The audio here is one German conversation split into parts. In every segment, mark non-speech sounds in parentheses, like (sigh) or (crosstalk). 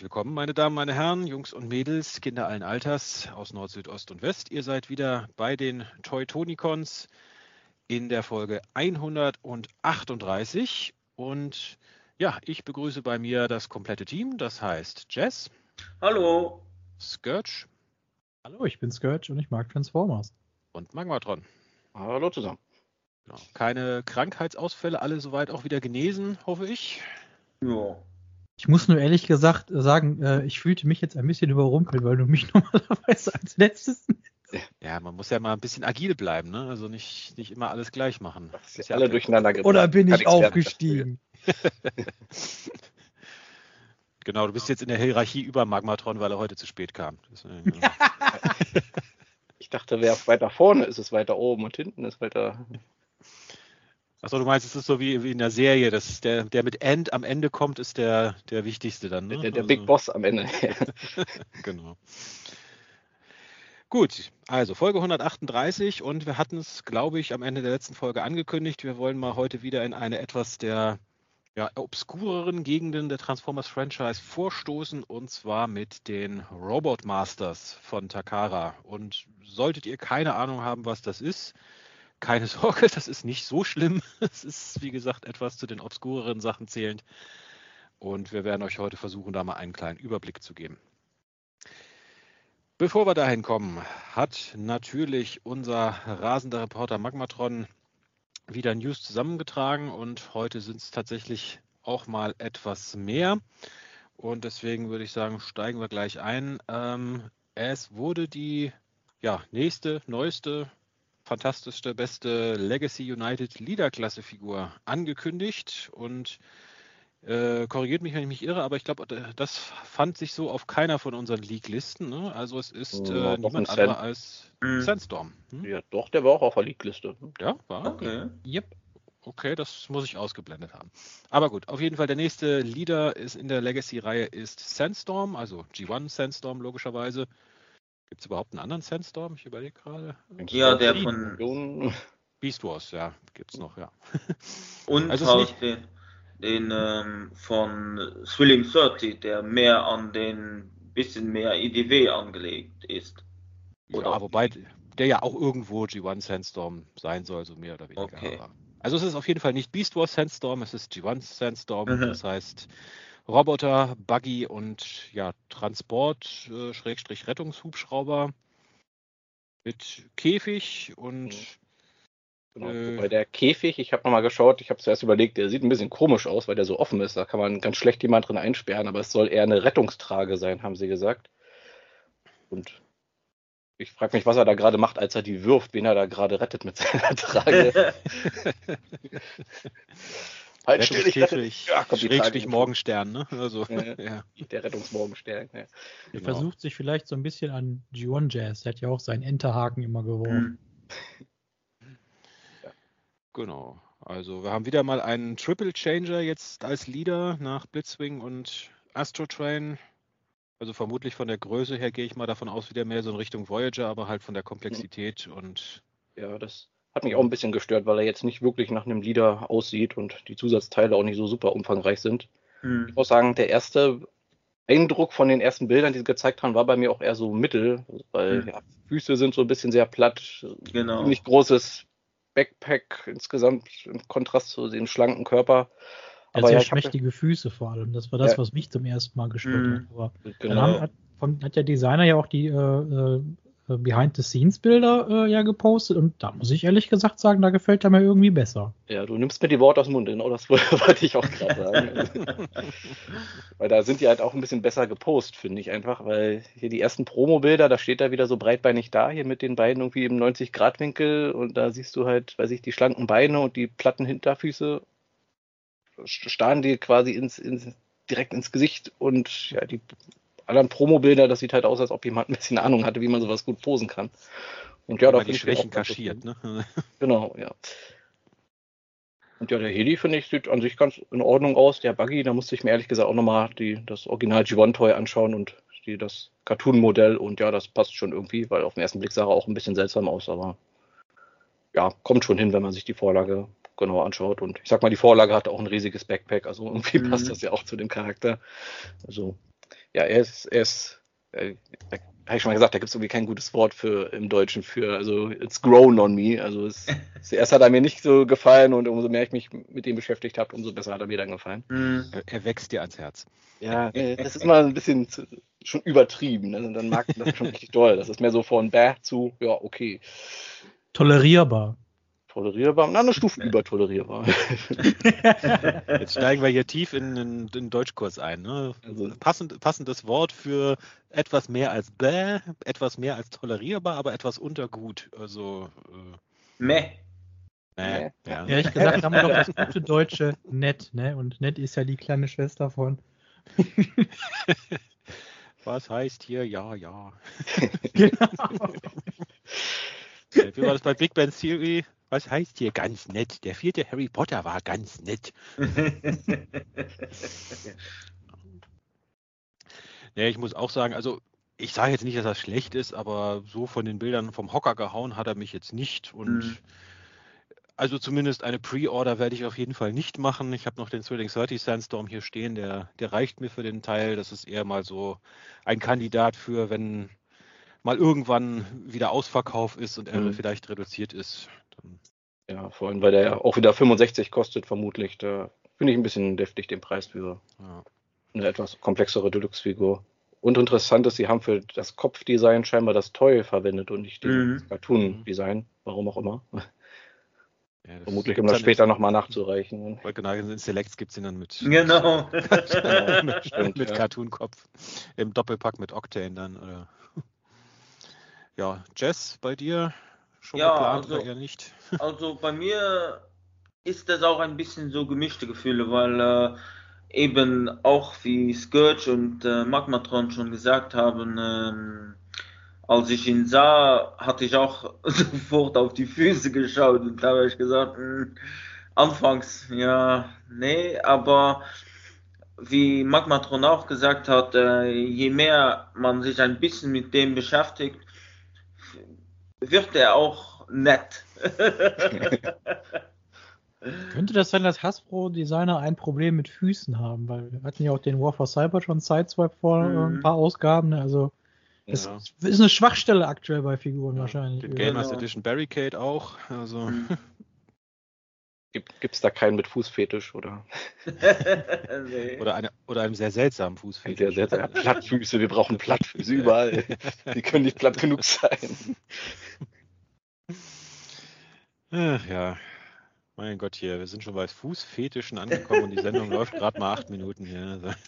herzlich willkommen, meine Damen, meine Herren, Jungs und Mädels, Kinder allen Alters aus Nord, Süd, Ost und West. Ihr seid wieder bei den Toy Tonicons in der Folge 138 und ja, ich begrüße bei mir das komplette Team, das heißt Jess. Hallo. Scourge. Hallo, ich bin Scourge und ich mag Transformers. Und Magmatron. Hallo zusammen. Genau. Keine Krankheitsausfälle, alle soweit auch wieder genesen, hoffe ich. Ja. Ich muss nur ehrlich gesagt sagen, äh, ich fühlte mich jetzt ein bisschen überrumpelt, weil du mich (laughs) normalerweise als letztes ja, man muss ja mal ein bisschen agil bleiben, ne? Also nicht, nicht immer alles gleich machen. Das ist ja alle durcheinander gebracht. Oder bin ich aufgestiegen? (laughs) genau, du bist jetzt in der Hierarchie über Magmatron, weil er heute zu spät kam. Deswegen, ja. (laughs) ich dachte, wer weiter vorne ist, ist weiter oben und hinten ist weiter. Achso, du meinst, es ist so wie, wie in der Serie, dass der, der mit End am Ende kommt, ist der, der wichtigste dann. Ne? Der, der also, Big Boss am Ende. (laughs) (laughs) genau. Gut, also Folge 138 und wir hatten es, glaube ich, am Ende der letzten Folge angekündigt. Wir wollen mal heute wieder in eine etwas der ja, obskureren Gegenden der Transformers Franchise vorstoßen und zwar mit den Robot Masters von Takara. Und solltet ihr keine Ahnung haben, was das ist, keine Sorge, das ist nicht so schlimm. (laughs) Es ist, wie gesagt, etwas zu den obskureren Sachen zählend. Und wir werden euch heute versuchen, da mal einen kleinen Überblick zu geben. Bevor wir dahin kommen, hat natürlich unser rasender Reporter Magmatron wieder News zusammengetragen und heute sind es tatsächlich auch mal etwas mehr. Und deswegen würde ich sagen, steigen wir gleich ein. Ähm, es wurde die ja, nächste, neueste fantastischste, beste Legacy United Leader-Klasse Figur angekündigt und äh, korrigiert mich, wenn ich mich irre, aber ich glaube, das fand sich so auf keiner von unseren League-Listen. Ne? Also es ist ja, äh, niemand anderer als hm. Sandstorm. Hm? Ja, doch, der war auch auf der League-Liste. Ja, war? Okay. Yep. Okay, das muss ich ausgeblendet haben. Aber gut, auf jeden Fall der nächste Leader ist in der Legacy-Reihe ist Sandstorm, also G1 Sandstorm logischerweise. Gibt es überhaupt einen anderen Sandstorm? Ich überlege gerade. Ja, der von Beast Wars, ja, gibt es noch, ja. Und also halt den, den ähm, von Thrilling 30, der mehr an den bisschen mehr IDW angelegt ist. Oder? Ja, wobei der ja auch irgendwo G1 Sandstorm sein soll, so mehr oder weniger. Okay. Also es ist auf jeden Fall nicht Beast Wars Sandstorm, es ist G1 Sandstorm. Mhm. Das heißt, Roboter, Buggy und ja, Transport, äh, Schrägstrich Rettungshubschrauber mit Käfig und. Mhm. Genau, äh, bei der Käfig, ich habe nochmal geschaut, ich habe zuerst überlegt, der sieht ein bisschen komisch aus, weil der so offen ist. Da kann man ganz schlecht jemand drin einsperren, aber es soll eher eine Rettungstrage sein, haben sie gesagt. Und ich frage mich, was er da gerade macht, als er die wirft, wen er da gerade rettet mit seiner Trage. (laughs) (laughs) Halt Schrägstrich, ja, Schrägstrich Morgenstern, ne? Also, ja, ja. Der Rettungsmorgenstern. Ja. Er genau. versucht sich vielleicht so ein bisschen an G1 Jazz. Der hat ja auch seinen Enterhaken immer geworfen. Mhm. Genau. Also wir haben wieder mal einen Triple Changer jetzt als Leader nach Blitzwing und Astro Train. Also vermutlich von der Größe her gehe ich mal davon aus, wieder mehr so in Richtung Voyager, aber halt von der Komplexität mhm. und. Ja, das hat mich auch ein bisschen gestört, weil er jetzt nicht wirklich nach einem Leader aussieht und die Zusatzteile auch nicht so super umfangreich sind. Hm. Ich muss sagen, der erste Eindruck von den ersten Bildern, die sie gezeigt haben, war bei mir auch eher so mittel, weil hm. ja, Füße sind so ein bisschen sehr platt, genau. nicht großes Backpack insgesamt im Kontrast zu dem schlanken Körper. Aber sehr ja, schmächtige Füße vor allem. Das war das, ja. was mich zum ersten Mal gestört hm. hat. Aber genau. dann hat, hat, der Designer ja auch die äh äh, Behind-the-Scenes-Bilder äh, ja gepostet und da muss ich ehrlich gesagt sagen, da gefällt er mir irgendwie besser. Ja, du nimmst mir die Worte aus dem Mund, genau das (laughs) wollte ich auch gerade sagen. (laughs) weil da sind die halt auch ein bisschen besser gepostet, finde ich einfach, weil hier die ersten Promo-Bilder, da steht er wieder so breitbeinig da, hier mit den Beinen irgendwie im 90-Grad-Winkel und da siehst du halt, weiß ich, die schlanken Beine und die platten Hinterfüße starren dir quasi ins, ins, direkt ins Gesicht und ja, die anderen Promo-Bilder, das sieht halt aus, als ob jemand ein bisschen Ahnung hatte, wie man sowas gut posen kann. Und ja, da die Schwächen kaschiert, ne? (laughs) Genau, ja. Und ja, der Heli, finde ich, sieht an sich ganz in Ordnung aus. Der Buggy, da musste ich mir ehrlich gesagt auch nochmal das Original G1-Toy anschauen und die, das Cartoon-Modell. Und ja, das passt schon irgendwie, weil auf den ersten Blick sah er auch ein bisschen seltsam aus, aber ja, kommt schon hin, wenn man sich die Vorlage genauer anschaut. Und ich sag mal, die Vorlage hat auch ein riesiges Backpack, also irgendwie (laughs) mhm. passt das ja auch zu dem Charakter. Also Ja, er ist, er ist, äh, habe ich schon mal gesagt, da gibt es irgendwie kein gutes Wort für im Deutschen für. Also it's grown on me. Also es, (laughs) zuerst hat er mir nicht so gefallen und umso mehr ich mich mit dem beschäftigt habe, umso besser hat er mir dann gefallen. Mhm. Er wächst dir ans Herz. Ja, äh, das ist immer ein bisschen zu, schon übertrieben. Also dann mag man das schon richtig doll. Das ist mehr so von bäh zu, ja, okay. Tolerierbar. Tolerierbar, na, eine Stufe über tolerierbar. (laughs) Jetzt steigen wir hier tief in den Deutschkurs ein. Ne? Also, Passend, passendes Wort für etwas mehr als bäh, etwas mehr als tolerierbar, aber etwas unter gut. Also äh, meh. Meh. Ja. Ehrlich gesagt haben wir doch das gute Deutsche nett, ne? Und nett ist ja die kleine Schwester von. (laughs) Was heißt hier ja, ja? genau. (laughs) Wie war das bei Big Bang Theory? Was heißt hier ganz nett? Der vierte Harry Potter war ganz nett. (laughs) ja, ich muss auch sagen, also ich sage jetzt nicht, dass das schlecht ist, aber so von den Bildern vom Hocker gehauen hat er mich jetzt nicht. Und mhm. also zumindest eine Pre-Order werde ich auf jeden Fall nicht machen. Ich habe noch den Thrilling 30 Sandstorm hier stehen, der, der reicht mir für den Teil. Das ist eher mal so ein Kandidat für, wenn mal irgendwann wieder Ausverkauf ist und er mhm. vielleicht reduziert ist. Ja, vor allem, weil der ja auch wieder 65 kostet, vermutlich. Da finde ich ein bisschen deftig den Preis für ja. eine etwas komplexere Deluxe-Figur. Und interessant ist, sie haben für das Kopfdesign scheinbar das Toy verwendet und nicht den mhm. Cartoon-Design, warum auch immer. Ja, (laughs) Vermutlich, um das später nochmal nachzureichen. Weil genau, in Selects gibt es ihn dann mit, (laughs) genau. (laughs) mit, Stimmt, mit ja. Cartoon-Kopf. Im Doppelpack mit Octane dann. Oder. Ja, Jess, bei dir schon ja, geplant also, oder eher nicht? (laughs) also bei mir ist das auch ein bisschen so gemischte Gefühle, weil äh, eben auch wie Scourge und äh, Magmatron schon gesagt haben, ähm, als ich ihn sah, hatte ich auch (laughs) sofort auf die Füße geschaut und da habe ich gesagt, mh, hm, anfangs, ja, nee, aber wie Magmatron auch gesagt hat, äh, je mehr man sich ein bisschen mit dem beschäftigt, wird er auch nett. (laughs) Könnte das sein, dass Hasbro-Designer ein Problem mit Füßen haben? Weil wir hatten ja auch den War for Cyber schon Sideswipe vor mhm. ein paar Ausgaben. Ne? Also es ja. ist eine Schwachstelle aktuell bei Figuren ja, wahrscheinlich. Den Gamers genau. Edition Barricade auch. Also. Mhm. (laughs) Gibt es da keinen mit Fußfetisch oder? (laughs) nee. oder, eine, oder einem sehr seltsamen Fußfetisch. Sehr seltsam. Plattfüße, wir brauchen Plattfüße überall. Die können nicht platt genug sein. Ach, ja, mein Gott hier, wir sind schon bei Fußfetischen angekommen und die Sendung (laughs) läuft gerade mal acht Minuten hier. (laughs)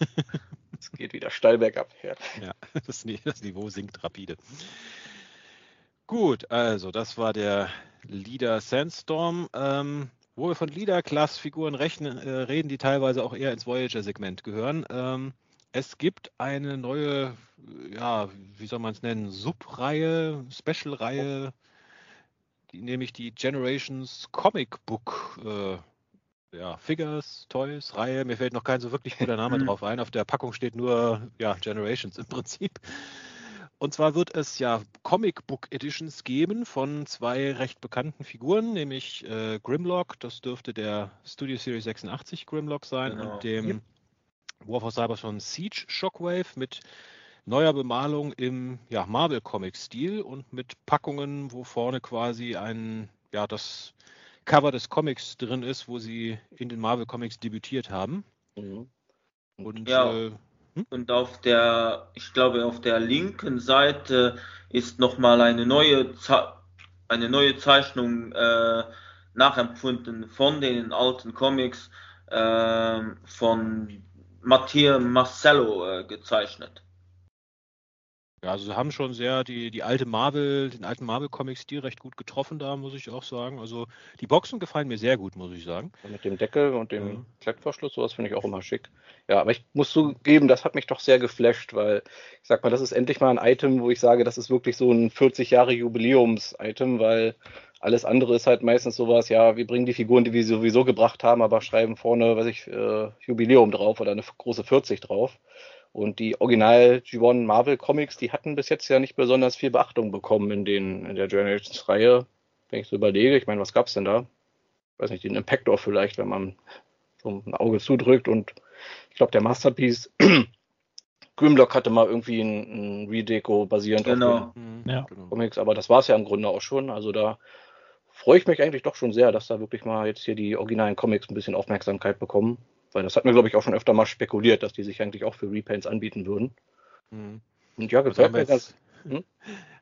Es geht wieder steil bergab her. Ja, (laughs) das, das Niveau sinkt rapide. Gut, also das war der Leader Sandstorm. Ähm, wo wir von Leader-Class-Figuren äh, reden, die teilweise auch eher ins Voyager-Segment gehören. Ähm, es gibt eine neue, ja, wie soll man es nennen, Subreihe, Special-Reihe, nämlich die Generations Comic Book äh, ja, Figures, Toys, Reihe. Mir fällt noch kein so wirklich guter Name (laughs) drauf ein. Auf der Packung steht nur ja, Generations im Prinzip. Und zwar wird es ja Comic Book Editions geben von zwei recht bekannten Figuren, nämlich äh, Grimlock, das dürfte der Studio Series 86 Grimlock sein, genau. und dem yep. War for Cybertron Siege Shockwave mit neuer Bemalung im ja, Marvel Comic Stil und mit Packungen, wo vorne quasi ein ja das Cover des Comics drin ist, wo sie in den Marvel Comics debütiert haben. Mhm. Und ja. äh, hm? Und auf der, ich glaube, auf der linken Seite ist nochmal eine neue, eine neue Zeichnung äh, nachempfunden von den alten Comics äh, von Matteo Marcello gezeichnet. Ja, also sie haben schon sehr die, die alte Marvel, den alten Marvel-Comic-Stil recht gut getroffen da, muss ich auch sagen. Also die Boxen gefallen mir sehr gut, muss ich sagen. Mit dem Deckel und dem ja. Klettverschluss, sowas finde ich auch immer schick. Ja, aber ich muss zugeben, das hat mich doch sehr geflasht, weil ich sag mal, das ist endlich mal ein Item, wo ich sage, das ist wirklich so ein 40 Jahre Jubiläums-Item, weil alles andere ist halt meistens sowas, ja, wir bringen die Figuren, die wir sowieso gebracht haben, aber schreiben vorne, weiß ich, äh, Jubiläum drauf oder eine große 40 drauf. Und die Original G1 Marvel Comics, die hatten bis jetzt ja nicht besonders viel Beachtung bekommen in, den, in der Generations-Reihe. Wenn ich so überlege, ich meine, was gab's denn da? Ich weiß nicht, den Impactor vielleicht, wenn man so ein Auge zudrückt. Und ich glaube, der Masterpiece (clears throat) Grimlock hatte mal irgendwie ein, ein Redeco basierend genau. auf den ja. Comics, aber das war es ja im Grunde auch schon. Also da freue ich mich eigentlich doch schon sehr, dass da wirklich mal jetzt hier die originalen Comics ein bisschen Aufmerksamkeit bekommen. Weil das hat mir, glaube ich, auch schon öfter mal spekuliert, dass die sich eigentlich auch für Repaints anbieten würden. Mhm. Und ja, gefällt mir das. Hm?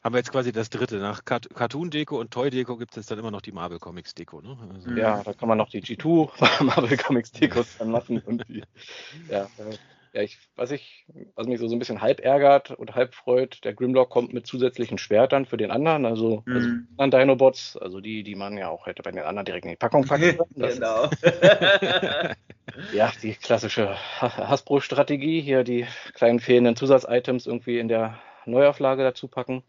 Haben wir jetzt quasi das dritte. Nach Cartoon-Deko und Toy-Deko gibt es jetzt dann immer noch die Marvel Comics-Deko, ne? Also ja, da kann man noch die G2 (laughs) Marvel Comics-Dekos (laughs) dann machen. Und die, ja, äh, ja, ich, was ich, was mich so, so ein bisschen halb ärgert und halb freut, der Grimlock kommt mit zusätzlichen Schwertern für den anderen, also, also mhm. also an Dinobots, also die, die man ja auch hätte bei den anderen direkt in die Packung packen (laughs) können. genau. (laughs) ja, die klassische Hasbro-Strategie, hier die kleinen fehlenden Zusatzitems irgendwie in der Neuauflage dazu packen.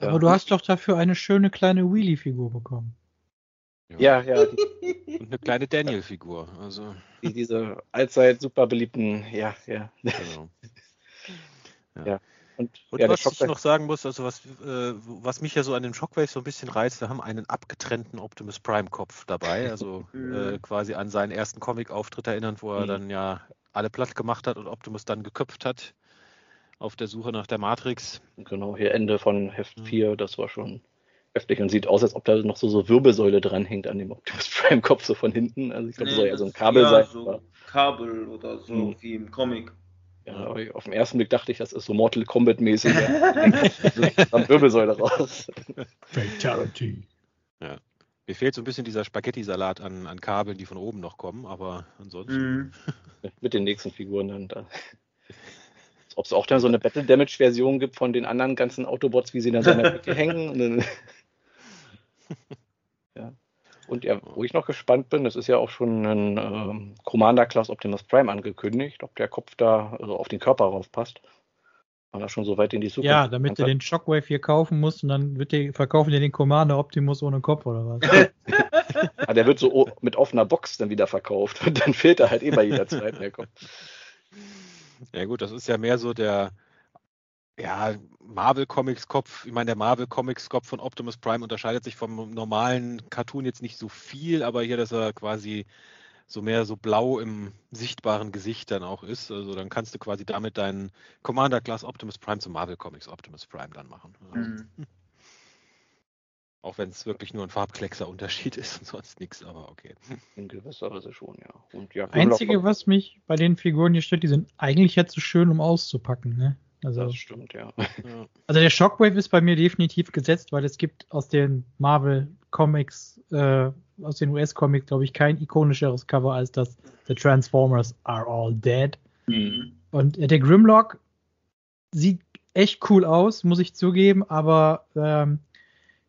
Ja. Aber du hast doch dafür eine schöne kleine Wheelie-Figur bekommen. Ja, ja. Die, und eine kleine Daniel-Figur. Also. Die, diese allzeit super beliebten, ja, ja. Genau. Ja. ja. Und, und ja, was ich noch sagen muss, also was, äh, was mich ja so an den Shockwaves so ein bisschen reizt, wir haben einen abgetrennten Optimus Prime Kopf dabei, also (laughs) äh, quasi an seinen ersten Comic-Auftritt erinnern, wo er mhm. dann ja alle platt gemacht hat und Optimus dann geköpft hat auf der Suche nach der Matrix. Genau, hier Ende von Heft 4, mhm. das war schon heftig und sieht aus, als ob da noch so, so Wirbelsäule dranhängt an dem Optimus Prime Kopf so von hinten. Also ich glaube, nee, soll ja so ein Kabel ja, sein. So Kabel oder so hm. wie im Comic. Ja, aber auf den ersten Blick dachte ich, das ist so Mortal Kombat mäßig. (laughs) Dann Wirbelsäule raus. Fatality. Ja. Mir fehlt so ein bisschen dieser Spaghetti-Salat an, an Kabeln, die von oben noch kommen, aber ansonsten. Mm. (laughs) Mit den nächsten Figuren dann da. Ob es auch dann so eine Battle Damage-Version gibt von den anderen ganzen Autobots, wie sie dann so in der Ecke (laughs) hängen. (laughs) ja. Und ja, wo ich noch gespannt bin, das ist ja auch schon ein ähm, Commander-Class Optimus Prime angekündigt, ob der Kopf da also auf den Körper raufpasst. War da schon so weit in die Zukunft. Ja, damit du den Shockwave hier kaufen musst und dann wird die, verkaufen die den Commander Optimus ohne Kopf oder was? (laughs) ah, der wird so mit offener Box dann wieder verkauft und dann fehlt er halt eh bei jeder zweiten Kopf. Ja gut, das ist ja mehr so der, ja, Marvel Comics Kopf, ich meine, der Marvel Comics Kopf von Optimus Prime unterscheidet sich vom normalen Cartoon jetzt nicht so viel, aber hier, dass er quasi so mehr so blau im sichtbaren Gesicht dann auch ist. Also dann kannst du quasi damit deinen Commander Class Optimus Prime zum Marvel Comics Optimus Prime dann machen. Mhm. (laughs) Auch wenn es wirklich nur ein Farbkleckser-Unterschied ist und sonst nichts, aber okay. In gewisser Weise schon, ja. Und ja Einzige, was mich bei den Figuren hier stört, die sind eigentlich jetzt so schön, um auszupacken, ne? Also, das stimmt, (laughs) ja. Also der Shockwave ist bei mir definitiv gesetzt, weil es gibt aus den Marvel Comics, äh, aus den US-Comics, glaube ich, kein ikonischeres Cover als das The Transformers Are All Dead. Mhm. Und äh, der Grimlock sieht echt cool aus, muss ich zugeben, aber ähm,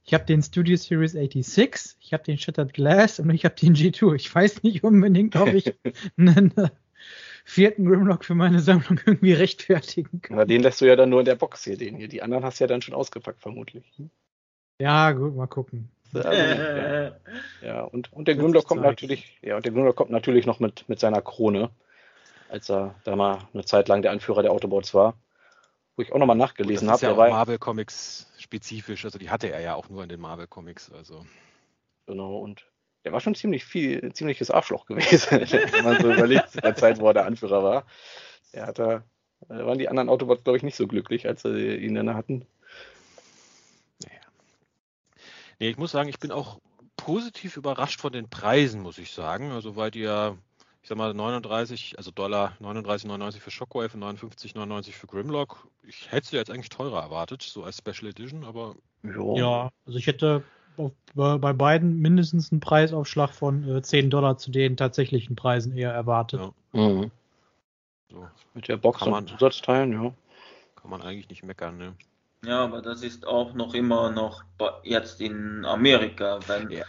ich habe den Studio Series 86, ich habe den Shattered Glass und ich habe den G2. Ich weiß nicht unbedingt, ob ich (laughs) einen vierten Grimlock für meine Sammlung irgendwie rechtfertigen kann. Na, den lässt du ja dann nur in der Box hier, den hier. Die anderen hast du ja dann schon ausgepackt, vermutlich. Ja, gut, mal gucken. Also, ja. (laughs) ja. und, und der Grimlock kommt natürlich, ja, und der Grimlock kommt natürlich noch mit, mit seiner Krone, als er da mal eine Zeit lang der Anführer der Autobots war. Wo ich auch nochmal nachgelesen habe. Das ist ja auch Marvel Comics spezifisch, also die hatte er ja auch nur in den Marvel Comics, also. Genau, und der war schon ziemlich viel, ziemliches Arschloch gewesen, (laughs) wenn man so überlegt, zu der Zeit, wo er der Anführer war. Er hatte, da waren die anderen Autobots, glaube ich, nicht so glücklich, als sie ihn dann hatten. Naja. Nee, ich muss sagen, ich bin auch positiv überrascht von den Preisen, muss ich sagen. Also, weil die ja, ich sag mal, 39, also Dollar 39,99 für Shockwave und 59,99 für Grimlock. Ich hätte sie jetzt eigentlich teurer erwartet, so als Special Edition, aber. Ja, also ich hätte bei beiden mindestens einen Preisaufschlag von äh, 10 Dollar zu den tatsächlichen Preisen eher erwartet. Ja. Mhm. So. Mit der Box kann man, Zusatzteilen, ja. Kann man eigentlich nicht meckern, ne? Ja, aber das ist auch noch immer noch jetzt in Amerika. Wenn, ja,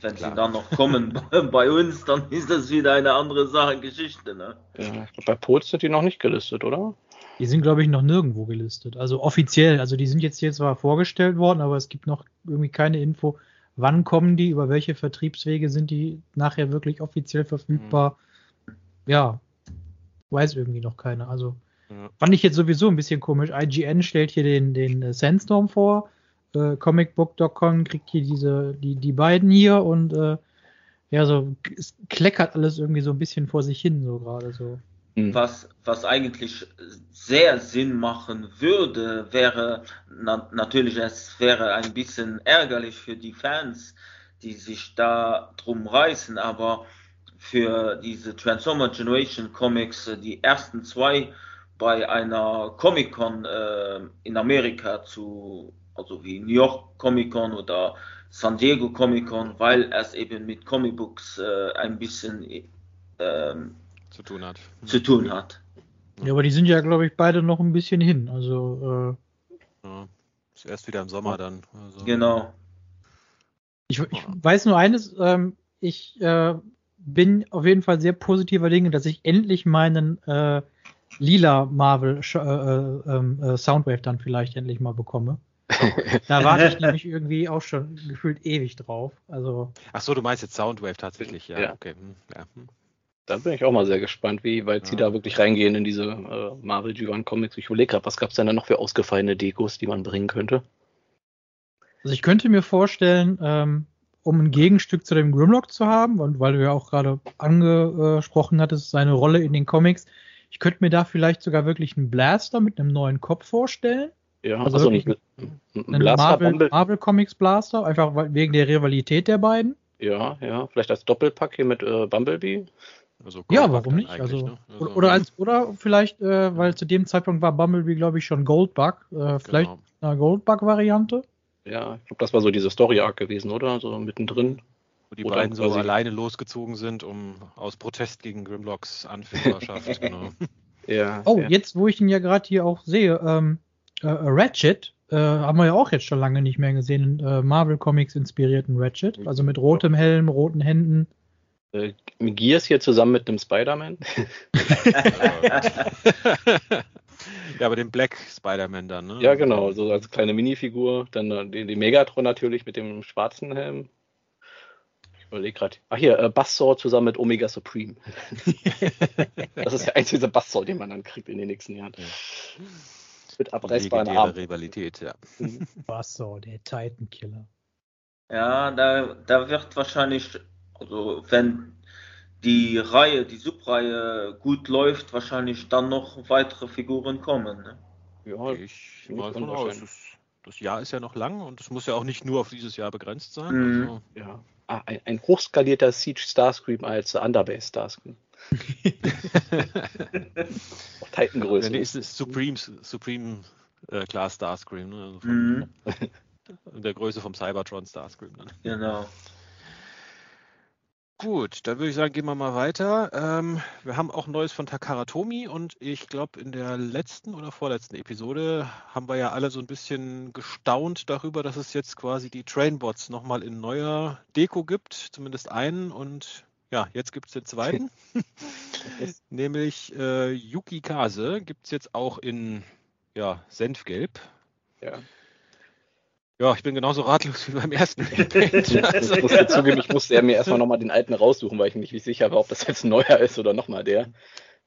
wenn klar. sie dann noch kommen (laughs) bei uns, dann ist das wieder eine andere Sache, Geschichte, ne? Ja, bei Pols sind die noch nicht gelistet, oder? Die sind, glaube ich, noch nirgendwo gelistet. Also offiziell. Also die sind jetzt hier zwar vorgestellt worden, aber es gibt noch irgendwie keine Info, wann kommen die, über welche Vertriebswege sind die nachher wirklich offiziell verfügbar. Mhm. Ja, weiß irgendwie noch keiner. Also ja. fand ich jetzt sowieso ein bisschen komisch. IGN stellt hier den, den äh, Sandstorm vor. Äh, Comicbook.com kriegt hier diese, die, die beiden hier und äh, ja, so es kleckert alles irgendwie so ein bisschen vor sich hin, so gerade so. Mhm. Was, was eigentlich sehr Sinn machen würde, wäre na, natürlich, es wäre ein bisschen ärgerlich für die Fans, die sich da drum reißen, aber für diese Transformer Generation Comics, äh, die ersten zwei bei einer Comic Con äh, in Amerika zu, also wie New York Comic Con oder San Diego Comic Con, weil es eben mit Comic Books äh, ein bisschen ähm, zu tun hat. Zu tun hat. Ja, aber die sind ja, glaube ich, beide noch ein bisschen hin. Also äh, ja, ist erst wieder im Sommer dann. Also. Genau. Ich, ich weiß nur eines, ähm, ich äh, bin auf jeden Fall sehr positiver Dinge, dass ich endlich meinen äh, lila Marvel äh, äh, ähm, äh, Soundwave dann vielleicht endlich mal bekomme. (laughs) da warte ich nämlich irgendwie auch schon gefühlt ewig drauf. Also. Ach so, du meinst jetzt Soundwave tatsächlich, ja. ja. Okay. Hm, ja. Da bin ich auch mal sehr gespannt, wie weit ja. sie da wirklich reingehen in diese äh, Marvel G1 Comics. Ich überlege gerade, was gab es denn da noch für ausgefallene Dekos, die man bringen könnte? Also ich könnte mir vorstellen, ähm, um ein Gegenstück zu dem Grimlock zu haben, und weil du ja auch gerade angesprochen hattest, seine Rolle in den Comics, ich könnte mir da vielleicht sogar wirklich einen Blaster mit einem neuen Kopf vorstellen. Ja, also, also nicht einen Marvel, Marvel, Comics Blaster, einfach wegen der Rivalität der beiden. Ja, ja, vielleicht als Doppelpack hier mit äh, Bumblebee. Also ja, warum nicht? Also, ne? also, oder, als, oder vielleicht, äh, weil zu dem Zeitpunkt war Bumblebee, glaube ich, schon Goldbug. Äh, vielleicht genau. eine Goldbug-Variante. Ja, ich glaube, das war so diese Story-Arc gewesen, oder? So mittendrin. Wo die oder beiden so alleine losgezogen sind, um aus Protest gegen Grimlocks Anführerschaft. (laughs) genau. ja, oh, ja. jetzt, wo ich ihn ja gerade hier auch sehe, ähm, äh, Ratchet, äh, haben wir ja auch jetzt schon lange nicht mehr gesehen, äh, Marvel Comics inspirierten Ratchet, also mit rotem Helm, roten Händen. Äh, Gears hier zusammen mit einem Spider-Man. ja, aber den Black Spider-Man dann, ne? Ja, genau, so als kleine Minifigur. Dann äh, die, die, Megatron natürlich mit dem schwarzen Helm. Ich überlege gerade. Ach hier, äh, Buzzsaw zusammen mit Omega Supreme. (laughs) das ist der einzige Buzzsaw, den man dann kriegt in den nächsten Jahren. Ja. Mit abreißbaren Armen. Rivalität, ja. Buzzsaw, der Titan Killer. Ja, da, da wird wahrscheinlich also wenn die Reihe, die Subreihe gut läuft, wahrscheinlich dann noch weitere Figuren kommen. Ne? Ja, ich mal von aus. Das Jahr ist ja noch lang und es muss ja auch nicht nur auf dieses Jahr begrenzt sein. Mhm. Also. Ja. Ah, ein, ein, hochskalierter Siege Starscream als Underbase Starscream. (laughs) Titangröße. Der nächste ist Supreme, Supreme äh, Class Starscream. Ne? Also von, mhm. (laughs) der Größe vom Cybertron Starscream. Dann. Genau. Gut, dann würde ich sagen, gehen wir mal weiter. Ähm, wir haben auch Neues von Takara Tomi und ich glaube, in der letzten oder vorletzten Episode haben wir ja alle so ein bisschen gestaunt darüber, dass es jetzt quasi die Trainbots nochmal in neuer Deko gibt, zumindest einen und ja, jetzt gibt es den zweiten, (laughs) nämlich äh, Yuki Kase gibt es jetzt auch in ja, Senfgelb. Ja. Ja, ich bin genauso ratlos wie beim ersten (laughs) also, ich muss ja. zugeben, ich musste ja mir (laughs) erstmal nochmal den alten raussuchen, weil ich mir nicht sicher war, ob das jetzt ein neuer ist oder nochmal der.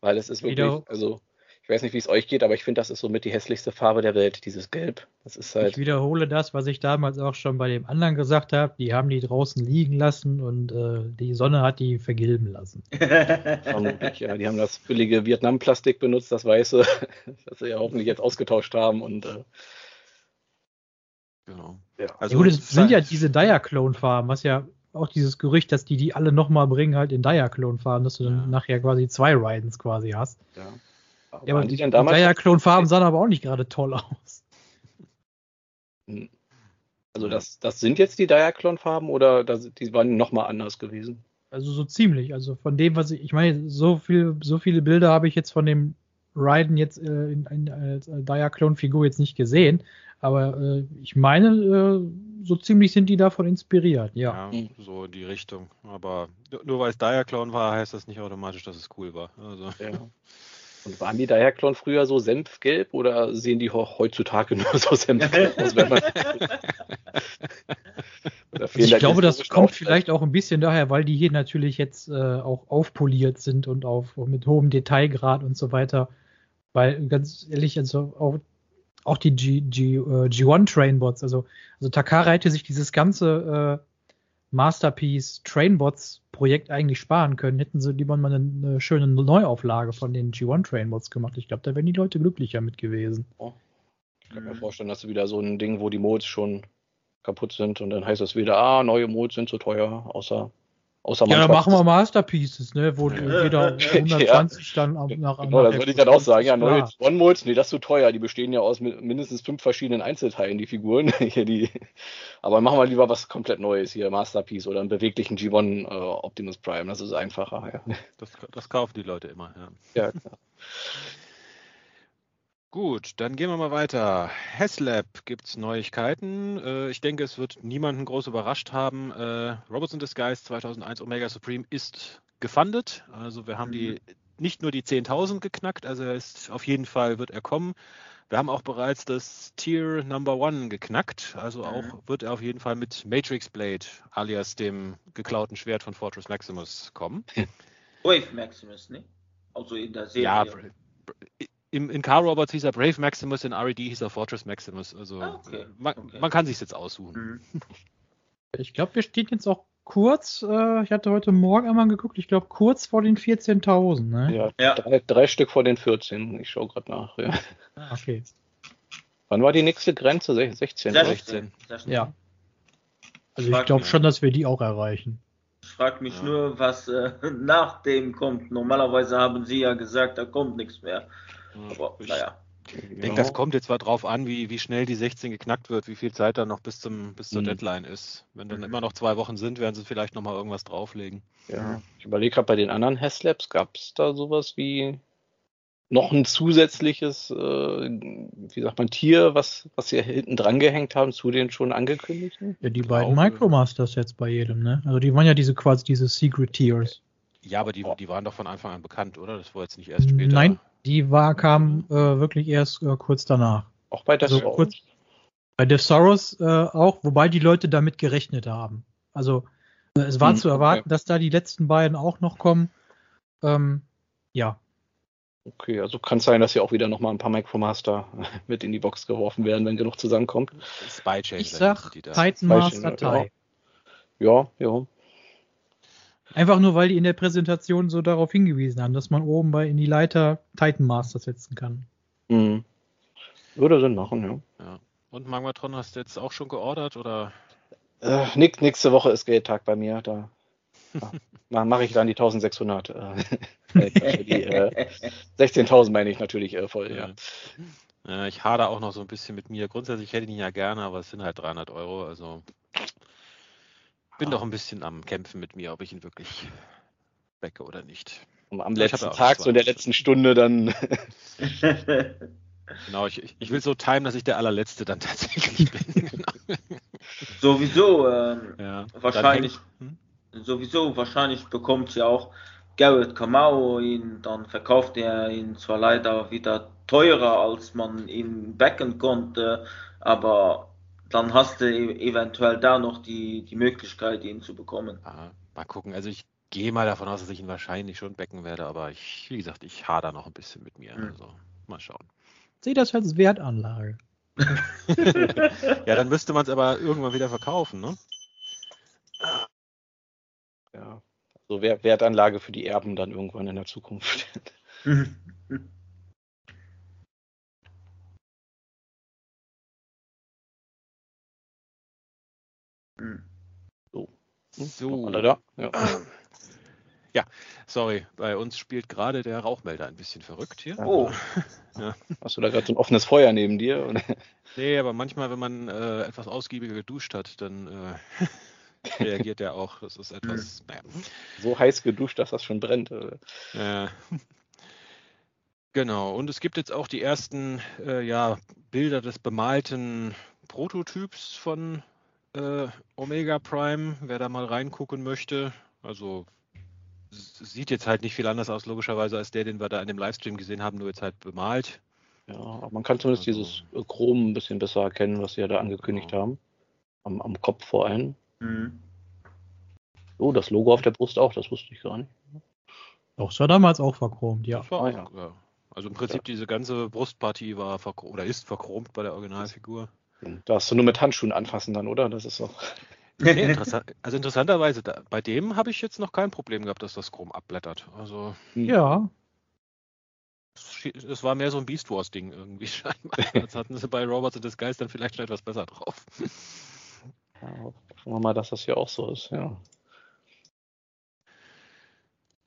Weil es ist wirklich, also ich weiß nicht, wie es euch geht, aber ich finde, das ist somit die hässlichste Farbe der Welt, dieses Gelb. Das ist halt. Ich wiederhole das, was ich damals auch schon bei dem anderen gesagt habe. Die haben die draußen liegen lassen und äh, die Sonne hat die vergilben lassen. (laughs) Vermutlich, ja. Die haben das billige Vietnam-Plastik benutzt, das weiße, das sie ja hoffentlich jetzt ausgetauscht haben und äh, Genau. Ja. Also ja, gut, es sind ja diese Diaclone-Farben, was ja auch dieses Gerücht, dass die die alle nochmal bringen, halt in Diaclone-Farben, dass du dann ja. nachher quasi zwei Ridens quasi hast. Ja. Aber ja, aber die, die Diaclone-Farben sahen aber auch nicht gerade toll aus. Hm. Also das, das sind jetzt die Diaclone-Farben oder das, die waren nochmal anders gewesen? Also so ziemlich. Also von dem, was ich, ich meine, so viel, so viele Bilder habe ich jetzt von dem Raiden jetzt äh, in, in, als Diaclone-Figur jetzt nicht gesehen. Aber äh, ich meine, äh, so ziemlich sind die davon inspiriert, ja. Ja, so in die Richtung. Aber nur weil es Diaclone war, heißt das nicht automatisch, dass es cool war. Also. Ja. (laughs) Und waren die Diaclone früher so senfgelb oder sehen die heutzutage nur so senfgelb aus, wenn man. (laughs) also ich glaube, das kommt vielleicht auch ein bisschen daher, weil die hier natürlich jetzt äh, auch aufpoliert sind und auf mit hohem Detailgrad und so weiter. Weil ganz ehrlich, also auch auch die G, G, äh, G1 Trainbots. Also, also Takara hätte sich dieses ganze Masterpiece Trainbots Projekt eigentlich sparen können, hätten sie lieber mal eine, eine schöne Neuauflage von den G1 Trainbots gemacht. Ich glaube, da wären die Leute glücklicher mit gewesen. Oh. Ich kann mir vorstellen, dass du wieder so ein Ding, wo die Modes schon kaputt sind und dann heißt es wieder, ah, neue Modes sind zu teuer, außer Außer ja, dann machen wir Masterpieces, ne? Wo ja. jeder (laughs) 120 ja. dann nach Genau, das würde ich dann auch sagen. Ja, neue One-Modes, nee, das ist zu teuer. Die bestehen ja aus mindestens fünf verschiedenen Einzelteilen, die Figuren. (laughs) hier die. Aber machen wir lieber was komplett Neues hier, Masterpiece oder einen beweglichen G1 äh, Optimus Prime. Das ist einfacher, ja. Das, das kaufen die Leute immer, ja. Ja, klar. (laughs) Gut, dann gehen wir mal weiter. Haslab gibt es Neuigkeiten. Äh, ich denke, es wird niemanden groß überrascht haben. Äh, Robots in Disguise 2001 Omega Supreme ist gefundet. Also wir haben mhm. die nicht nur die 10.000 geknackt, also er ist auf jeden Fall wird er kommen. Wir haben auch bereits das Tier Number One geknackt, also auch mhm. wird er auf jeden Fall mit Matrix Blade alias dem geklauten Schwert von Fortress Maximus kommen. (laughs) Wave Maximus, ne? Also in der Serie. Ja, im, in Car Robots hieß er Brave Maximus, in RED hieß er Fortress Maximus. Also ah, okay. Man, okay. man, kann sich jetzt aussuchen. Mhm. (laughs) Ich glaube, wir stehen jetzt auch kurz, äh, ich hatte heute Morgen einmal geguckt, ich glaube kurz vor den 14.000. Ne? Ja, ja. Drei, drei, Stück vor den 14. Ich schaue gerade nach. Ja. Ah, okay. Wann war die nächste Grenze? 16. 16. 16. Ja. Also ich glaube schon, dass wir die auch erreichen. Ich frage mich ja. nur, was äh, (laughs) nach dem kommt. Normalerweise haben sie ja gesagt, da kommt nichts mehr. Aber naja. Ich denke, genau. das kommt jetzt zwar drauf an, wie, wie schnell die 16 geknackt wird, wie viel Zeit da noch bis, zum, bis zur mhm. Deadline ist. Wenn dann immer noch zwei Wochen sind, werden sie vielleicht nochmal irgendwas drauflegen. Ja, ich überlege gerade bei den anderen Hasslabs, gab es da sowas wie noch ein zusätzliches, äh, wie sagt man, Tier, was, was sie hinten dran gehängt haben zu den schon angekündigten? Ja, die beiden Micromasters jetzt bei jedem, ne? Also die waren ja diese quasi diese Secret Tiers. Ja, aber die, die waren doch von Anfang an bekannt, oder? Das war jetzt nicht erst später. Nein, die war, kam äh, wirklich erst äh, kurz danach. Auch bei Death also kurz, Bei Death Soros äh, auch, wobei die Leute damit gerechnet haben. Also äh, es war hm, zu erwarten, okay. dass da die letzten beiden auch noch kommen. Ähm, ja. Okay, also kann es sein, dass hier auch wieder nochmal ein paar Micromaster (laughs) mit in die Box geworfen werden, wenn genug zusammenkommt. Spy. Ich sag Titan Master Tie. Ja, ja. Einfach nur, weil die in der Präsentation so darauf hingewiesen haben, dass man oben bei in die Leiter Titan Master setzen kann. Mhm. Würde Sinn machen, ja. ja. Und Magmatron hast du jetzt auch schon geordert oder? Äh, nix, nächste Woche ist Geldtag bei mir. Da ja, (laughs) mache ich dann die 1600. Äh, (laughs) äh, die äh, 16.000 meine ich natürlich äh, voll, ja. ja. Ich hader auch noch so ein bisschen mit mir. Grundsätzlich hätte ich ihn ja gerne, aber es sind halt 300 Euro. Also bin doch ein bisschen am Kämpfen mit mir, ob ich ihn wirklich wecke oder nicht. Und am letzten Tag, so in der letzten Stunde dann. (laughs) (laughs) genau, ich, ich will so timen, dass ich der allerletzte dann (laughs) tatsächlich bin. Sowieso, ähm, ja, wahrscheinlich, hm? sowieso, wahrscheinlich bekommt ja auch Garrett Kamau ihn, dann verkauft er ihn zwar leider wieder teurer, als man ihn backen konnte, aber dann hast du e-, eventuell da noch die, die Möglichkeit, ihn zu bekommen. Aha, mal gucken. Also ich gehe mal davon aus, dass ich ihn wahrscheinlich schon becken werde, aber ich, wie gesagt, ich hader noch ein bisschen mit mir. Mhm. Also mal schauen. Sehe das als Wertanlage. (laughs) ja, dann müsste man es aber irgendwann wieder verkaufen, ne? Ja, so Wertanlage für die Erben dann irgendwann in der Zukunft. (laughs) (laughs) So. So. Alle da? Ja. ja. sorry, bei uns spielt gerade der Rauchmelder ein bisschen verrückt hier. Oh. ja. Hast du da gerade so ein offenes Feuer neben dir? Oder? Nee, aber manchmal, wenn man äh, etwas ausgiebiger geduscht hat, dann äh, (laughs) reagiert er auch. Das ist etwas. Naja. So heiß geduscht, dass das schon brennt. Oder? Ja. Genau, und es gibt jetzt auch die ersten äh, ja, Bilder des bemalten Prototyps von äh, Omega Prime, wer da mal reingucken möchte. Also sieht jetzt halt nicht viel anders aus, logischerweise, als der, den wir da in dem Livestream gesehen haben, nur jetzt halt bemalt. Ja, aber man kann zumindest also, dieses Chrom ein bisschen besser erkennen, was sie ja da angekündigt genau. haben. Am, am, Kopf vor allem. Mhm. Oh, das Logo auf der Brust auch, das wusste ich gar nicht. Doch, es war damals auch verchromt, ja. Ah, auch, ja. ja. Also im Prinzip ja. diese ganze Brustpartie war oder ist verchromt bei der Originalfigur. Da hast du nur mit Handschuhen anfassen dann, oder? Das ist auch. (laughs) Nee, interessant, also interessanterweise, da, bei dem habe ich jetzt noch kein Problem gehabt, dass das Chrom abblättert. Also ja. Es war mehr so ein Beast Wars Ding irgendwie (laughs) scheinbar. (laughs) Jetzt hatten sie bei Robots in Disguise dann vielleicht schon etwas besser drauf. Ja, hoffen wir mal, dass das hier auch so ist, ja.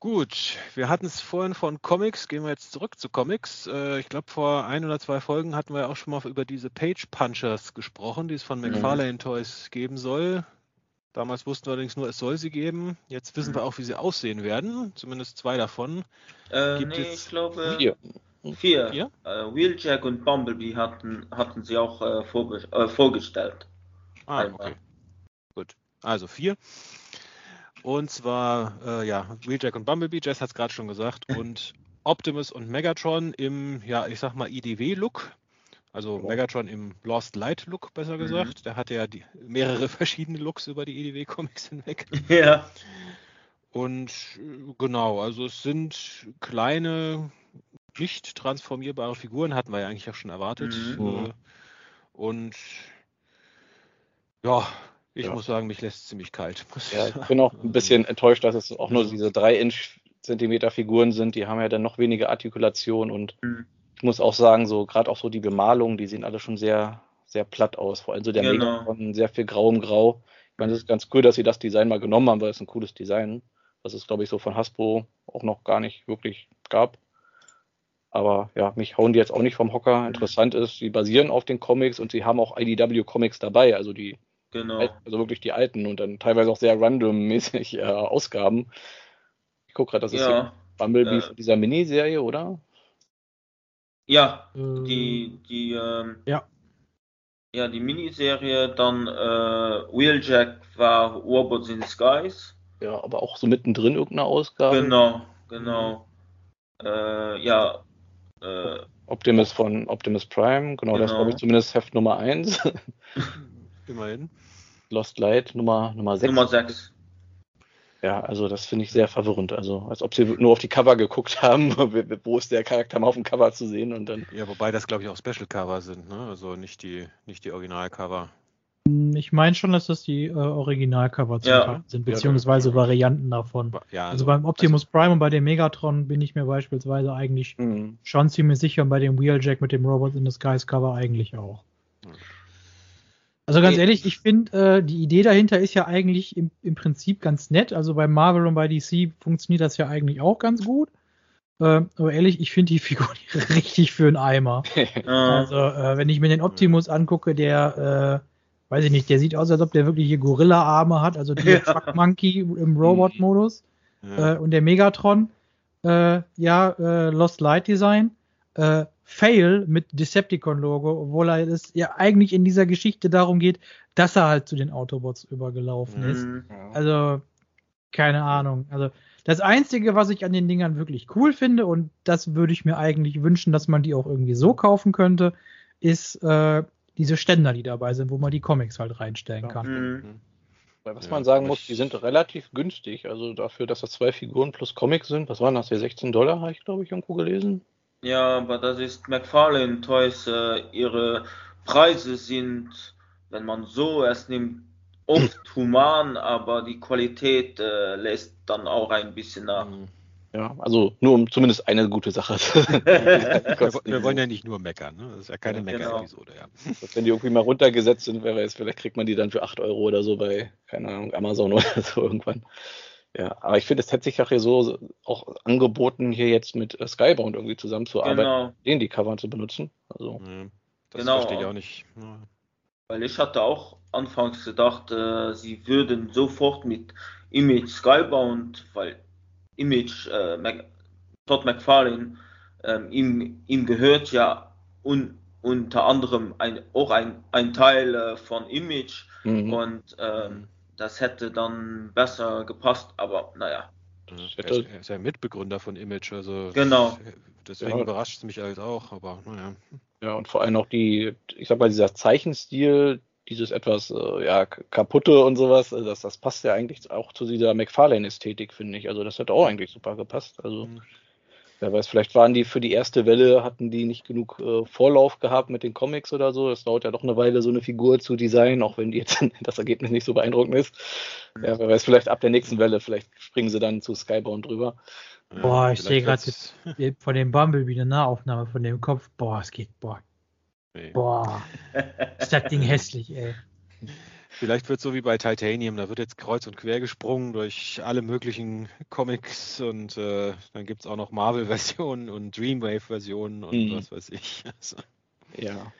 Gut, wir hatten es vorhin von Comics, gehen wir jetzt zurück zu Comics. Äh, ich glaube, vor ein oder zwei Folgen hatten wir auch schon mal über diese Page Punchers gesprochen, die es von McFarlane Toys geben soll. Damals wussten wir allerdings nur, es soll sie geben. Jetzt wissen wir auch, wie sie aussehen werden. Zumindest zwei davon. Äh, Gibt nee, ich glaube vier. Vier. vier? Äh, Wheeljack und Bumblebee hatten, hatten sie auch äh, vorge äh, vorgestellt. Ah, Einmal. okay. Gut. Also vier. Und zwar, äh, ja, Wheeljack und Bumblebee, Jess hat es gerade schon gesagt, (laughs) und Optimus und Megatron im, ja, ich sag mal, IDW-Look. Also ja. Megatron im Lost Light-Look, besser mhm. gesagt. Mhm. Der hatte ja die, mehrere (laughs) verschiedene Looks über die IDW-Comics (laughs) hinweg. Ja. Und äh, genau, also es sind kleine, nicht transformierbare Figuren, hatten wir ja eigentlich auch schon erwartet. Mhm. Äh, und ja, ich ja. muss sagen, mich lässt es ziemlich kalt. (laughs) Ja, ich bin auch ein bisschen enttäuscht, dass es auch nur diese 3 Inch Zentimeter Figuren sind. Die haben ja dann noch weniger Artikulation und mhm. ich muss auch sagen, so gerade auch so die Bemalungen, die sehen alle schon sehr, sehr platt aus. Vor allem so der genau. Megaton, sehr viel Grau im Grau. Ich meine, es ist ganz cool, dass sie das Design mal genommen haben, weil es ein cooles Design, was es, glaube ich, so von Hasbro auch noch gar nicht wirklich gab. Aber ja, mich hauen die jetzt auch nicht vom Hocker. Mhm. Interessant ist, sie basieren auf den Comics und sie haben auch IDW Comics dabei, also die Genau. Also wirklich die alten und dann teilweise auch sehr random-mäßig äh, Ausgaben. Ich gucke gerade, das ist ja, Bumblebee äh, von dieser Miniserie, oder? Ja, äh, die, die, ähm, ja. Ja, die Miniserie, dann äh, Wheeljack war Robots in Skies. Ja, aber auch so mittendrin irgendeine Ausgabe. Genau, genau. Äh, ja. Äh, Optimus von Optimus Prime, genau, genau. das glaube ich zumindest Heft Nummer 1. (laughs) Immerhin. Lost Light Nummer, Nummer 6. Nummer 6. Ja, also das finde ich sehr verwirrend. Also als ob sie nur auf die Cover geguckt haben, (laughs) wo ist der Charakter mal auf dem Cover zu sehen und dann. Ja, wobei das glaube ich auch Special Cover sind, ne? Also nicht die, nicht die Originalcover. Ich meine schon, dass das die äh, Originalcover ja. sind, beziehungsweise ja, Varianten davon. Ja, also, also beim Optimus also, Prime und bei dem Megatron bin ich mir beispielsweise eigentlich mhm. schon ziemlich sicher und bei dem Wheeljack mit dem Robot in the Skies Cover eigentlich auch. Also ganz ehrlich, ich finde, äh, die Idee dahinter ist ja eigentlich im, im Prinzip ganz nett. Also bei Marvel und bei DC funktioniert das ja eigentlich auch ganz gut. Äh, aber ehrlich, ich finde die Figur (laughs) richtig für einen Eimer. (laughs) also äh, wenn ich mir den Optimus angucke, der, äh, weiß ich nicht, der sieht aus, als ob der wirklich hier Gorilla-Arme hat, also (laughs) der. Truck Monkey im Robot-Modus. Ja. Äh, und der Megatron, äh, ja, äh, Lost Light Design. Äh, Fail mit Decepticon-Logo, obwohl er es ja eigentlich in dieser Geschichte darum geht, dass er halt zu den Autobots übergelaufen ist. Mhm. Also, keine Ahnung. Also, das Einzige, was ich an den Dingern wirklich cool finde, und das würde ich mir eigentlich wünschen, dass man die auch irgendwie so kaufen könnte, ist äh, diese Ständer, die dabei sind, wo man die Comics halt reinstellen kann. Mhm. Was man sagen muss, die sind relativ günstig. Also dafür, dass das zwei Figuren plus Comics sind, was waren das hier? 16 Dollar, habe ich glaube ich irgendwo gelesen. Ja, aber das ist McFarlane Toys. Äh, ihre Preise sind, wenn man so es nimmt, oft (laughs) human, aber die Qualität äh, lässt dann auch ein bisschen nach. Mhm. Ja, also nur um zumindest eine gute Sache. (laughs) (laughs) wir, wollen ja nicht nur meckern, ne? Das ist ja keine ja, Mecker-Episode, genau. ja. Wenn die irgendwie mal runtergesetzt sind, wer weiß, vielleicht kriegt man die dann für 8 Euro oder so bei, keine Ahnung, Amazon oder so irgendwann. Ja, aber ich finde, es hätte sich auch hier so auch angeboten, hier jetzt mit äh, Skybound irgendwie zusammenzuarbeiten, genau. den die Cover zu benutzen. Also. Ja, das genau. verstehe ich auch nicht. Ja. Weil ich hatte auch anfangs gedacht, äh, sie würden sofort mit Image Skybound, weil Image äh, Mac, Todd McFarlane, ähm, ihm, ihm gehört ja un, unter anderem ein, auch ein, ein Teil äh, von Image mhm. und ähm, das hätte dann besser gepasst, aber naja. Er ist ja Mitbegründer von Image, also genau. deswegen ja. überrascht es mich halt auch, aber naja. Ja, und vor allem auch die, ich sag mal, dieser Zeichenstil, dieses etwas äh, ja, kaputte und sowas, also das, das passt ja eigentlich auch zu dieser McFarlane-Ästhetik, finde ich. Also das hätte auch eigentlich super gepasst. Also mhm. Wer weiß, vielleicht waren die für die erste Welle, hatten die nicht genug äh, Vorlauf gehabt mit den Comics oder so. Es dauert ja doch eine Weile, so eine Figur zu designen, auch wenn die jetzt (laughs) das Ergebnis nicht so beeindruckend ist. Ja, wer weiß, vielleicht ab der nächsten Welle, vielleicht springen sie dann zu Skybound drüber. Boah, ich sehe gerade von dem Bumblebee eine Nahaufnahme von dem Kopf. Boah, es geht, boah. Nee. Boah, ist das Ding hässlich, ey. (laughs) Vielleicht wird es so wie bei Titanium, da wird jetzt kreuz und quer gesprungen durch alle möglichen Comics und äh, dann gibt es auch noch Marvel-Versionen und Dreamwave-Versionen und mhm. was weiß ich. (laughs) Also. Ja.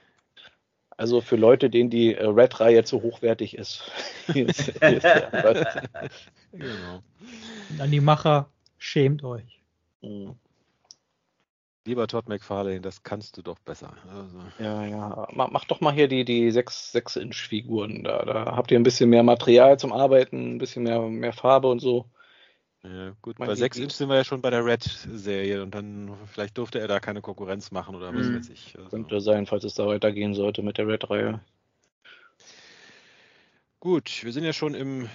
Also für Leute, denen die äh, Red-Reihe zu hochwertig ist. (laughs) hier ist, hier ist (laughs) genau. Und an die Macher, schämt euch. Mhm. Lieber Todd McFarlane, das kannst du doch besser. Also. Ja, ja. Mach, mach, doch mal hier die, die 6-Inch-Figuren da. Da habt ihr ein bisschen mehr Material zum Arbeiten, ein bisschen mehr, mehr Farbe und so. Ja, gut, bei 6 Inch sind wir ja schon bei der Red-Serie und dann vielleicht durfte er da keine Konkurrenz machen oder was mhm. weiß ich. Also. Könnte sein, falls es da weitergehen sollte mit der Red-Reihe. Gut, wir sind ja schon im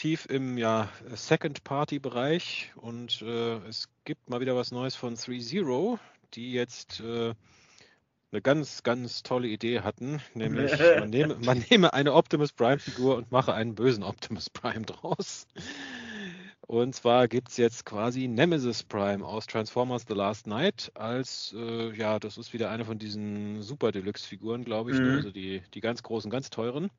tief im ja, Second-Party-Bereich und äh, es gibt mal wieder was Neues von 3.0, die jetzt äh, eine ganz, ganz tolle Idee hatten, nämlich (laughs) man nehme, man nehme eine Optimus Prime-Figur und mache einen bösen Optimus Prime (laughs) draus. Und zwar gibt es jetzt quasi Nemesis Prime aus Transformers The Last Night als, äh, ja, das ist wieder eine von diesen Super Deluxe-Figuren, glaube ich, ne? mhm. also die, die ganz großen, ganz teuren.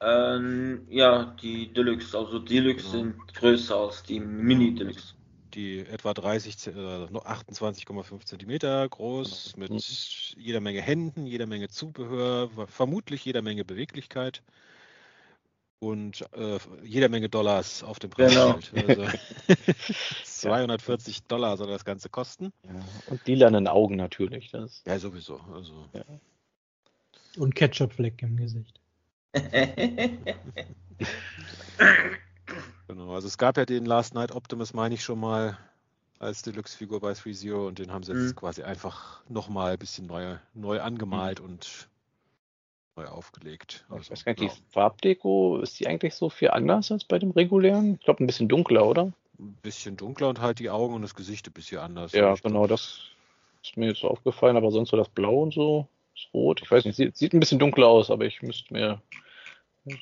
Ähm, ja, die Deluxe, also Deluxe genau. sind größer als die Mini Deluxe. Die etwa 30, äh, 28,5 Zentimeter groß, genau. mit mhm. jeder Menge Händen, jeder Menge Zubehör, vermutlich jeder Menge Beweglichkeit und äh, jeder Menge Dollars auf dem Preisschild. Genau. (laughs) Also (laughs) 240 Dollar soll das Ganze kosten. Ja. Und die lernen Augen natürlich. Das. Ja, sowieso. Also. Ja. Und Ketchupfleck im Gesicht. Genau, also es gab ja den Last Night Optimus, meine ich schon mal, als Deluxe-Figur bei 3.0 und den haben sie jetzt mhm. quasi einfach nochmal ein bisschen neu, neu angemalt mhm. und neu aufgelegt. Also, ich weiß gar nicht, ja. die Farbdeko, ist die eigentlich so viel anders als bei dem regulären? Ich glaube, ein bisschen dunkler, oder? Ein bisschen dunkler und halt die Augen und das Gesicht ein bisschen anders. Ja, genau, das ist mir jetzt aufgefallen, aber sonst so das Blau und so ist rot. Ich weiß nicht, sieht, sieht ein bisschen dunkler aus, aber ich müsste mir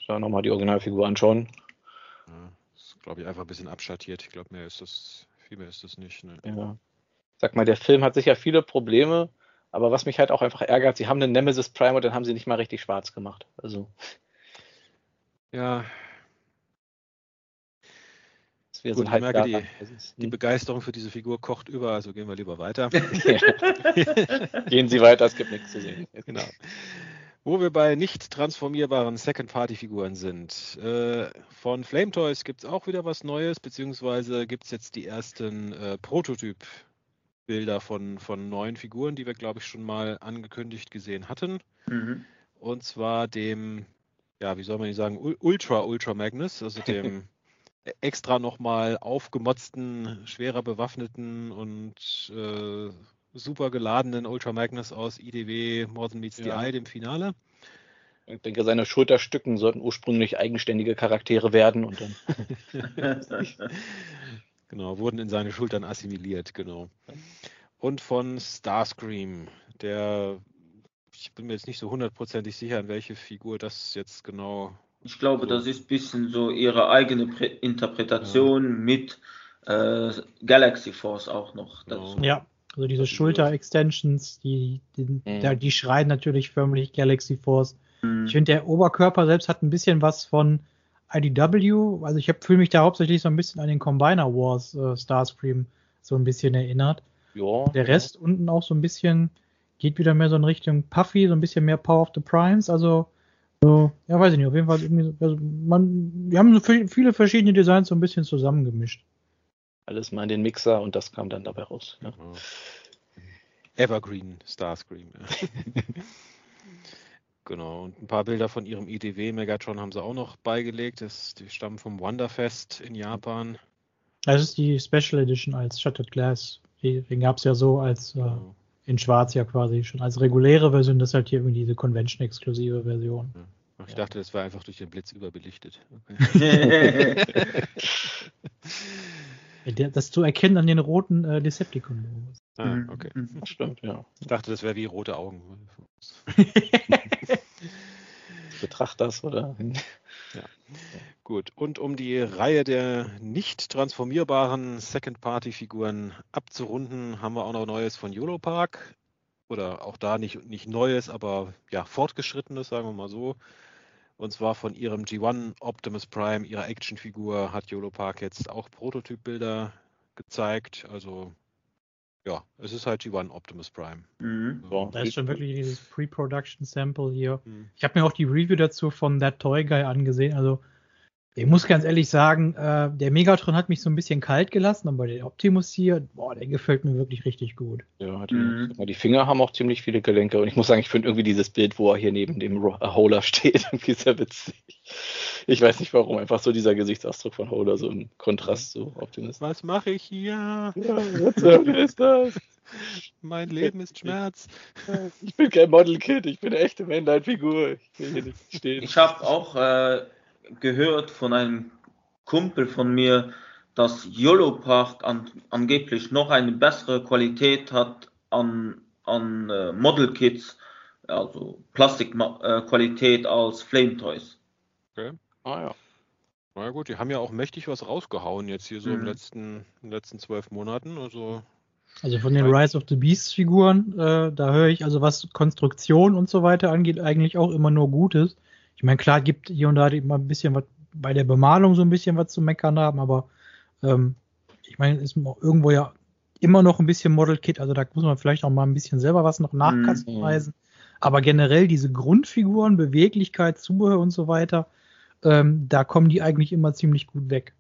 da nochmal die Originalfigur anschauen. Ja, ist, glaube ich, einfach ein bisschen abschattiert. Ich glaube, mehr ist das, viel mehr ist das nicht. Ne? Ja. Sag mal, der Film hat sicher viele Probleme, aber was mich halt auch einfach ärgert, sie haben einen Nemesis Prime und dann haben sie nicht mal richtig schwarz gemacht. Also. Ja, wir Gut, sind halt merke, die, die, Begeisterung für diese Figur kocht über, also gehen wir lieber weiter. (laughs) gehen Sie weiter, es gibt nichts zu sehen. (laughs) Genau. Wo wir bei nicht transformierbaren Second-Party-Figuren sind. Äh, von Flame Toys gibt es auch wieder was Neues, beziehungsweise gibt es jetzt die ersten äh, Prototyp-Bilder von, von neuen Figuren, die wir, glaube ich, schon mal angekündigt gesehen hatten. Mhm. Und zwar dem, ja, wie soll man sagen, Ultra Ultra Magnus, also dem (laughs) extra nochmal aufgemotzten, schwerer bewaffneten und äh, super geladenen Ultra Magnus aus IDW More Than Meets ja. the Eye, dem Finale. Ich denke, seine Schulterstücken sollten ursprünglich eigenständige Charaktere werden und dann. (laughs) genau, wurden in seine Schultern assimiliert, genau. Und von Starscream, der, ich bin mir jetzt nicht so hundertprozentig sicher, an welche Figur das jetzt genau ich glaube, das ist ein bisschen so ihre eigene Prä Interpretation ja. mit äh, Galaxy Force auch noch dazu. Ja, also diese Schulter-Extensions, die, die, mhm. die, schreien natürlich förmlich Galaxy Force. Mhm. Ich finde, der Oberkörper selbst hat ein bisschen was von IDW. Also ich fühle mich da hauptsächlich so ein bisschen an den Combiner Wars äh, Starscream so ein bisschen erinnert. Ja. Der Rest ja. unten auch so ein bisschen geht wieder mehr so in Richtung Puffy, so ein bisschen mehr Power of the Primes. Also so, ja, weiß ich nicht. Auf jeden Fall, irgendwie, also man, wir haben so viele verschiedene Designs so ein bisschen zusammengemischt. Alles mal in den Mixer und das kam dann dabei raus. Ja. Evergreen Starscream. Ja. (laughs) genau. Und ein paar Bilder von ihrem IDW Megatron haben sie auch noch beigelegt. Das, die stammen vom Wonderfest in Japan. Das ist die Special Edition als Shattered Glass. Den gab es ja so als äh, genau in Schwarz ja quasi schon als reguläre Version, das ist halt hier irgendwie diese Convention-exklusive Version. Ja. Ich dachte, das war einfach durch den Blitz überbelichtet. Okay. (laughs) (laughs) das zu erkennen an den roten äh, Decepticon-Logos. Ah, mhm. okay. Mhm. Stimmt, ja. Ich dachte, das wäre wie rote Augen. (laughs) Betracht das, oder? Ja. Gut. Und um die Reihe der nicht transformierbaren Second-Party-Figuren abzurunden, haben wir auch noch Neues von YOLO Park. Oder auch da nicht, nicht Neues, aber ja, fortgeschrittenes, sagen wir mal so. Und zwar von ihrem G1 Optimus Prime, ihrer Actionfigur, hat YOLO Park jetzt auch Prototypbilder gezeigt. Also ja, es ist halt G1 Optimus Prime. Mhm. So. Da ist schon wirklich dieses Pre-Production Sample hier. Mhm. Ich habe mir auch die Review dazu von That Toy Guy angesehen. Also ich muss ganz ehrlich sagen, äh, der Megatron hat mich so ein bisschen kalt gelassen, aber der Optimus hier, boah, der gefällt mir wirklich richtig gut. Ja, die, mhm. die Finger haben auch ziemlich viele Gelenke und ich muss sagen, ich finde irgendwie dieses Bild, wo er hier neben dem Holer steht, (laughs) irgendwie sehr witzig. Ich weiß nicht warum, einfach so dieser Gesichtsausdruck von Holer, so im Kontrast zu Optimus. Was mache ich hier? Ja, was (laughs) ist das? Mein Leben ist Schmerz. Ich bin kein Model-Kid, ich bin eine echte Männlein-Figur. Ich will hier nicht stehen. Ich habe auch äh, gehört von einem Kumpel von mir, dass YOLO Park an, angeblich noch eine bessere Qualität hat an, an äh, Model Kits, also Plastikqualität äh, als Flame Toys. Okay. Ah ja. Na ja gut, die haben ja auch mächtig was rausgehauen jetzt hier so mhm. im letzten, in den letzten zwölf Monaten. Also, also von den Rise of the Beasts Figuren, äh, da höre ich, also was Konstruktion und so weiter angeht, eigentlich auch immer nur Gutes. Ich meine, klar, gibt hier und da immer ein bisschen was bei der Bemalung so ein bisschen was zu meckern haben, aber ähm, ich meine, ist irgendwo ja immer noch ein bisschen Model Kit, also da muss man vielleicht auch mal ein bisschen selber was noch nachkastenweisen. Mhm. Aber generell diese Grundfiguren, Beweglichkeit, Zubehör und so weiter, ähm, da kommen die eigentlich immer ziemlich gut weg.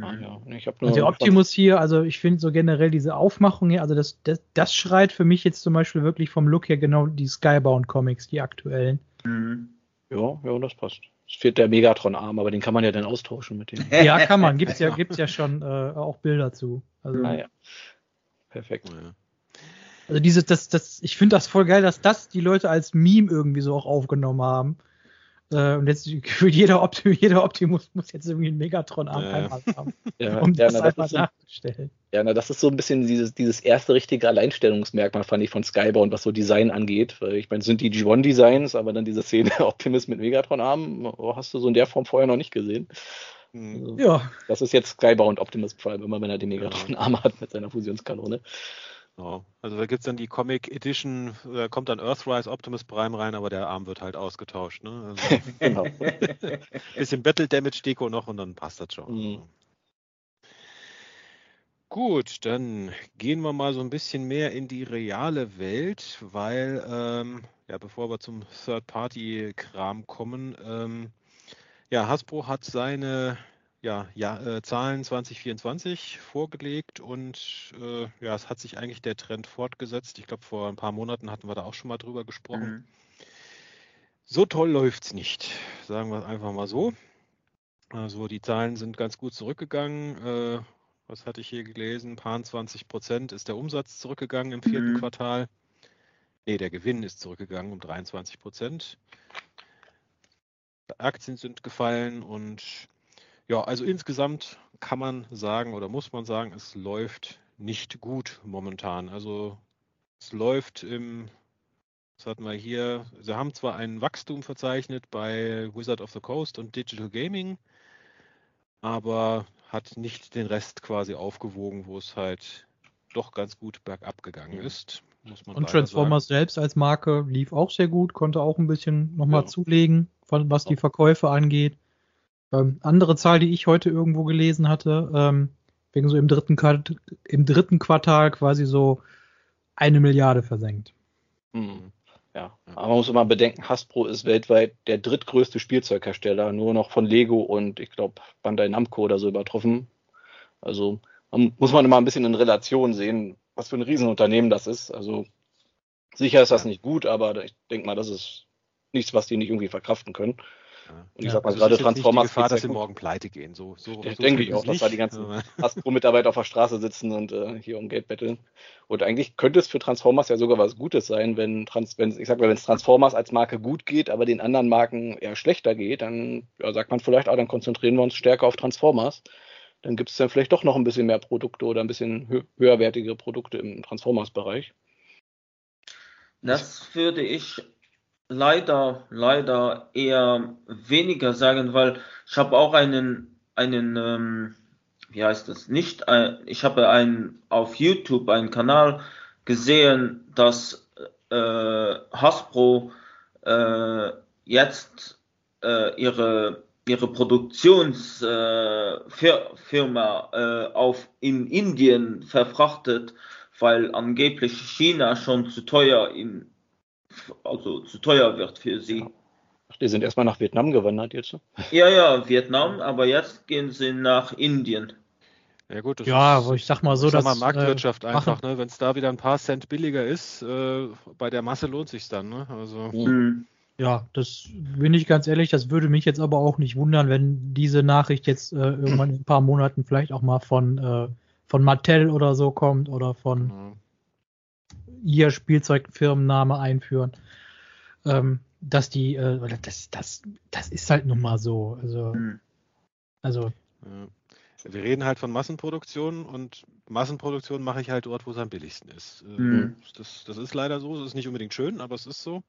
Ah, ja. ich also der Optimus hier, also ich finde so generell diese Aufmachung hier, also das, das, das schreit für mich jetzt zum Beispiel wirklich vom Look her genau die Skybound Comics, die aktuellen. Mhm. Ja, ja, das passt. Es fehlt der Megatron-Arm, aber den kann man ja dann austauschen mit dem. Ja, kann man. (laughs) Gibt's ja, gibt's ja schon äh, auch Bilder zu. Also, naja. Perfekt. Also dieses, das, das, ich finde das voll geil, dass das die Leute als Meme irgendwie so auch aufgenommen haben. Äh, und jetzt (laughs) jeder, Optim, jeder Optimus muss jetzt irgendwie einen Megatron-Arm ja. einmal haben, (laughs) ja, um ja, das na, einfach das nachzustellen. Ja, na, das ist so ein bisschen dieses, dieses erste richtige Alleinstellungsmerkmal, fand ich, von Skybound, was so Design angeht. Ich meine, sind die G1-Designs, aber dann diese Szene (laughs) Optimus mit Megatron-Arm, oh, hast du so in der Form vorher noch nicht gesehen. Also, ja. Das ist jetzt Skybound Optimus Prime, immer wenn er den Megatron-Arm hat mit seiner Fusionskanone. Genau. Also da gibt es dann die Comic Edition, da kommt dann Earthrise Optimus Prime rein, aber der Arm wird halt ausgetauscht. Ne? Also (laughs) genau. (laughs) bisschen Battle Damage Deko noch und dann passt das schon. Mhm. Gut, dann gehen wir mal so ein bisschen mehr in die reale Welt, weil, ähm, ja, bevor wir zum Third-Party-Kram kommen, ähm, ja, Hasbro hat seine ja, ja, äh, Zahlen 2024 vorgelegt und äh, ja, es hat sich eigentlich der Trend fortgesetzt. Ich glaube, vor ein paar Monaten hatten wir da auch schon mal drüber gesprochen. Mhm. So toll läuft es nicht, sagen wir einfach mal so. Also die Zahlen sind ganz gut zurückgegangen. Äh, was hatte ich hier gelesen? Paar 20 Prozent ist der Umsatz zurückgegangen im vierten mhm. Quartal. Nee, der Gewinn ist zurückgegangen um 23 Prozent. Aktien sind gefallen und ja, also insgesamt kann man sagen oder muss man sagen, es läuft nicht gut momentan. Also es läuft im, was hatten wir hier, sie haben zwar ein Wachstum verzeichnet bei Wizard of the Coast und Digital Gaming, aber hat nicht den Rest quasi aufgewogen, wo es halt doch ganz gut bergab gegangen ist. und Transformers sagen. selbst als Marke lief auch sehr gut, konnte auch ein bisschen nochmal ja. zulegen, was die Verkäufe angeht. Ähm, andere Zahl, die ich heute irgendwo gelesen hatte, ähm, wegen so im dritten, im dritten Quartal quasi so eine Milliarde versenkt. Mhm. Ja, aber man muss immer bedenken, Hasbro ist weltweit der drittgrößte Spielzeughersteller, nur noch von Lego und ich glaube Bandai Namco oder so übertroffen. Also man, muss man immer ein bisschen in Relation sehen, was für ein Riesenunternehmen das ist. Also sicher ist das nicht gut, aber ich denke mal, das ist nichts, was die nicht irgendwie verkraften können. Und ich ja, sag mal, also gerade Transformers. Die Gefahr, dass sie morgen pleite gehen. So, so, so denke ich auch, dass da die ganzen (laughs) Hasbro-Mitarbeiter auf der Straße sitzen und äh, hier um Geld betteln. Und eigentlich könnte es für Transformers ja sogar was Gutes sein, wenn, Trans wenn ich sag mal, wenn es Transformers als Marke gut geht, aber den anderen Marken eher schlechter geht, dann ja, sagt man vielleicht auch, dann konzentrieren wir uns stärker auf Transformers. dann gibt es dann vielleicht doch noch ein bisschen mehr Produkte oder ein bisschen hö höherwertige Produkte im Transformers-Bereich. Das würde ich leider, leider eher weniger sagen, weil ich habe auch einen, einen, ähm, wie heißt das, nicht, ein, ich habe einen auf YouTube einen Kanal gesehen, dass äh, Hasbro äh, jetzt äh, ihre ihre Produktionsfirma äh, äh, auf in Indien verfrachtet, weil angeblich China schon zu teuer in also zu teuer wird für sie. Ach, die sind erstmal nach Vietnam gewandert jetzt. Ja, ja, Vietnam, aber jetzt gehen sie nach Indien. Ja gut, ja, aber ich sag mal so, dass mal Marktwirtschaft äh, einfach, ne? Wenn es da wieder ein paar Cent billiger ist, äh, bei der Masse lohnt sich dann, ne? Also. Mhm. Ja, das bin ich ganz ehrlich, das würde mich jetzt aber auch nicht wundern, wenn diese Nachricht jetzt äh, irgendwann in ein paar Monaten vielleicht auch mal von, äh, von Mattel oder so kommt oder von mhm. Ihr Spielzeugfirmenname einführen. Ähm, dass die, äh, das, das, das ist halt nun mal so. Also, mhm. also ja. Wir reden halt von Massenproduktion und Massenproduktion mache ich halt dort, wo es am billigsten ist. Mhm. Das, das ist leider so, es ist nicht unbedingt schön, aber es ist so.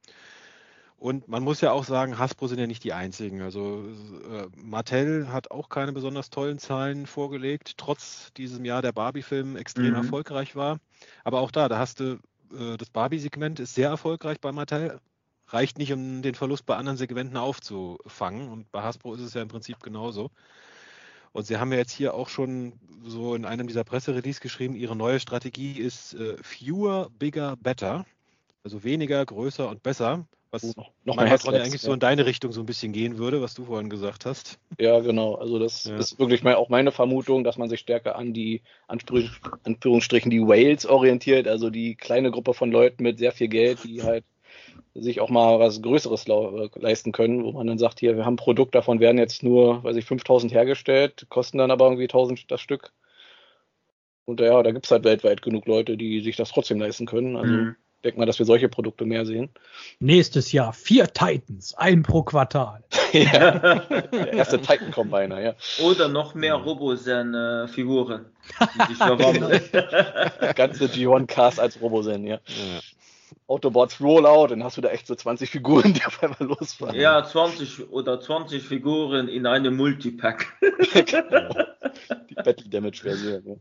Und man muss ja auch sagen, Hasbro sind ja nicht die einzigen. Also äh, Mattel hat auch keine besonders tollen Zahlen vorgelegt, trotz diesem Jahr der Barbie-Film extrem mhm. erfolgreich war. Aber auch da, da hast du äh, das Barbie-Segment ist sehr erfolgreich bei Mattel, reicht nicht, um den Verlust bei anderen Segmenten aufzufangen. Und bei Hasbro ist es ja im Prinzip genauso. Und sie haben ja jetzt hier auch schon so in einem dieser Presserelease geschrieben, ihre neue Strategie ist äh, fewer, bigger, better. Also weniger, größer und besser. Was noch, noch mal eigentlich ja. so in deine Richtung so ein bisschen gehen würde, was du vorhin gesagt hast. Ja, genau. Also das ja. ist wirklich mal auch meine Vermutung, dass man sich stärker an die Anführungsstrichen die Whales orientiert, also die kleine Gruppe von Leuten mit sehr viel Geld, die halt sich auch mal was Größeres leisten können, wo man dann sagt, hier, wir haben ein Produkt, davon werden jetzt nur, weiß ich, 5000 hergestellt, kosten dann aber irgendwie 1000 das Stück. Und ja, da gibt es halt weltweit genug Leute, die sich das trotzdem leisten können. Also mhm denke mal, dass wir solche Produkte mehr sehen. Nächstes Jahr vier Titans, ein pro Quartal. (laughs) ja, der erste Titan Combiner, ja. Oder noch mehr Robosen-Figuren. (laughs) Ganze G1-Cast als Robosen, ja. ja. Autobots Rollout, dann hast du da echt so 20 Figuren, (laughs) die auf einmal losfahren. Ja, 20 oder 20 Figuren in einem Multipack. genau. Die Battle Damage Version. Ja.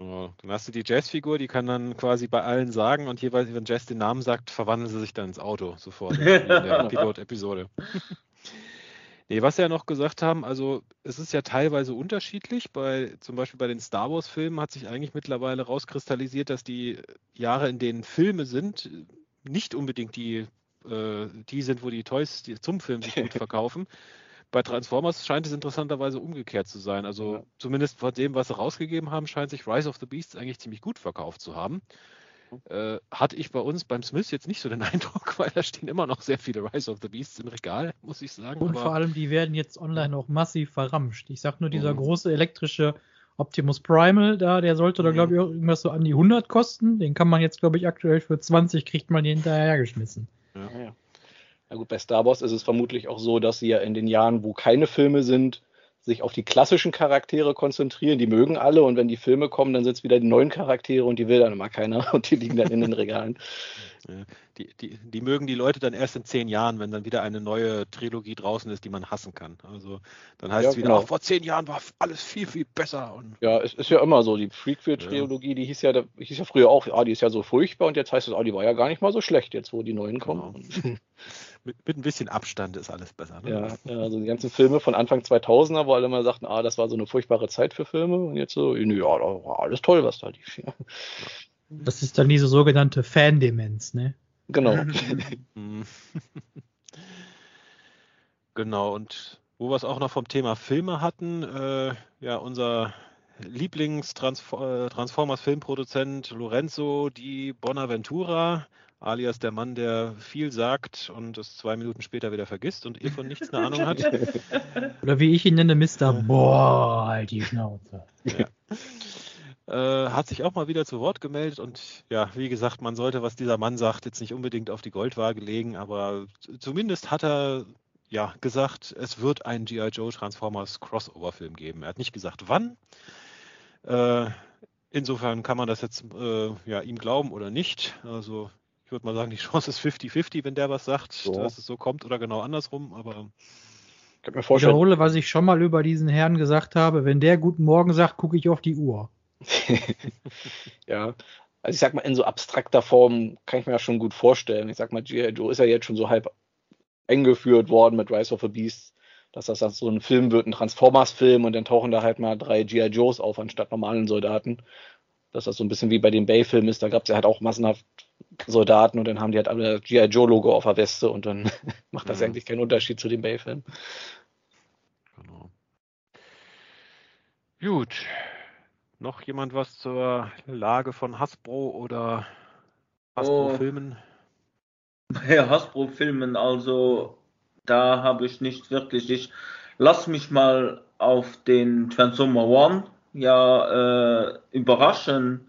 Ja, dann hast du die Jazz-Figur, die kann dann quasi bei allen sagen und jeweils, wenn Jazz den Namen sagt, verwandeln sie sich dann ins Auto sofort in der (laughs) Pilot-Episode. nee, was sie ja noch gesagt haben, also es ist ja teilweise unterschiedlich. Bei, zum Beispiel bei den Star Wars-Filmen hat sich eigentlich mittlerweile rauskristallisiert, dass die Jahre, in denen Filme sind, nicht unbedingt die, äh, die sind, wo die Toys die zum Film sich gut (laughs) verkaufen. Bei Transformers scheint es interessanterweise umgekehrt zu sein. Also ja. zumindest von dem, was sie rausgegeben haben, scheint sich Rise of the Beasts eigentlich ziemlich gut verkauft zu haben. Mhm. Äh, hatte ich bei uns beim Smith jetzt nicht so den (laughs) Eindruck, weil da stehen immer noch sehr viele Rise of the Beasts im Regal, muss ich sagen. Und vor allem, die werden jetzt online auch massiv verramscht. Ich sag nur, dieser mhm. große elektrische Optimus Primal da, der sollte da, glaube ich, auch irgendwas so an die 100 kosten. Den kann man jetzt, glaube ich, aktuell für 20 kriegt man hinterhergeschmissen. Ja, ja. Na gut, bei Star Wars ist es vermutlich auch so, dass sie ja in den Jahren, wo keine Filme sind, sich auf die klassischen Charaktere konzentrieren. Die mögen alle und wenn die Filme kommen, dann sind es wieder die neuen Charaktere und die will dann immer keiner (laughs) und die liegen dann in den Regalen. Die, die, die mögen die Leute dann erst in zehn Jahren, wenn dann wieder eine neue Trilogie draußen ist, die man hassen kann. Also dann heißt ja, es wieder, genau. vor zehn Jahren war alles viel, viel besser. Ja, es ist ja immer so. Die Freakfield-Trilogie, ja. die hieß ja, die hieß ja früher auch, ah, die ist ja so furchtbar und jetzt heißt es, ah, die war ja gar nicht mal so schlecht, jetzt wo die neuen kommen. Genau. (laughs) mit, mit ein bisschen Abstand ist alles besser. Ne? Ja, ja, also die ganzen Filme von Anfang 2000er, wo alle immer sagten, ah, das war so eine furchtbare Zeit für Filme und jetzt so, ja, da war alles toll, was da lief. Ja. Das ist dann diese sogenannte Fandemenz, ne? Genau. (laughs) genau, und wo wir es auch noch vom Thema Filme hatten, äh, ja, unser Lieblings-Transformers-Filmproduzent Lorenzo di Bonaventura alias der Mann, der viel sagt und es zwei Minuten später wieder vergisst und eh von nichts eine Ahnung hat. (laughs) Oder wie ich ihn nenne, Mr. Boah, halt die Schnauze. Ja. Äh, hat sich auch mal wieder zu Wort gemeldet und ja, wie gesagt, man sollte, was dieser Mann sagt, jetzt nicht unbedingt auf die Goldwaage legen, aber zumindest hat er ja gesagt, es wird einen G.I. Joe Transformers Crossover-Film geben. Er hat nicht gesagt, wann. Äh, insofern kann man das jetzt äh, ja, ihm glauben oder nicht. Also ich würde mal sagen, die Chance ist 50-50, wenn der was sagt, so. dass es so kommt oder genau andersrum, aber. Ich mir vorstellen. wiederhole, was ich schon mal über diesen Herrn gesagt habe. Wenn der Guten Morgen sagt, gucke ich auf die Uhr. (laughs) ja, also ich sag mal, in so abstrakter Form kann ich mir das schon gut vorstellen. Ich sag mal, G.I. Joe ist ja jetzt schon so halb eingeführt worden mit Rise of the Beast, dass das dann so ein Film wird, ein Transformers-Film und dann tauchen da halt mal drei G.I. Joes auf anstatt normalen Soldaten. Dass das so ein bisschen wie bei dem Bay-Film ist, da gab es ja halt auch massenhaft Soldaten und dann haben die halt alle G.I. Joe-Logo auf der Weste und dann (laughs) macht das ja. eigentlich keinen Unterschied zu dem Bay-Film. Genau. Gut. Noch jemand was zur Lage von Hasbro oder Hasbro-Filmen? Oh, bei (laughs) Hasbro-Filmen, also da habe ich nicht wirklich. Ich lass mich mal auf den Transformer One ja äh, überraschen,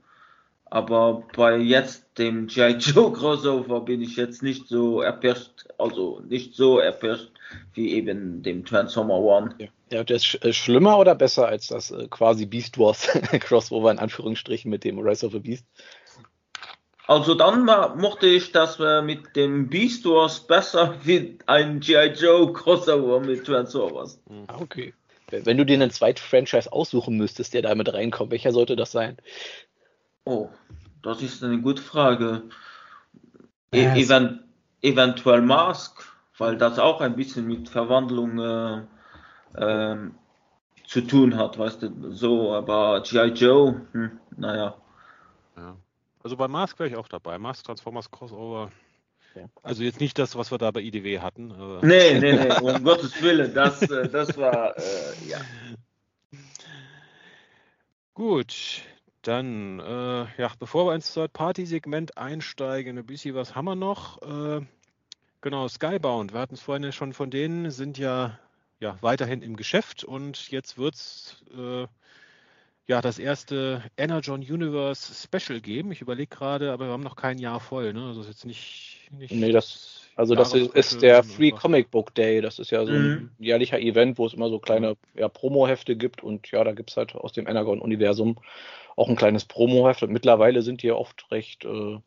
aber bei jetzt dem G.I. Joe (laughs) Crossover bin ich jetzt nicht so erpirscht, also nicht so erpirscht wie eben dem Transformer One. Ja. Ja, der ist äh, schlimmer oder besser als das äh, quasi Beast Wars (laughs) Crossover in Anführungsstrichen mit dem Rise of the Beast? Also dann mochte ich das äh, mit dem Beast Wars besser (laughs) wie ein G.I. Joe Crossover mit Transformers. Ah, okay. Wenn du dir einen zweiten Franchise aussuchen müsstest, der damit reinkommt, welcher sollte das sein? Oh, das ist eine gute Frage. E event eventuell Mask, weil das auch ein bisschen mit Verwandlung äh, ähm, zu tun hat, weißt du, so, aber G.I. Joe, hm, naja. Ja. Also bei Mask wäre ich auch dabei. Mask Transformers Crossover. Ja. Also jetzt nicht das, was wir da bei IDW hatten. Aber nee, nee, nee, (laughs) um Gottes Willen, das, äh, das war, äh, ja. Gut, dann, äh, ja, bevor wir ins Third-Party-Segment einsteigen, ein bisschen was haben wir noch. Äh, genau, Skybound, wir hatten es vorhin schon von denen, sind ja ja, weiterhin im Geschäft und jetzt wird es äh, ja das erste Energon Universe Special geben. Ich überlege gerade, aber wir haben noch kein Jahr voll, ne? Also ist jetzt nicht. nicht nee, das, also das ist, ist der Free Comic Book Day. Das ist ja so ein mhm. jährlicher Event, wo es immer so kleine ja, Promo-Hefte gibt und ja, da gibt es halt aus dem Energon-Universum auch ein kleines Promo-Heft und mittlerweile sind die oft recht. Äh,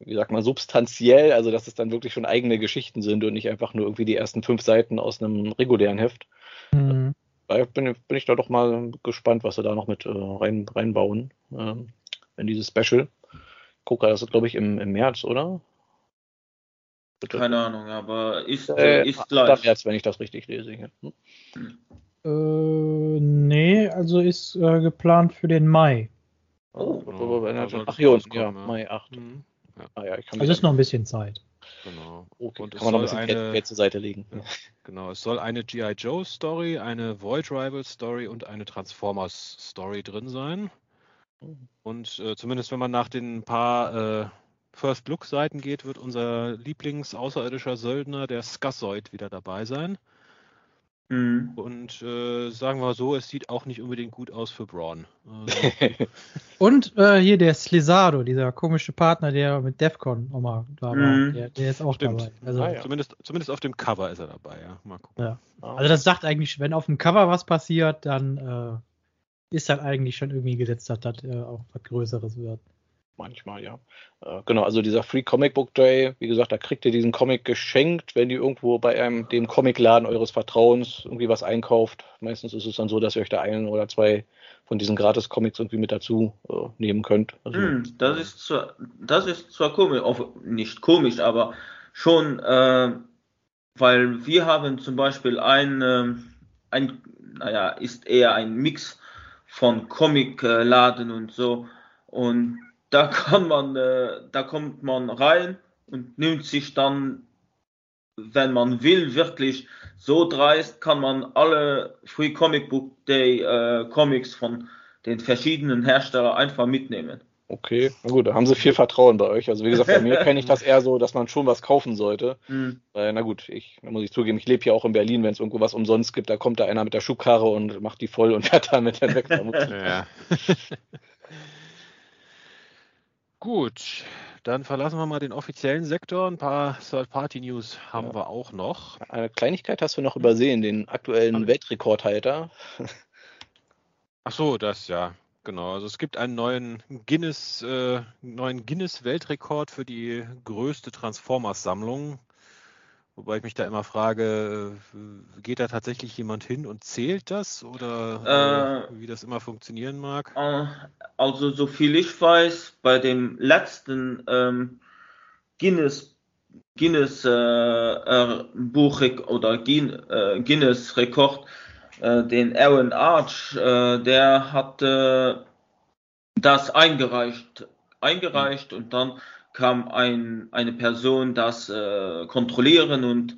wie sagt man, substanziell, also dass es dann wirklich schon eigene Geschichten sind und nicht einfach nur irgendwie die ersten fünf Seiten aus einem regulären Heft. Mhm. Da bin, bin, ich da doch mal gespannt, was sie da noch mit äh, rein, reinbauen ähm, in dieses Special. Gucke, das ist glaube ich im, im März, oder? Keine Ahnung, aber ist, äh, ist gleich. März, wenn ich das richtig lese. Hier. Hm? Äh, nee, also ist äh, geplant für den Mai. Oh, oh, ach, hier unten, ja, Mai 8. Mhm. Ja. Ah, ja, also ist noch ein bisschen Zeit. Genau. Okay, und kann man noch ein bisschen eine, Geld zur Seite legen. Ja, genau, es soll eine G.I. Joe Story, eine Void Rival Story und eine Transformers Story drin sein. Mhm. Und äh, zumindest wenn man nach den paar äh, First Look Seiten geht, wird unser Lieblings-außerirdischer Söldner, der Skassoid, wieder dabei sein. Mhm. Und äh, sagen wir so, es sieht auch nicht unbedingt gut aus für Braun. Also. (laughs) und äh, hier der Slizado, dieser komische Partner, der mit Defcon auch mal da war, mhm. der, der, ist auch Stimmt. dabei. Also, ah, ja. zumindest, zumindest auf dem Cover ist er dabei, ja. Mal gucken. Ja. Also das sagt eigentlich, wenn auf dem Cover was passiert, dann äh, ist halt eigentlich schon irgendwie gesetzt, dass das äh, auch was Größeres wird. Manchmal, ja. Äh, genau, also dieser Free Comic Book Day, wie gesagt, da kriegt ihr diesen Comic geschenkt, wenn ihr irgendwo bei einem, dem Comicladen eures Vertrauens irgendwie was einkauft. Meistens ist es dann so, dass ihr euch da einen oder zwei von diesen Gratis-Comics irgendwie mit dazu äh, nehmen könnt. Also, mm, das ist zwar, das ist zwar komisch, nicht komisch, aber schon, äh, weil wir haben zum Beispiel ein, äh, ein, naja, ist eher ein Mix von Comicladen und so und da kann man, äh, da kommt man rein und nimmt sich dann, wenn man will, wirklich so dreist, kann man alle Free Comic Book Day äh, Comics von den verschiedenen Herstellern einfach mitnehmen. Okay, na gut, da haben sie viel Vertrauen bei euch. Also wie gesagt, bei mir kenne ich (laughs) das eher so, dass man schon was kaufen sollte. Mhm. Äh, na gut, ich, da muss ich zugeben, ich lebe ja auch in Berlin, wenn es irgendwo was umsonst gibt, da kommt da einer mit der Schubkarre und macht die voll und fährt damit dann weg. (laughs) ja. Gut, dann verlassen wir mal den offiziellen Sektor. Ein paar Third-Party-News haben ja. wir auch noch. Eine Kleinigkeit hast du noch übersehen, den aktuellen Weltrekordhalter. Ach so, das ja. Genau, also es gibt einen neuen Guinness, äh, neuen Guinness Weltrekord für die größte Transformers-Sammlung. Wobei ich mich da immer frage, äh, geht da tatsächlich jemand hin und zählt das oder äh, wie das immer funktionieren mag? Äh, also so viel ich weiß, bei dem letzten ähm, Guinness Guinness äh, äh Buch oder Guinness Rekord, den Aaron Arch, der hat das eingereicht, eingereicht und dann kam ein, eine Person das äh, kontrollieren und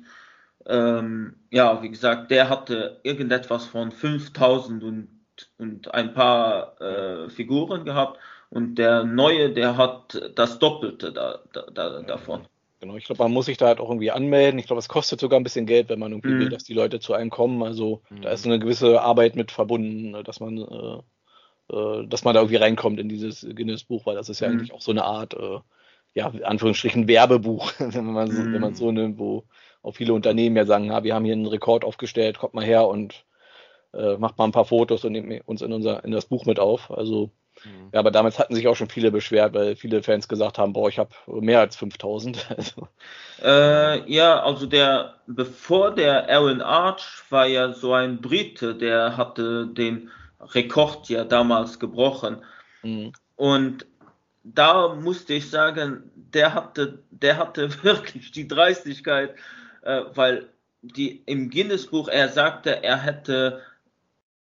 ähm, ja, wie gesagt, der hatte irgendetwas von 5000 und, und ein paar äh, Figuren gehabt und der neue, der hat das Doppelte da, da, da, davon. Genau, ich glaube, man muss sich da halt auch irgendwie anmelden. Ich glaube, es kostet sogar ein bisschen Geld, wenn man irgendwie mhm. will, dass die Leute zu einem kommen. Also mhm. da ist eine gewisse Arbeit mit verbunden, ne, dass man, äh, äh, dass man da irgendwie reinkommt in dieses Guinness-Buch, weil das ist ja mhm. eigentlich auch so eine Art äh, ja, in Anführungsstrichen Werbebuch, (laughs) wenn man so, mm. wenn man mhm. so nimmt, wo auch viele Unternehmen ja sagen, ja, wir haben hier einen Rekord aufgestellt, kommt mal her und äh, macht mal ein paar Fotos und nehmt uns in unser in das Buch mit auf. Also mm. ja, aber damals hatten sich auch schon viele beschwert, weil viele Fans gesagt haben, boah, ich habe mehr als 5000. (laughs) Also. Äh, ja, also der bevor der Aaron Arch war ja so ein Brite, der hatte den Rekord ja damals gebrochen. Mm. Und da musste ich sagen, der hatte, der hatte (laughs) wirklich die Dreistigkeit, äh, weil die im Guinness-Buch, er sagte, er hätte,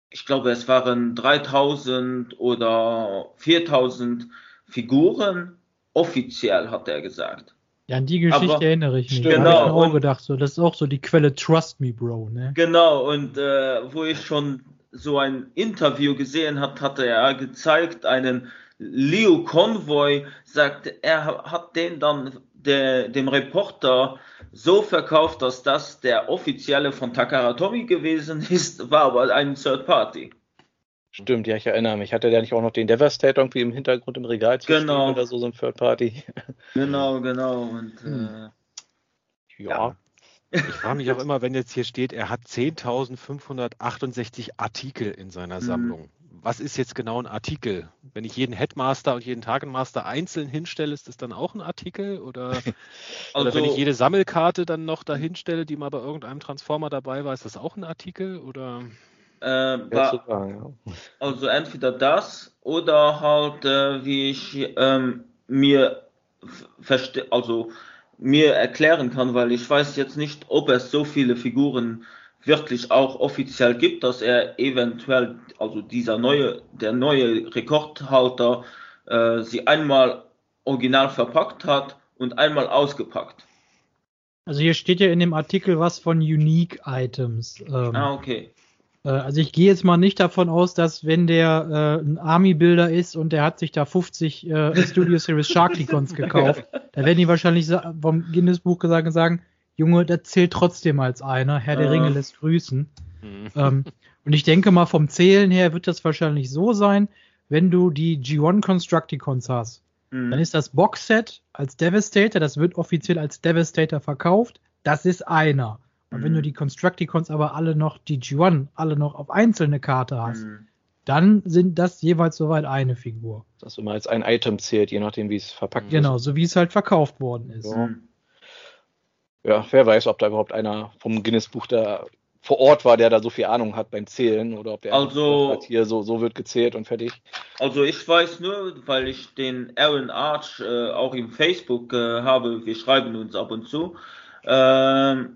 ich glaube, es waren 3000 oder 4000 Figuren, offiziell hat er gesagt. Ja, an die Geschichte Aber, erinnere ich mich. Genau. Da ich auch gedacht, so, das ist auch so die Quelle Trust Me, Bro. Ne? Genau, und äh, wo ich schon so ein Interview gesehen hat, hatte er gezeigt, einen Leo Convoy sagt, er hat den dann der, dem Reporter so verkauft, dass das der offizielle von Takaratomi gewesen ist, war aber ein Third Party. Stimmt, ja, ich erinnere mich. Hatte der nicht auch noch den Devastator irgendwie im Hintergrund im Regal zu genau. oder so, so ein Third Party? (laughs) Genau, genau. Und, hm. äh, ja. Ich frage mich auch immer, wenn jetzt hier steht, er hat 10.568 Artikel in seiner hm. Sammlung was ist jetzt genau ein Artikel? Wenn ich jeden Headmaster und jeden Targetmaster einzeln hinstelle, ist das dann auch ein Artikel? Oder, also, (laughs) oder wenn ich jede Sammelkarte dann noch dahin stelle, die mal bei irgendeinem Transformer dabei war, ist das auch ein Artikel? Oder? Äh, bei, ja. Also entweder das oder halt, äh, wie ich ähm, mir verste also mir erklären kann, weil ich weiß jetzt nicht, ob es so viele Figuren wirklich auch offiziell gibt, dass er eventuell, also dieser neue, der neue Rekordhalter, äh, sie einmal original verpackt hat und einmal ausgepackt. Also hier steht ja in dem Artikel was von Unique Items. Ähm, ah, okay. Äh, also ich gehe jetzt mal nicht davon aus, dass wenn der äh, ein Army-Builder ist und der hat sich da 50 äh, Studio Series Sharklicons gekauft, (laughs) da werden die wahrscheinlich vom Guinness-Buch gesagt und sagen, Junge, der zählt trotzdem als einer. Herr der Ringe lässt grüßen. Mhm. Ähm, und ich denke mal, vom Zählen her wird das wahrscheinlich so sein, wenn du die G1 Constructicons hast. Mhm. Dann ist das Boxset als Devastator, das wird offiziell als Devastator verkauft. Das ist einer. Und mhm. wenn du die Constructicons aber alle noch, die G1, alle noch auf einzelne Karte hast, mhm. dann sind das jeweils soweit eine Figur. Das immer als ein Item zählt, je nachdem, wie es verpackt genau, ist. Genau, so wie es halt verkauft worden ist. Ja. Ja, wer weiß, ob da überhaupt einer vom Guinness-Buch da vor Ort war, der da so viel Ahnung hat beim Zählen oder ob der also, hat, hier so, so wird gezählt und fertig. Also ich weiß nur, weil ich den Aaron Arch äh, auch im Facebook äh, habe, wir schreiben uns ab und zu, ähm,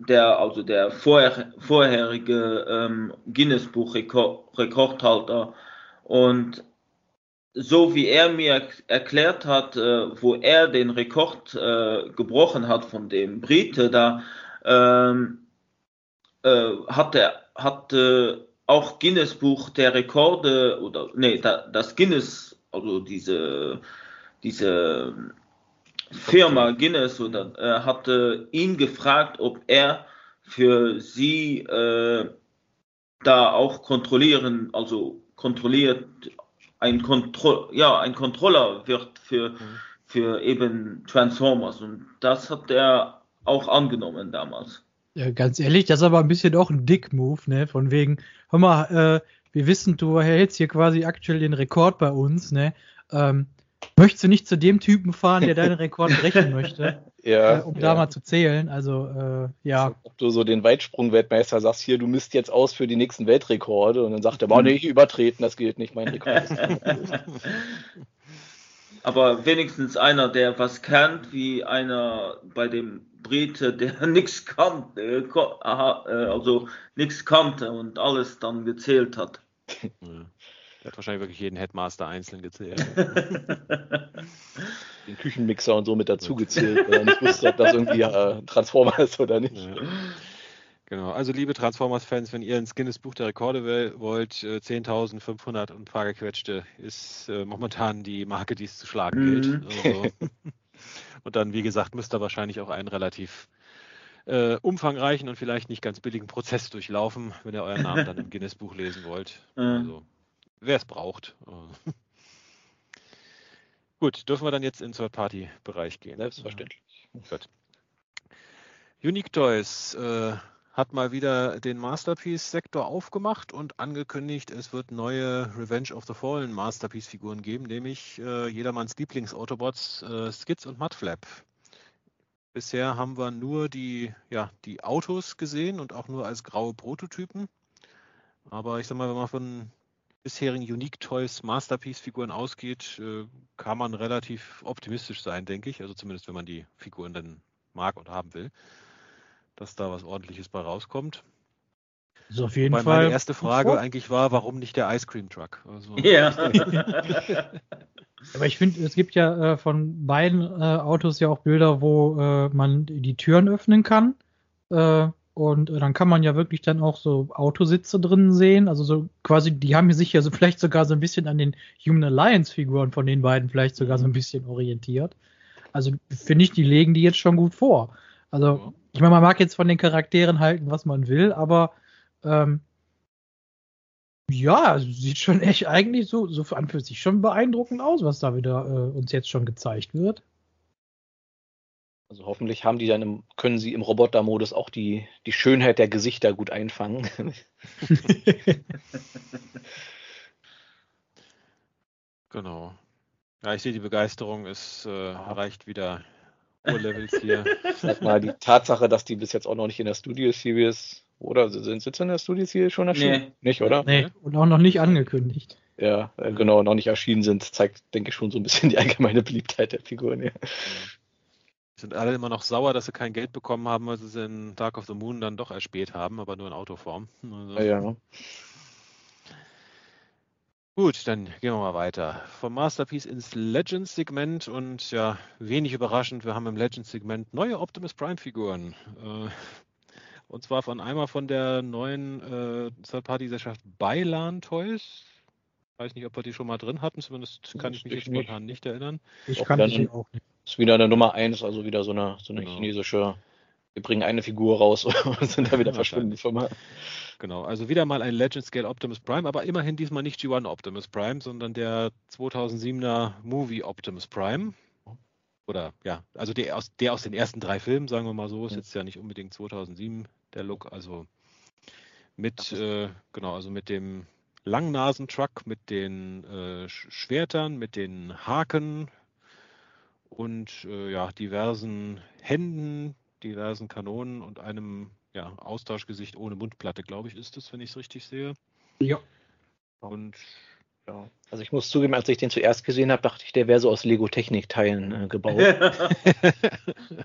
der, also der vorher, vorherige ähm, Guinness-Buch-Rekordhalter und so wie er mir erklärt hat, äh, wo er den Rekord äh, gebrochen hat von dem Brite, da ähm, äh, hat er hat äh, auch Guinness Buch der Rekorde oder nee, da, das Guinness, also diese diese Firma Guinness oder äh, hatte ihn gefragt, ob er für sie äh, da auch kontrollieren, also kontrolliert ein, Kontro ja, ein Controller wird für, mhm. für eben Transformers. Und das hat er auch angenommen damals. Ja, ganz ehrlich, das ist aber ein bisschen auch ein Dick-Move, ne? Von wegen, hör mal, äh, wir wissen, du hältst hier quasi aktuell den Rekord bei uns, ne? Ähm, möchtest du nicht zu dem Typen fahren, der deinen Rekord brechen möchte? (laughs) ja, äh, um ja. da mal zu zählen. Also, äh, ja. Ob du so den Weitsprung-Weltmeister sagst, hier, du misst jetzt aus für die nächsten Weltrekorde und dann sagt er, boah, nee, übertreten, das gilt nicht, mein Rekord. (laughs) (laughs) Aber wenigstens einer, der was kennt, wie einer bei dem Brite, der (laughs) nichts kannte, äh, aha, äh, also nichts kannte und alles dann gezählt hat. Der hat wahrscheinlich wirklich jeden Headmaster einzeln gezählt. (laughs) den Küchenmixer und so mit dazu gezählt, weil er nicht wusste, ob das irgendwie äh, Transformer ist oder nicht. Ja. Genau, also liebe Transformers-Fans, wenn ihr ins Guinness-Buch der Rekorde wollt, äh, 10.500 und ein paar gequetschte ist äh, momentan die Marke, die es zu schlagen gilt. Mhm. Also, (laughs) und dann, wie gesagt, müsst ihr wahrscheinlich auch einen relativ äh, umfangreichen und vielleicht nicht ganz billigen Prozess durchlaufen, wenn ihr euren Namen dann im Guinness-Buch lesen wollt. Mhm. Also, wer es braucht. (laughs) Gut, dürfen wir dann jetzt in den Third-Party-Bereich gehen. Selbstverständlich. Gut. Unique Toys äh, hat mal wieder den Masterpiece-Sektor aufgemacht und angekündigt, es wird neue Revenge of the Fallen Masterpiece-Figuren geben, nämlich äh, jedermanns Lieblings-Autobots äh, Skids und Mudflap. Bisher haben wir nur die, ja, die Autos gesehen und auch nur als graue Prototypen. Aber ich sag mal, wenn man von bisherigen Unique Toys Masterpiece-Figuren ausgeht, äh, kann man relativ optimistisch sein, denke ich. Also zumindest, wenn man die Figuren dann mag und haben will, dass da was ordentliches bei rauskommt. So auf jeden Wobei Fall. meine erste Frage Vor- eigentlich war, warum nicht der Ice Cream Truck? Also, (laughs) Ja. Aber ich finde, es gibt ja äh, von beiden äh, Autos ja auch Bilder, wo äh, man die Türen öffnen kann. Und äh, dann kann man ja wirklich dann auch so Autositze drin sehen. Also so quasi, die haben sich ja so (laughs) vielleicht sogar so ein bisschen an den Human Alliance Figuren von den beiden vielleicht sogar so ein bisschen orientiert. Also finde ich, die legen die jetzt schon gut vor. Also ich meine, man mag jetzt von den Charakteren halten, was man will, aber ähm, ja, sieht schon echt eigentlich so, so an für sich schon beeindruckend aus, was da wieder äh, uns jetzt schon gezeigt wird. Also hoffentlich haben die dann im, können sie im Roboter-Modus auch die, die Schönheit der Gesichter gut einfangen. (laughs) Genau. Ja, ich sehe, die Begeisterung ist äh, erreicht wieder Urlevels hier. Sag mal, die Tatsache, dass die bis jetzt auch noch nicht in der Studio Series oder sind sie in der Studio Series schon erschienen? Nee. Nicht, oder? nee, und auch noch nicht angekündigt. Ja, äh, genau, noch nicht erschienen sind, zeigt, denke ich, schon so ein bisschen die allgemeine Beliebtheit der Figuren. Ja. Sind alle immer noch sauer, dass sie kein Geld bekommen haben, weil sie es in Dark of the Moon dann doch erspäht haben, aber nur in Autoform. Also, Ja. Gut, dann gehen wir mal weiter. Vom Masterpiece ins Legends-Segment und ja, wenig überraschend, wir haben im Legends-Segment neue Optimus Prime-Figuren. Äh, und zwar von einmal von der neuen äh, Third-Party-Gesellschaft Beilan Toys. Weiß nicht, ob wir die schon mal drin hatten, zumindest kann ich mich jetzt Ich nicht. spontan nicht erinnern. Ich Auch kann sie auch nicht. Ist wieder eine Nummer 1, also wieder so eine, so eine Genau. chinesische, wir bringen eine Figur raus (laughs) und sind da wieder Ja, verschwunden, die Firma. Genau, also wieder mal ein Legend Scale Optimus Prime, aber immerhin diesmal nicht G1 Optimus Prime, sondern der 2007er Movie Optimus Prime. Oder ja, also der aus, der aus den ersten drei Filmen, sagen wir mal so, ist jetzt ja nicht unbedingt 2007 der Look, also mit, äh, genau, also mit dem Langnasentruck, mit den äh, Sch- Schwertern, mit den Haken und äh, ja, diversen Händen, diversen Kanonen und einem ja, Austauschgesicht ohne Mundplatte, glaube ich, ist es, wenn ich es richtig sehe. Ja. Und Ja. Also ich muss zugeben, als ich den zuerst gesehen habe, dachte ich, der wäre so aus Lego-Technik-Teilen äh, gebaut. Ir- (laughs)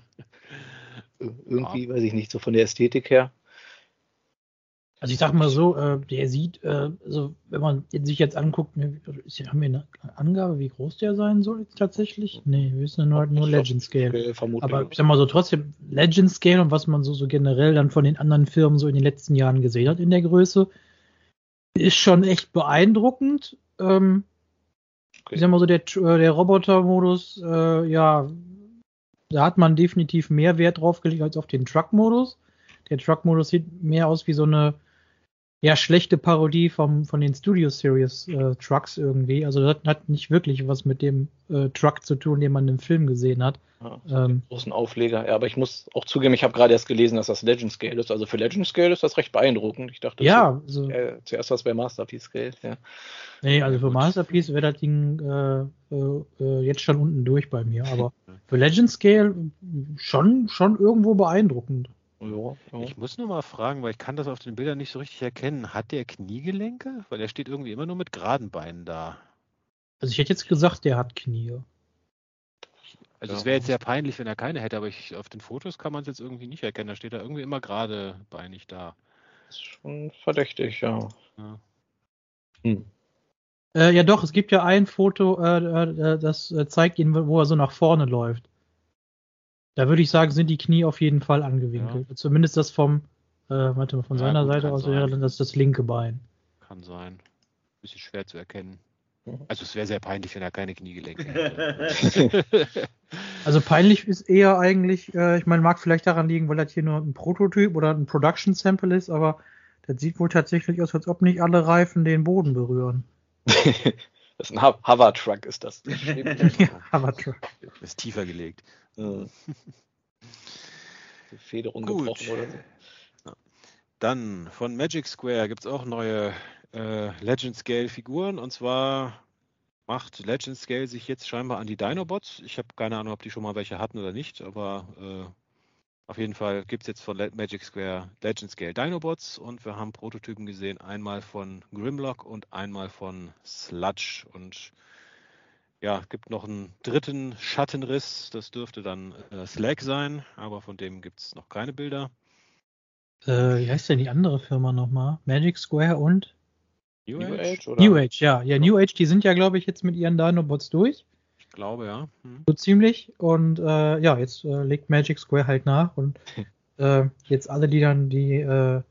Irgendwie, weiß ich nicht, so von der Ästhetik her. Also ich sag mal so, äh, der sieht, äh, also wenn man sich jetzt anguckt, ne, ist, haben wir eine Angabe, wie groß der sein soll jetzt tatsächlich? Nee, wir wissen nur, nur Legend Scale. Äh. Aber ich sag mal so, trotzdem Legend Scale und was man so, so generell dann von den anderen Firmen so in den letzten Jahren gesehen hat in der Größe, ist schon echt beeindruckend. Ähm, Okay. Ich sag mal so, der, äh, der Roboter-Modus, äh, ja, da hat man definitiv mehr Wert drauf gelegt als auf den Truck-Modus. Der Truck-Modus sieht mehr aus wie so eine, ja, schlechte Parodie vom, von den Studio Series äh, Trucks irgendwie. Also das hat nicht wirklich was mit dem äh, Truck zu tun, den man im Film gesehen hat. Ja, ähm, großen Aufleger. Ja, aber ich muss auch zugeben, ich habe gerade erst gelesen, dass das Legend Scale ist. Also für Legend Scale ist das recht beeindruckend. Ich dachte, ja, so, äh, zuerst was bei Masterpiece Scale. Ja. Nee, also für Masterpiece wäre das Ding äh, äh, äh, jetzt schon unten durch bei mir. Aber (laughs) für Legend Scale schon, schon irgendwo beeindruckend. Ja, ja. Ich muss nur mal fragen, weil ich kann das auf den Bildern nicht so richtig erkennen. Hat der Kniegelenke? Weil er steht irgendwie immer nur mit geraden Beinen da. Also ich hätte jetzt gesagt, der hat Knie. Also es wäre jetzt sehr peinlich, wenn er keine hätte, aber ich, auf den Fotos kann man es jetzt irgendwie nicht erkennen. Da steht er irgendwie immer gerade beinig da. Das ist schon verdächtig, ja. Ja, hm. äh, ja doch, es gibt ja ein Foto, äh, äh das äh, zeigt ihn, wo er so nach vorne läuft. Da würde ich sagen, sind die Knie auf jeden Fall angewinkelt. Ja. Zumindest das vom, äh, warte mal, von ja, seiner gut, Seite aus wäre dann das, das linke Bein. Kann sein. Bisschen schwer zu erkennen. Also es wäre sehr peinlich, wenn er keine Kniegelenke hätte. (laughs) also peinlich ist eher eigentlich, äh, ich meine, mag vielleicht daran liegen, weil das hier nur ein Prototyp oder ein Production Sample ist, aber das sieht wohl tatsächlich aus, als ob nicht alle Reifen den Boden berühren. (laughs) das ist ein Hover Truck, ist das. (laughs) ja, Hover Truck. Ist tiefer gelegt. (laughs) Die Federung Gut. gebrochen oder so. Dann von Magic Square gibt es auch neue äh, Legend Scale Figuren und zwar macht Legend Scale sich jetzt scheinbar an die Dinobots. Ich habe keine Ahnung, ob die schon mal welche hatten oder nicht, aber äh, auf jeden Fall gibt es jetzt von Magic Square Legend Scale Dinobots und wir haben Prototypen gesehen, einmal von Grimlock und einmal von Sludge und ja, es gibt noch einen dritten Schattenriss, das dürfte dann äh, Slack sein, aber von dem gibt es noch keine Bilder. Äh, wie heißt denn die andere Firma nochmal? Magic Square und? New, New Age? Oder? New Age, ja. Ja, New Age, die sind ja, glaube ich, jetzt mit ihren Dinobots durch. Ich glaube, ja. Hm. So ziemlich. Und äh, ja, jetzt äh, legt Magic Square halt nach und äh, jetzt alle, die dann die äh,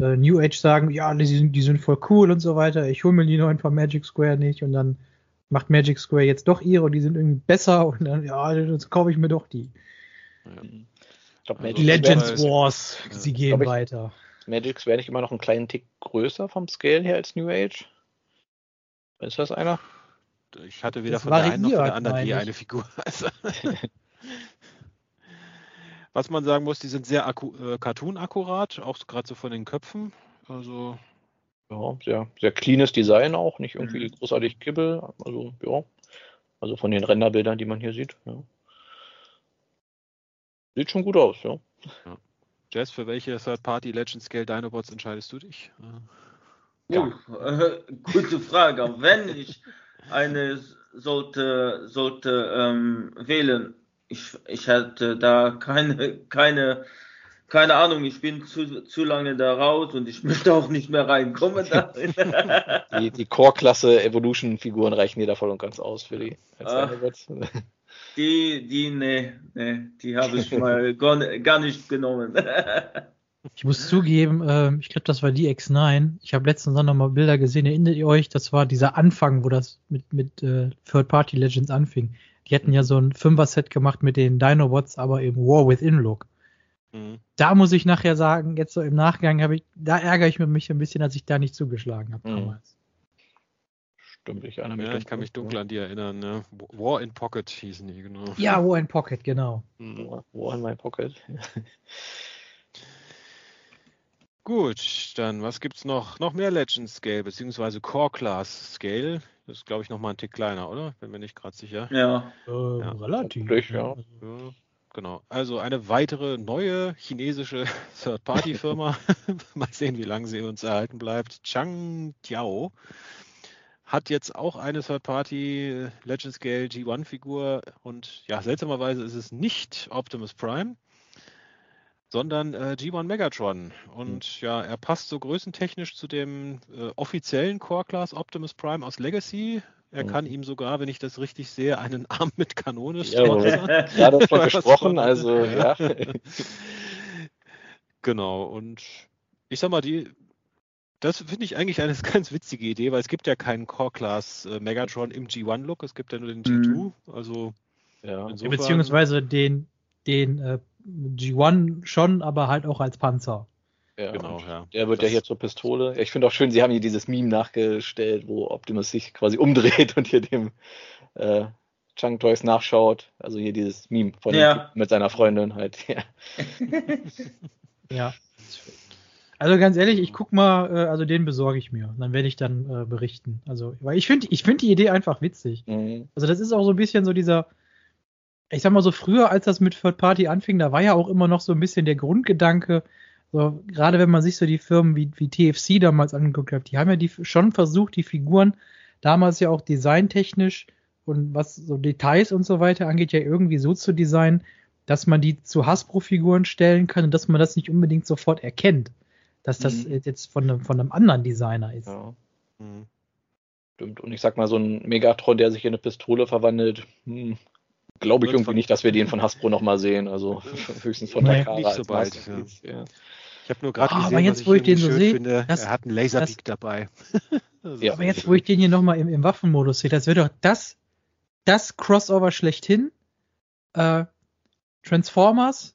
äh, New Age sagen, ja, die sind, die sind voll cool und so weiter, ich hole mir die neuen von Magic Square nicht und dann macht Magic Square jetzt doch ihre und die sind irgendwie besser und dann, ja, jetzt kaufe ich mir doch die. Ja. Glaub, Legends Square Wars, ja. sie gehen ich, weiter. Magic Square nicht immer noch einen kleinen Tick größer vom Scale her als New Age? Ist das einer? Ich hatte weder das von der einen noch von der anderen je eine Figur. (laughs) Also Was man sagen muss, die sind sehr äh, cartoon-akkurat, auch gerade so von den Köpfen. Also ja, sehr, sehr cleanes Design auch, nicht irgendwie mhm. großartig Kibbel. Also, ja. Also von den Renderbildern, die man hier sieht, ja. Sieht schon gut aus, ja. ja. Jess, für welche Third-Party Legend Scale Dinobots entscheidest du dich? Ja. Uh, äh, (laughs) gute Frage. Wenn ich eine sollte, sollte ähm, wählen, ich, ich hätte da keine, keine keine Ahnung, ich bin zu, zu lange da raus und ich (laughs) möchte auch nicht mehr reinkommen. (laughs) die die Core-Klasse Evolution-Figuren reichen dir da voll und ganz aus für die. Ach, die, die, nee, nee, die habe ich mal (laughs) gar, gar nicht genommen. Ich muss zugeben, äh, ich glaube, das war die X9. Ich habe letztens noch mal Bilder gesehen. Erinnert ihr euch? Das war dieser Anfang, wo das mit, mit äh, Third-Party Legends anfing. Die hatten ja so ein Fünfer-Set gemacht mit den Dinobots, aber im War Within-Look. Mhm. Da muss ich nachher sagen, jetzt so im Nachgang habe ich, da ärgere ich mich ein bisschen, dass ich da nicht zugeschlagen habe mhm. damals. Stimmt, ich, ja, mich ich kann mich dunkel an die erinnern. Ne? War in Pocket hießen die, genau. Ja, War in Pocket, genau. Mhm. War in my Pocket. (laughs) Gut, dann was gibt's noch? Noch mehr Legend Scale, beziehungsweise Core Class Scale. Das ist, glaube ich, noch mal ein Tick kleiner, oder? Bin mir nicht gerade sicher. Ja. Äh, ja. Relativ. Ja. ja. Genau. Also eine weitere neue chinesische (laughs) Third-Party-Firma. (laughs) Mal sehen, wie lange sie uns erhalten bleibt. Chang Tiao hat jetzt auch eine Third-Party Legend Scale G1-Figur und ja, seltsamerweise ist es nicht Optimus Prime, sondern äh, G1 Megatron. Und mhm. ja, er passt so größentechnisch zu dem äh, offiziellen Core Class Optimus Prime aus Legacy. Er mhm. kann ihm sogar, wenn ich das richtig sehe, einen (laughs) Arm mit Kanone sponsern. Ja, (laughs) (laughs) ja davon gesprochen, also ja. genau, und ich sag mal, die, das finde ich eigentlich eine ganz witzige Idee, weil es gibt ja keinen Core-Class äh, Megatron im G1-Look, es gibt ja nur den G2, mhm. also ja. Insofern, Beziehungsweise den, den äh, G1 schon, aber halt auch als Panzer. Ja, genau, ja. Der wird das ja hier zur Pistole. Ich finde auch schön, sie haben hier dieses Meme nachgestellt, wo Optimus sich quasi (laughs) umdreht und hier dem äh, Chunk Toys nachschaut. Also hier dieses Meme von ja. mit seiner Freundin halt. (laughs) Ja. ja. Also ganz ehrlich, ich guck mal, äh, also den besorge ich mir. Dann werde ich dann äh, berichten. Also, weil ich finde, ich finde die Idee einfach witzig. Mhm. Also das ist auch so ein bisschen so dieser, ich sag mal so früher, als das mit Third Party anfing, da war ja auch immer noch so ein bisschen der Grundgedanke, so, gerade wenn man sich so die Firmen wie, wie TFC damals angeguckt hat, die haben ja die schon versucht, die Figuren damals ja auch designtechnisch und was so Details und so weiter angeht, ja irgendwie so zu designen, dass man die zu Hasbro-Figuren stellen kann und dass man das nicht unbedingt sofort erkennt, dass das mhm. jetzt von einem, von einem anderen Designer ist. Ja. Mhm. Stimmt. Und ich sag mal, so ein Megatron, der sich in eine Pistole verwandelt, hm, glaube ich irgendwie nicht, dass wir den von Hasbro nochmal sehen. Also (laughs) höchstens von der Kara. Nicht so bald, ja. Ich habe nur gerade oh, gesehen, aber jetzt, wo ich, ich den so sehe, finde, er hat einen Laserbeak dabei. (laughs) ja, aber jetzt, wo ich den hier nochmal im, im Waffenmodus sehe, das wird doch das, das Crossover schlechthin. Äh, Transformers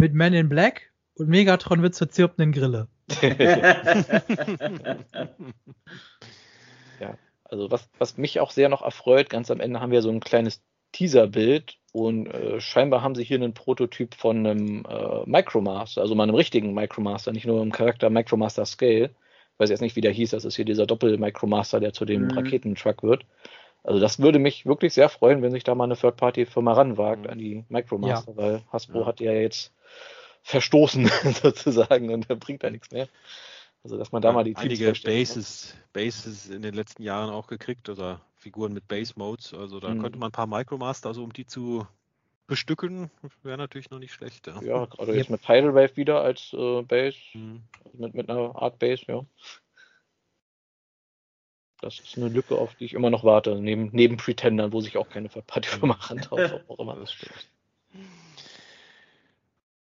mit Men in Black und Megatron wird zur zirpenden Grille. (laughs) (laughs) ja, also was, was mich auch sehr noch erfreut, ganz am Ende haben wir so ein kleines Teaserbild und äh, scheinbar haben sie hier einen Prototyp von einem äh, Micromaster, also mal einem richtigen Micromaster, nicht nur im Charakter Micromaster Scale. Ich weiß jetzt nicht, wie der hieß, das ist hier dieser Doppel-Micromaster, der zu dem mhm. Raketentruck wird. Also das würde mich wirklich sehr freuen, wenn sich da mal eine Third-Party-Firma ranwagt mhm. an die Micromaster, ja. weil Hasbro ja. hat ja jetzt verstoßen (laughs) sozusagen und bringt da nichts mehr. Also dass man da ja, mal die einige Bases, Bases in den letzten Jahren auch gekriegt oder Figuren mit Base Modes. Also da mhm. könnte man ein paar Micromaster, also um die zu bestücken, wäre natürlich noch nicht schlecht. Ja, ja gerade jetzt mit Tidal Wave wieder als äh, Base, mhm. mit, mit einer Art Base, ja. Das ist eine Lücke, auf die ich immer noch warte, neben, neben Pretendern, wo sich auch keine Partyfirma rantraut. auch immer. Das stimmt.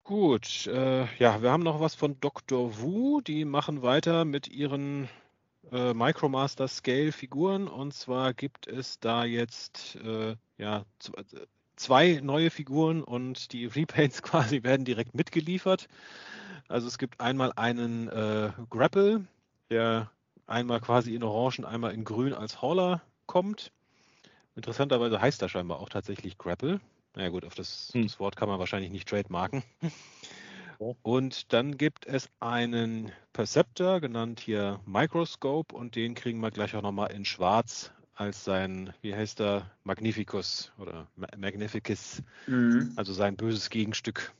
Gut, äh, ja, wir haben noch was von Dr. Wu. Die machen weiter mit ihren äh, Micromaster Scale Figuren. Und zwar gibt es da jetzt äh, ja, zwei neue Figuren und die Repaints (laughs) quasi werden direkt mitgeliefert. Also es gibt einmal einen äh, Grapple, der einmal quasi in Orange und einmal in Grün als Hauler kommt. Interessanterweise heißt er scheinbar auch tatsächlich Grapple. Na ja, gut, auf das, hm. das Wort kann man wahrscheinlich nicht trademarken. (laughs) Und dann gibt es einen Perceptor, genannt hier Microscope, und den kriegen wir gleich auch nochmal in Schwarz als sein, wie heißt er, Magnificus oder Magnificus, mhm. also sein böses Gegenstück.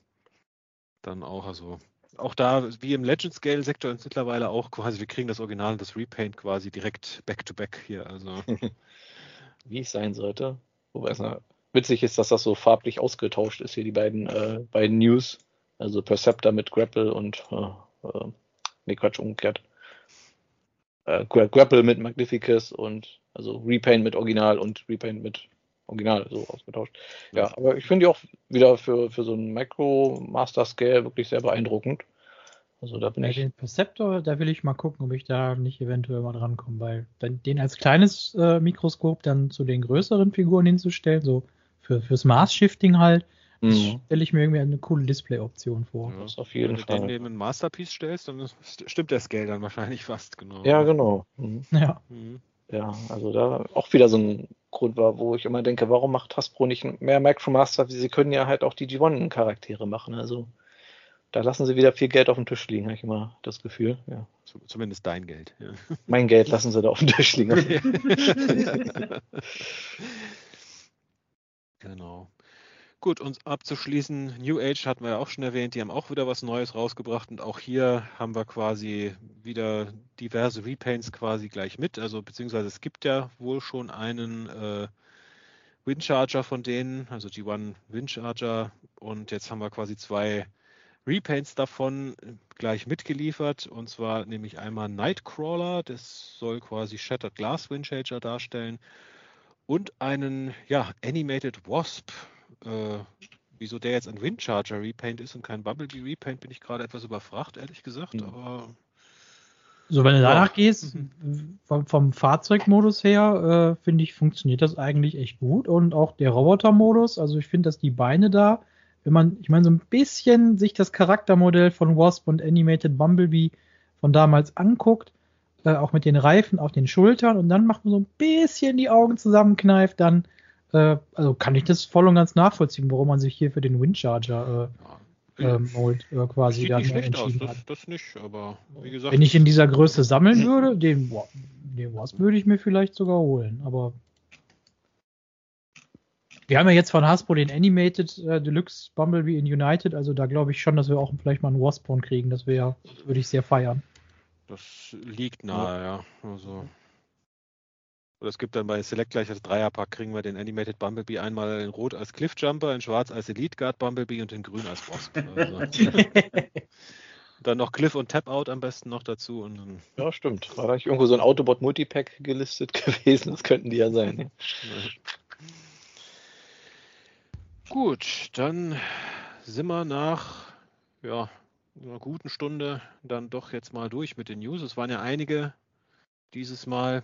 Dann auch, also auch da, wie im Legend Scale Sektor ist mittlerweile auch quasi, wir kriegen das Original und das Repaint quasi direkt back to back hier. Also. (laughs) wie es sein sollte. Wobei es witzig ist, dass das so farblich ausgetauscht ist hier, die beiden, äh, beiden News. Also Perceptor mit Grapple und äh, äh, nee, Quatsch, umgekehrt. Äh, Grapple mit Magnificus und also Repaint mit Original und Repaint mit Original so ausgetauscht. Ja, aber ich finde die auch wieder für, für so ein Micro Master Scale wirklich sehr beeindruckend. Also da bin ja, ich. Den Perceptor, da will ich mal gucken, ob ich da nicht eventuell mal drankomme, weil den als kleines äh, Mikroskop dann zu den größeren Figuren hinzustellen, so für, fürs Maß-Shifting halt, Mhm. Stelle ich mir irgendwie eine coole Display-Option vor. Ja, das auf jeden Wenn Fall. Wenn du den neben ein Masterpiece stellst, dann stimmt der Scale dann wahrscheinlich (laughs) fast, genau. Ja, genau. Mhm. Ja. Mhm. Ja, also da auch wieder so ein Grund war, wo ich immer denke, warum macht Hasbro nicht mehr Micromaster? Sie können ja halt auch die G1-Charaktere machen. Also da lassen sie wieder viel Geld auf dem Tisch liegen, habe ich immer das Gefühl. Ja. Zumindest dein Geld. Ja. Mein Geld lassen sie da auf dem Tisch liegen. (laughs) (laughs) genau. Gut, uns abzuschließen, New Age hatten wir ja auch schon erwähnt, die haben auch wieder was Neues rausgebracht und auch hier haben wir quasi wieder diverse Repaints quasi gleich mit. Also beziehungsweise es gibt ja wohl schon einen äh, Windcharger von denen, also G1 Windcharger und jetzt haben wir quasi zwei Repaints davon gleich mitgeliefert und zwar nämlich einmal Nightcrawler, das soll quasi Shattered Glass Windcharger darstellen und einen ja, Animated Wasp äh, wieso der jetzt ein Windcharger Repaint ist und kein Bumblebee Repaint, bin ich gerade etwas überfragt, ehrlich gesagt. Mhm. Aber so, wenn du danach gehst, vom, vom, Fahrzeugmodus her, äh, finde ich, funktioniert das eigentlich echt gut. Und auch der Robotermodus, also ich finde, dass die Beine da wenn man, ich meine, so ein bisschen sich das Charaktermodell von Wasp und Animated Bumblebee von damals anguckt, äh, auch mit den Reifen auf den Schultern und dann macht man so ein bisschen die Augen zusammenkneift, dann äh, also kann ich das voll und ganz nachvollziehen, warum man sich hier für den Windcharger äh, ja. ähm, Mold äh, quasi dann entschieden aus, hat. Das, das, nicht, aber wie gesagt. Wenn ich in dieser Größe sammeln würde, den, den Wasp würde ich mir vielleicht sogar holen, aber wir haben ja jetzt von Hasbro den Animated äh, Deluxe Bumblebee in United, also da glaube ich schon, dass wir auch vielleicht mal einen Wasp kriegen. Das wäre, würde ich sehr feiern. Das liegt nahe, ja. Also. Oder es gibt dann bei Select gleich als Dreierpack, kriegen wir den Animated Bumblebee einmal in Rot als Cliffjumper, in Schwarz als Elite Guard Bumblebee und in Grün als Wasp. (laughs) Also. (laughs) dann noch Cliff und Tap Out am besten noch dazu. Und ja, stimmt. War da nicht irgendwo so ein Autobot Multipack gelistet (laughs) gewesen? Das könnten die ja sein. Ne? Gut, dann sind wir nach ja, einer guten Stunde dann doch jetzt mal durch mit den News. Es waren ja einige dieses Mal.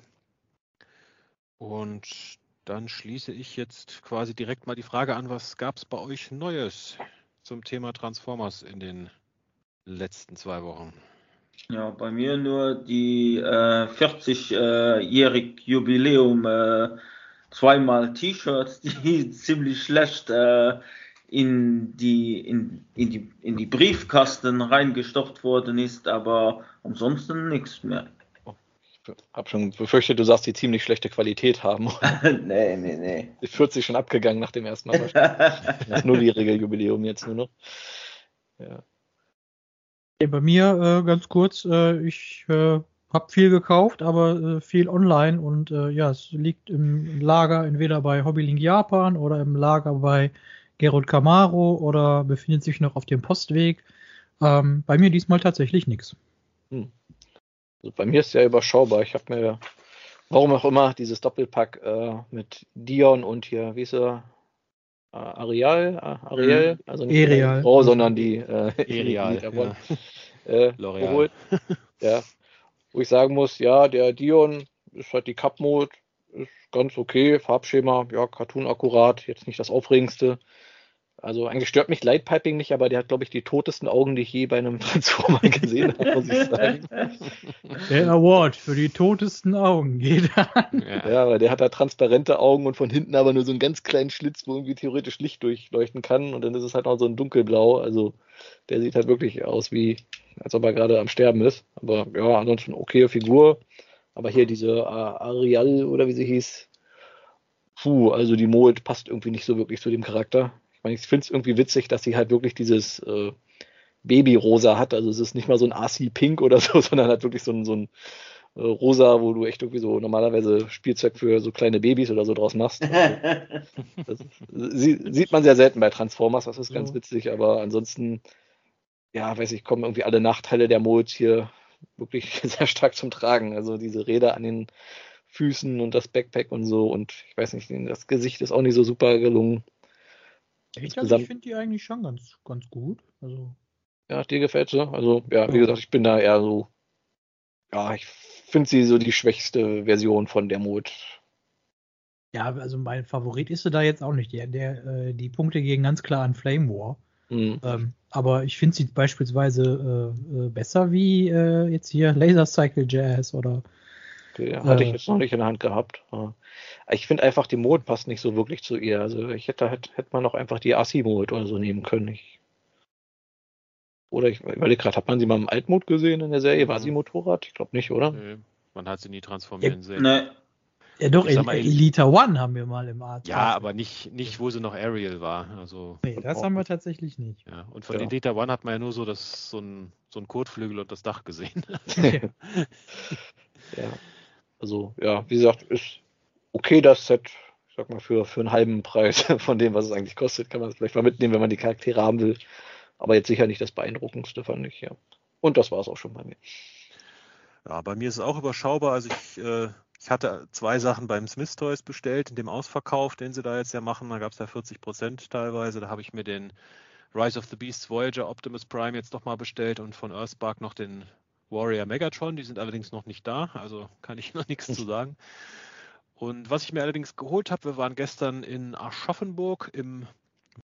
Und dann schließe ich jetzt quasi direkt mal die Frage an, was gab es bei euch Neues zum Thema Transformers in den letzten zwei Wochen? Ja, bei mir nur die äh, 40-jährig Jubiläum äh, zweimal T-Shirts, (laughs) die ziemlich schlecht äh, in, die, in, in, die, in die Briefkasten reingestopft worden ist, aber ansonsten nichts mehr. Ich habe schon befürchtet, du sagst, die ziemlich schlechte Qualität haben. (laughs) nee, nee, nee. Die 40 schon abgegangen nach dem ersten Mal. das (laughs) die Regeljubiläum jetzt nur noch. Ja. Bei mir äh, ganz kurz, äh, ich äh, hab viel gekauft, aber äh, viel online und äh, ja, es liegt im Lager entweder bei Hobbylink Japan oder im Lager bei Gerald Camaro oder befindet sich noch auf dem Postweg. Ähm, bei mir diesmal tatsächlich nichts. Hm. Also bei mir ist ja überschaubar. Ich habe mir, warum auch immer, dieses Doppelpack äh, mit Dion und hier, wie ist er? Äh, Ariel, äh, Ariel, hm. also nicht Erial. die Frau, sondern die äh, Erial, (laughs) ja. (laughs) äh, L'Oreal. Ja, wo ich sagen muss, ja, der Dion ist halt die Cup-Mode, ist ganz okay, Farbschema, ja, Cartoon akkurat, jetzt nicht das Aufregendste. Also eigentlich stört mich Lightpiping nicht, aber der hat, glaube ich, die totesten Augen, die ich je bei einem (laughs) Transformer gesehen habe, muss ich sagen. (laughs) Der Award für die totesten Augen geht an. Ja, aber der hat da transparente Augen und von hinten aber nur so einen ganz kleinen Schlitz, wo irgendwie theoretisch Licht durchleuchten kann und dann ist es halt auch so ein dunkelblau. Also der sieht halt wirklich aus wie, als ob er gerade am Sterben ist. Aber ja, ansonsten okay Figur. Aber hier diese äh, Arial oder wie sie hieß, puh, also die Mold passt irgendwie nicht so wirklich zu dem Charakter. Ich meine, ich finde es irgendwie witzig, dass sie halt wirklich dieses äh, Babyrosa hat. Also es ist nicht mal so ein AC Pink oder (laughs) so, sondern halt wirklich so ein, so ein äh, Rosa, wo du echt irgendwie so normalerweise Spielzeug für so kleine Babys oder so draus machst. Also, (laughs) das sieht man sehr selten bei Transformers, das ist ganz ja. witzig, aber ansonsten ja, weiß ich, kommen irgendwie alle Nachteile der Mold hier wirklich (laughs) sehr stark zum Tragen. Also diese Räder an den Füßen und das Backpack und so und ich weiß nicht, das Gesicht ist auch nicht so super gelungen. Ich, ich finde die eigentlich schon ganz, ganz gut. Also. Ja, dir gefällt sie. Also, ja, wie gesagt, ich bin da eher so, ja, ich finde sie so die schwächste Version von der Mod. Ja, also mein Favorit ist sie da jetzt auch nicht. Der, der, äh, die Punkte gehen ganz klar an Flame War. Mhm. Ähm, aber ich finde sie beispielsweise äh, äh, besser wie äh, jetzt hier Laser Cycle Jazz oder. Okay, hatte ich jetzt noch nicht in der Hand gehabt. Ich finde einfach, die Mode passt nicht so wirklich zu ihr. Also ich hätte, hätte, hätte man auch einfach die Assi-Mode oder so nehmen können. Ich, oder ich überlege gerade, hat man sie mal im Altmod gesehen in der Serie? War sie mhm. Motorrad? Ich glaube nicht, oder? Nee, man hat sie nie transformieren ja, sehen. Nee. Ja, doch, El Elita One haben wir mal im Arzt. Ja, aber nicht, nicht, wo sie noch Ariel war. Also, nee, das haben wir tatsächlich nicht. Ja, und von ja. Elita One hat man ja nur so, das, so, ein, so ein Kotflügel und das Dach gesehen. (laughs) (laughs) ja. Also, ja, wie gesagt, ist okay das Set. Ich sag mal, für, für einen halben Preis (laughs) von dem, was es eigentlich kostet, kann man es vielleicht mal mitnehmen, wenn man die Charaktere haben will. Aber jetzt sicher nicht das beeindruckendste, fand ich, ja. Und das war es auch schon bei mir. Ja, bei mir ist es auch überschaubar. Also ich äh, ich hatte zwei Sachen beim Smith Toys bestellt, in dem Ausverkauf, den sie da jetzt ja machen. Da gab es ja 40 Prozent teilweise. Da habe ich mir den Rise of the Beasts Voyager Optimus Prime jetzt nochmal bestellt und von Earthspark noch den Warrior Megatron. Die sind allerdings noch nicht da, also kann ich (laughs) noch nichts zu sagen. Und was ich mir allerdings geholt habe, wir waren gestern in Aschaffenburg im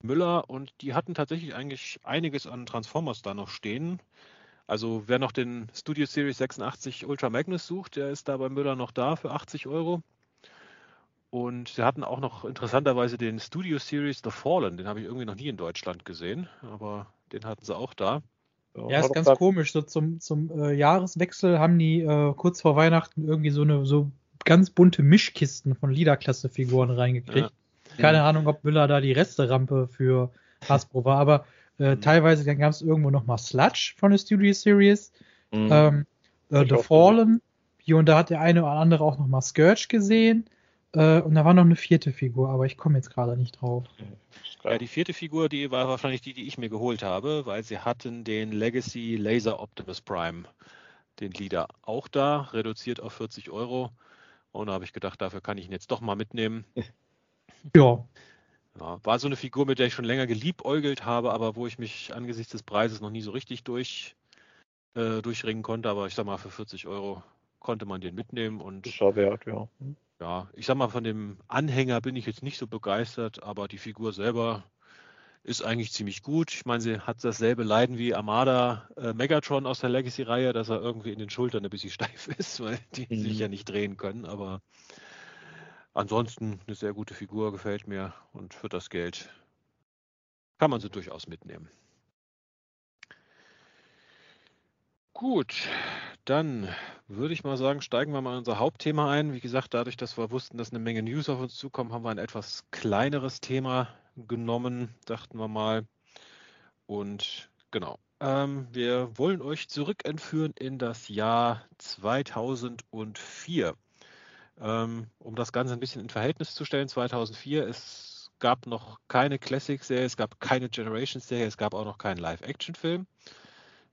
Müller und die hatten tatsächlich eigentlich einiges an Transformers da noch stehen. Also wer noch den Studio Series 86 Ultra Magnus sucht, der ist da bei Müller noch da für 80 Euro. Und sie hatten auch noch interessanterweise den Studio Series The Fallen, den habe ich irgendwie noch nie in Deutschland gesehen, aber den hatten sie auch da. Ja, ist ganz komisch. So zum, zum äh, Jahreswechsel haben die äh, kurz vor Weihnachten irgendwie so eine so ganz bunte Mischkisten von Liederklasse-Figuren reingekriegt. Ja. Keine Ahnung, ob Müller da die Resterampe für Hasbro war, aber äh, mhm. teilweise gab es irgendwo noch mal Sludge von der Studio Series. Mhm. Ähm, äh, The Fallen. Hier und da hat der eine oder andere auch noch mal Scourge gesehen. Äh, und da war noch eine vierte Figur, aber ich komme jetzt gerade nicht drauf. Ja, die vierte Figur, die war wahrscheinlich die, die ich mir geholt habe, weil sie hatten den Legacy Laser Optimus Prime, den Leader, auch da, reduziert auf 40 Euro. Und da habe ich gedacht, dafür kann ich ihn jetzt doch mal mitnehmen. (laughs) Ja. ja. War so eine Figur, mit der ich schon länger geliebäugelt habe, aber wo ich mich angesichts des Preises noch nie so richtig durch, äh, durchringen konnte. Aber ich sag mal, für 40 Euro konnte man den mitnehmen und. Das war wert, ja ja, ich sag mal, von dem Anhänger bin ich jetzt nicht so begeistert, aber die Figur selber ist eigentlich ziemlich gut. Ich meine, sie hat dasselbe Leiden wie Armada äh, Megatron aus der Legacy-Reihe, dass er irgendwie in den Schultern ein bisschen (laughs) steif ist, weil die mhm. sich ja nicht drehen können. Aber ansonsten eine sehr gute Figur, gefällt mir. Und für das Geld kann man sie durchaus mitnehmen. Gut, dann würde ich mal sagen, steigen wir mal in unser Hauptthema ein. Wie gesagt, dadurch, dass wir wussten, dass eine Menge News auf uns zukommen, haben wir ein etwas kleineres Thema genommen, dachten wir mal. Und genau, ähm, wir wollen euch zurückentführen in das Jahr 2004. Ähm, um das Ganze ein bisschen in Verhältnis zu stellen, 2004 es gab noch keine Classic-Serie, es gab keine Generations-Serie, es gab auch noch keinen Live-Action-Film.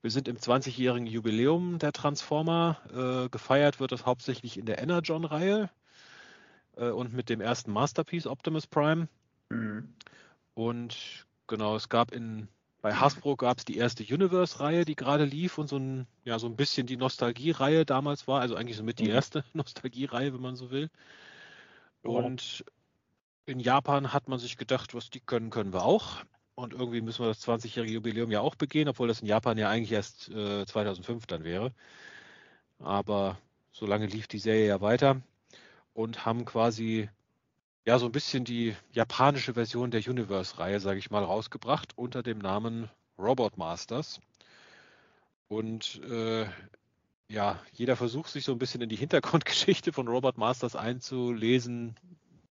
Wir sind im 20-jährigen Jubiläum der Transformer. Äh, gefeiert wird das hauptsächlich in der Energon-Reihe äh, und mit dem ersten Masterpiece Optimus Prime. Mhm. Und genau, es gab in bei Hasbro gab es die erste Universe-Reihe, die gerade lief und so ein, ja, so ein bisschen die Nostalgie-Reihe damals war, also eigentlich so mit die mhm. erste (laughs) Nostalgie-Reihe, wenn man so will. Und in Japan hat man sich gedacht, was die können, können wir auch. Und irgendwie müssen wir das 20-jährige Jubiläum ja auch begehen, obwohl das in Japan ja eigentlich erst äh, 2005 dann wäre. Aber so lange lief die Serie ja weiter und haben quasi ja so ein bisschen die japanische Version der Universe-Reihe, sage ich mal, rausgebracht unter dem Namen Robot Masters. Und äh, ja, jeder Versuch, sich so ein bisschen in die Hintergrundgeschichte von Robot Masters einzulesen,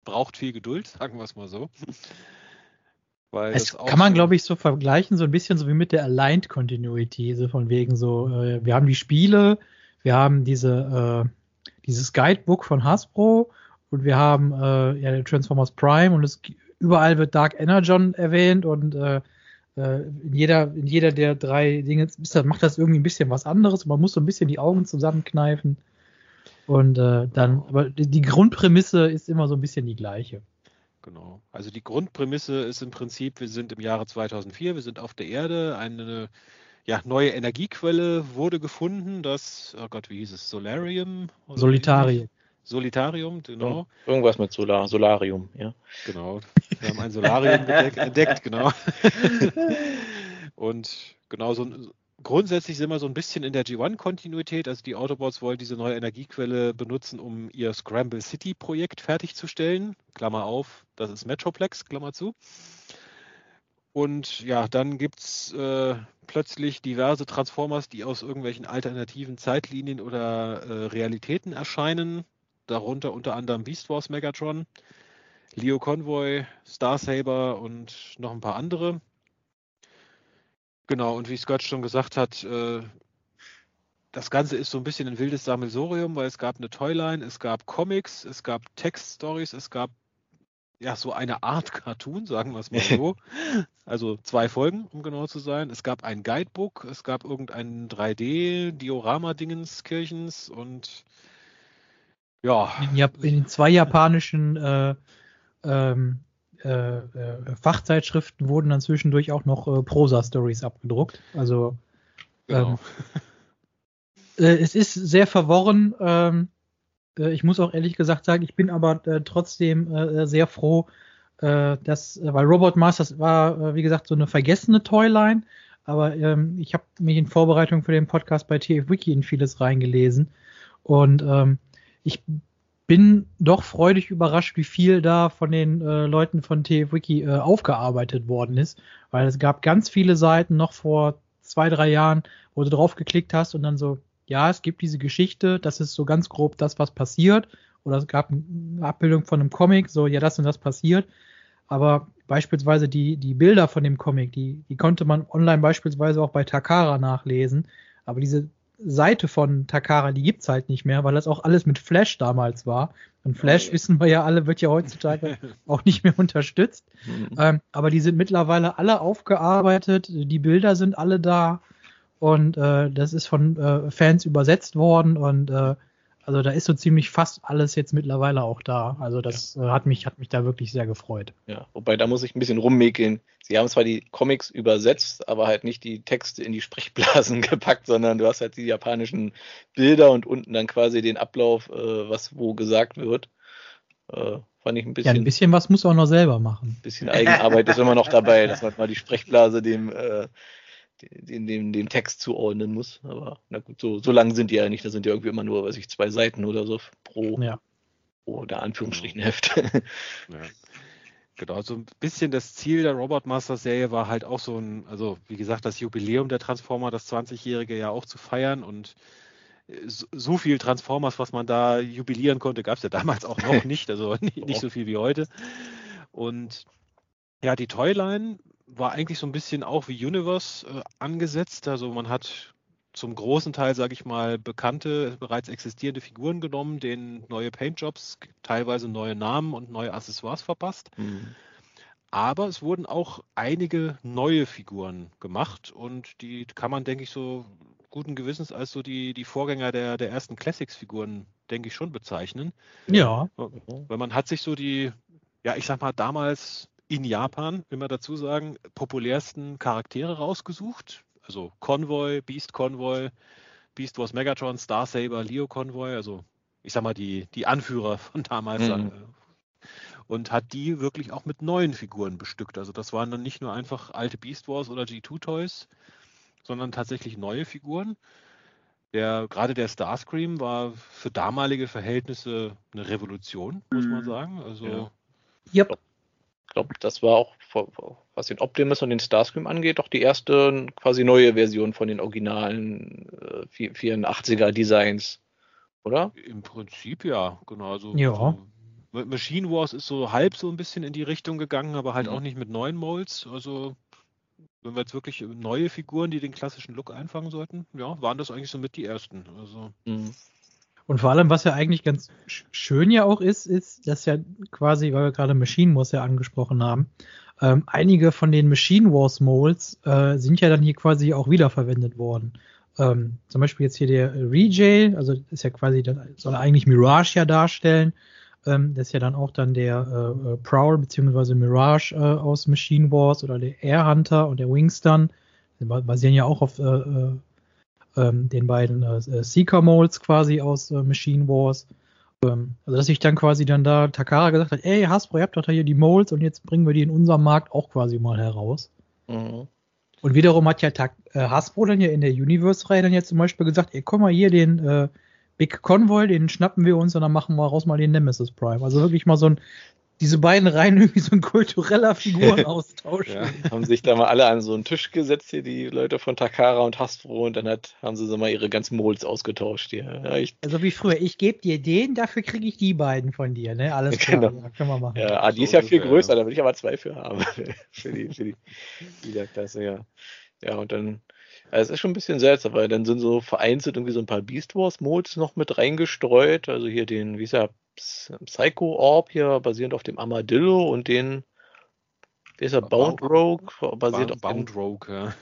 braucht viel Geduld, sagen wir es mal so. Es kann man, glaube ich, so vergleichen, so ein bisschen so wie mit der Aligned Continuity, so von wegen so, äh, wir haben die Spiele, wir haben diese, äh, dieses Guidebook von Hasbro und wir haben äh, ja, Transformers Prime und es, überall wird Dark Energon erwähnt und äh, äh, in jeder, in jeder der drei Dinge das, macht das irgendwie ein bisschen was anderes. Man muss so ein bisschen die Augen zusammenkneifen. Und äh, dann, aber die Grundprämisse ist immer so ein bisschen die gleiche. Genau. Also die Grundprämisse ist im Prinzip, wir sind im Jahre 2004, wir sind auf der Erde, eine ja, neue Energiequelle wurde gefunden, das, oh Gott, wie hieß es, Solarium? Solitarium. Solitarium, genau. Irgendwas mit Solar, Solarium, ja. Genau. Wir haben ein Solarium (laughs) entdeckt, genau. (laughs) Und genau so, grundsätzlich sind wir so ein bisschen in der G1-Kontinuität. Also die Autobots wollen diese neue Energiequelle benutzen, um ihr Scramble City-Projekt fertigzustellen. Klammer auf, das ist Metroplex, Klammer zu. Und ja, dann gibt es äh, plötzlich diverse Transformers, die aus irgendwelchen alternativen Zeitlinien oder äh, Realitäten erscheinen. Darunter unter anderem Beast Wars Megatron, Leo Convoy, Star Saber und noch ein paar andere. Genau, und wie Scott schon gesagt hat, äh, das Ganze ist so ein bisschen ein wildes Sammelsorium, weil es gab eine Toyline, es gab Comics, es gab Textstories, es gab ja so eine Art (laughs) Cartoon, sagen wir es mal so. (laughs) also zwei Folgen, um genau zu sein. Es gab ein Guidebook, es gab irgendein 3D-Diorama-Dingenskirchens und ja. In, Jap in zwei japanischen äh, ähm, äh, äh, Fachzeitschriften wurden dann zwischendurch auch noch äh, Prosa-Stories abgedruckt. Also genau. ähm, äh, es ist sehr verworren. Ähm, äh, ich muss auch ehrlich gesagt sagen, ich bin aber äh, trotzdem sehr froh, äh, das, weil Robot Masters war, wie gesagt, so eine vergessene Toyline. Aber ähm, ich habe mich in Vorbereitung für den Podcast bei TF Wiki in vieles reingelesen. Und ähm, ich bin doch freudig überrascht, wie viel da von den äh, Leuten von TFWiki äh, aufgearbeitet worden ist, weil es gab ganz viele Seiten noch vor zwei, drei Jahren, wo du drauf geklickt hast und dann so, ja, es gibt diese Geschichte, das ist so ganz grob das, was passiert. Oder es gab eine Abbildung von einem Comic, so, ja, das und das passiert. Aber beispielsweise die, die Bilder von dem Comic, die, die konnte man online beispielsweise auch bei Takara nachlesen. Aber diese Seite von Takara, die gibt's halt nicht mehr, weil das auch alles mit Flash damals war. Und Flash, oh, wissen wir ja alle, wird ja heutzutage (laughs) auch nicht mehr unterstützt. Mhm. Ähm, aber die sind mittlerweile alle aufgearbeitet, die Bilder sind alle da und äh, das ist von äh, Fans übersetzt worden und äh, also da ist so ziemlich fast alles jetzt mittlerweile auch da. Also das ja. Äh, hat mich hat mich da wirklich sehr gefreut. Ja, wobei da muss ich ein bisschen rummäkeln. Sie haben zwar die Comics übersetzt, aber halt nicht die Texte in die Sprechblasen (laughs) gepackt, sondern du hast halt die japanischen Bilder und unten dann quasi den Ablauf, äh, was wo gesagt wird. Äh, fand ich ein bisschen. Ja, ein bisschen was muss er auch noch selber machen. Ein bisschen Eigenarbeit ist immer noch dabei, dass man mal die Sprechblase dem äh, den, den, den Text zuordnen muss. Aber na gut, so, so lang sind die ja nicht. Da sind ja irgendwie immer nur, weiß ich, zwei Seiten oder so pro, ja. pro der Anführungsstrichen Heft. (laughs) ja. Genau, so ein bisschen das Ziel der Robot Master Serie war halt auch so ein, also wie gesagt, das Jubiläum der Transformer, das 20-jährige ja auch zu feiern und äh, so viel Transformers, was man da jubilieren konnte, gab es ja damals auch noch (laughs) nicht, also (laughs) nicht, nicht so viel wie heute. Und ja, die Toyline war eigentlich so ein bisschen auch wie Universe äh, angesetzt. Also man hat zum großen Teil, sage ich mal, bekannte, bereits existierende Figuren genommen, denen neue Paintjobs, teilweise neue Namen und neue Accessoires verpasst. Mhm. Aber es wurden auch einige neue Figuren gemacht und die kann man, denke ich, so guten Gewissens als so die, die Vorgänger der, der ersten Classics-Figuren, denke ich, schon bezeichnen. Ja. Weil man hat sich so die, ja, ich sag mal, damals in Japan, will man dazu sagen, populärsten Charaktere rausgesucht. Also Convoy, Beast Convoy, Beast Wars Megatron, Star Saber, Leo Convoy, also ich sag mal die, die Anführer von damals. Mhm. Und hat die wirklich auch mit neuen Figuren bestückt. Also das waren dann nicht nur einfach alte Beast Wars oder G2 Toys, sondern tatsächlich neue Figuren. Der, gerade der Starscream war für damalige Verhältnisse eine Revolution, muss man mhm. sagen. Also ja. Yep glaube, das war auch, was den Optimus und den Starscream angeht, doch die erste quasi neue Version von den originalen äh, 84er Designs, oder? Im Prinzip ja, genau. Also, ja. So Machine Wars ist so halb so ein bisschen in die Richtung gegangen, aber halt mhm. auch nicht mit neuen Molds. Also wenn wir jetzt wirklich neue Figuren, die den klassischen Look einfangen sollten, ja, waren das eigentlich so mit die ersten. Also. Mhm. Und vor allem, was ja eigentlich ganz schön ja auch ist, ist, dass ja quasi, weil wir gerade Machine Wars ja angesprochen haben, ähm, einige von den Machine Wars Molds äh, sind ja dann hier quasi auch wiederverwendet worden. Ähm, zum Beispiel jetzt hier der Rejay, also ist ja quasi, soll eigentlich Mirage ja darstellen. Ähm, das ist ja dann auch dann der äh, äh Prowl bzw. Mirage äh, aus Machine Wars oder der Air Hunter und der Wingstun. Die basieren ja auch auf äh, äh ähm, den beiden äh, äh, Seeker Molds quasi aus äh, Machine Wars. Ähm, also dass sich dann quasi dann da Takara gesagt hat, ey Hasbro, ihr habt doch da hier die Molds und jetzt bringen wir die in unserem Markt auch quasi mal heraus. Mhm. Und wiederum hat ja Tak äh, Hasbro dann ja in der Universe-Reihe dann jetzt zum Beispiel gesagt, ey, komm mal hier den äh, Big Convoy, den schnappen wir uns und dann machen wir raus mal den Nemesis Prime. Also wirklich mal so ein diese beiden Reihen (laughs) irgendwie so ein kultureller Figurenaustausch. (laughs) ja, haben sich da mal alle an so einen Tisch gesetzt, hier die Leute von Takara und Hasbro, und dann hat, haben sie so mal ihre ganzen Molds ausgetauscht hier. Ja, ich, also wie früher, ich gebe dir den, dafür kriege ich die beiden von dir, ne? Alles klar, genau. ja, können wir machen. Ja, ah, die ist ja viel größer, da würde ich aber zwei für haben. (laughs) für die, für die, die Klasse, ja. Ja, und dann also es ist schon ein bisschen seltsam, weil dann sind so vereinzelt irgendwie so ein paar Beast Wars Modes noch mit reingestreut. Also hier den, wie ist er, Psycho Orb hier basierend auf dem Armadillo und den, wie ist er, Bound Rogue basiert auf Bound dem, Rogue, ja.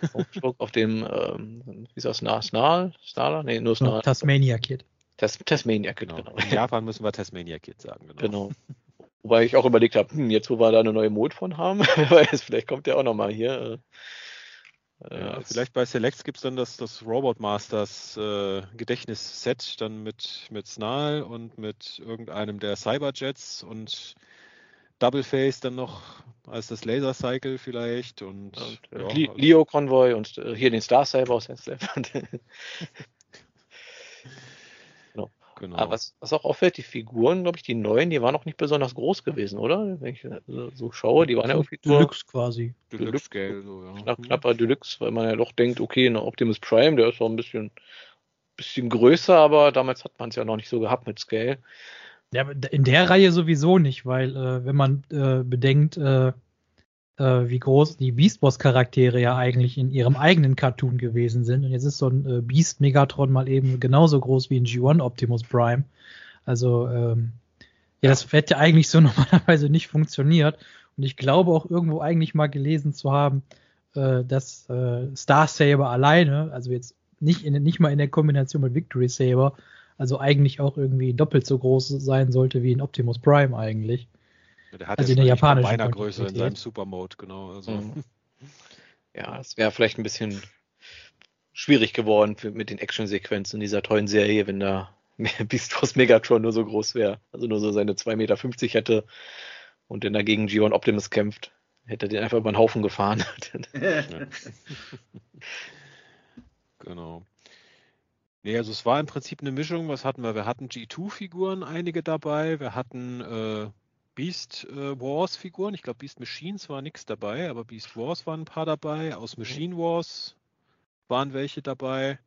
Rogue auf dem, ähm, wie ist das, Snarl? Snarl? Nee, nur Snarl. Tasmania Kid. Tas Tasmania Kid, genau. genau. In Japan müssen wir Tasmania Kid sagen, genau. genau. Wobei ich auch überlegt habe, hm, jetzt wo wir da eine neue Mode von haben, (laughs) weil vielleicht kommt der auch nochmal hier. Äh, ja, vielleicht bei Selects gibt es dann das, das Robot Masters äh, Gedächtnisset dann mit, mit Snarl und mit irgendeinem der Cyberjets und Double Face dann noch als das Laser Cycle vielleicht und, und ja, also Leo Convoy und äh, hier den Star Saber aus genau. (laughs) genau. Aber was, was auch auffällt, die Figuren, glaube ich, die neuen, die waren auch nicht besonders groß gewesen, oder? Wenn ich so schaue, die waren ja irgendwie Deluxe quasi. Deluxe Scale, so, ja. Knapp, knapper Deluxe, weil man ja doch denkt, okay, eine Optimus Prime, der ist auch ein bisschen, bisschen größer, aber damals hat man es ja noch nicht so gehabt mit Scale. Ja, in der Reihe sowieso nicht, weil äh, wenn man äh, bedenkt, äh, äh, wie groß die Beast Wars Charaktere ja eigentlich in ihrem eigenen Cartoon gewesen sind und jetzt ist so ein äh, Beast Megatron mal eben genauso groß wie ein G1 Optimus Prime. Also ähm, ja, das hätte eigentlich so (laughs) normalerweise nicht funktioniert und ich glaube auch irgendwo eigentlich mal gelesen zu haben, äh, dass äh, Star Saber alleine, also jetzt nicht in, nicht mal in der Kombination mit Victory Saber, also eigentlich auch irgendwie doppelt so groß sein sollte wie ein Optimus Prime eigentlich. Der hat also in der japanischen Größe in seinem Supermode, genau. Also. Mhm. (laughs) Ja, es wäre vielleicht ein bisschen schwierig geworden für, mit den Actionsequenzen dieser tollen Serie, wenn da (laughs) Beast Wars Megatron nur so groß wäre. Also nur so seine 2,50 Meter hätte und dann dagegen G1 Optimus kämpft. Hätte er den einfach über den Haufen gefahren. (laughs) genau. Nee, also es war im Prinzip eine Mischung. Was hatten wir? Wir hatten G2-Figuren, einige dabei. Wir hatten äh, Beast äh, Wars-Figuren. Ich glaube, Beast Machines war nichts dabei, aber Beast Wars waren ein paar dabei. Aus Machine Wars waren welche dabei.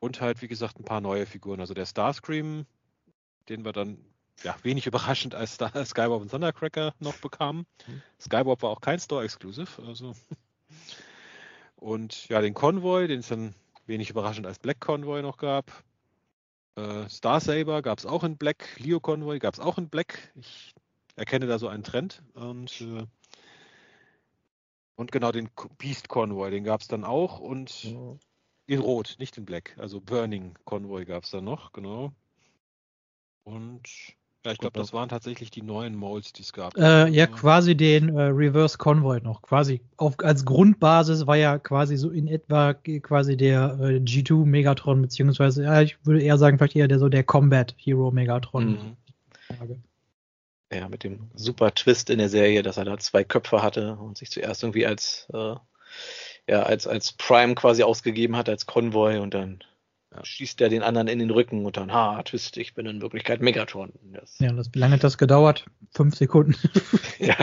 Und halt, wie gesagt, ein paar neue Figuren. Also der Starscream, den wir dann ja, wenig (laughs) überraschend als Star Skywarp und Thundercracker noch bekamen. Mhm. Skywarp war auch kein Store-Exclusive. Also. Und ja, den Convoy, den es dann wenig überraschend als Black Convoy noch gab. Äh, Star Saber gab es auch in Black, Leo Convoy gab es auch in Black. Ich erkenne da so einen Trend. Und, äh, und genau den Beast Convoy, den gab es dann auch und ja. in Rot, nicht in Black. Also Burning Convoy gab es dann noch, genau. Und ja, ich glaube, das waren tatsächlich die neuen Molds, die es gab. Äh, ja, quasi den äh, Reverse Convoy noch. Quasi auf, als Grundbasis war ja quasi so in etwa quasi der äh, G2 Megatron, beziehungsweise, ja, ich würde eher sagen, vielleicht eher der so der Combat Hero Megatron. Mhm. Ja, mit dem super Twist in der Serie, dass er da zwei Köpfe hatte und sich zuerst irgendwie als, äh, ja, als, als Prime quasi ausgegeben hat, als Convoy und dann ja. schießt er den anderen in den Rücken und dann, ha, Twist, ich bin in Wirklichkeit Megatron. Das ja, das, wie lange hat das gedauert? Fünf Sekunden. (laughs) ja,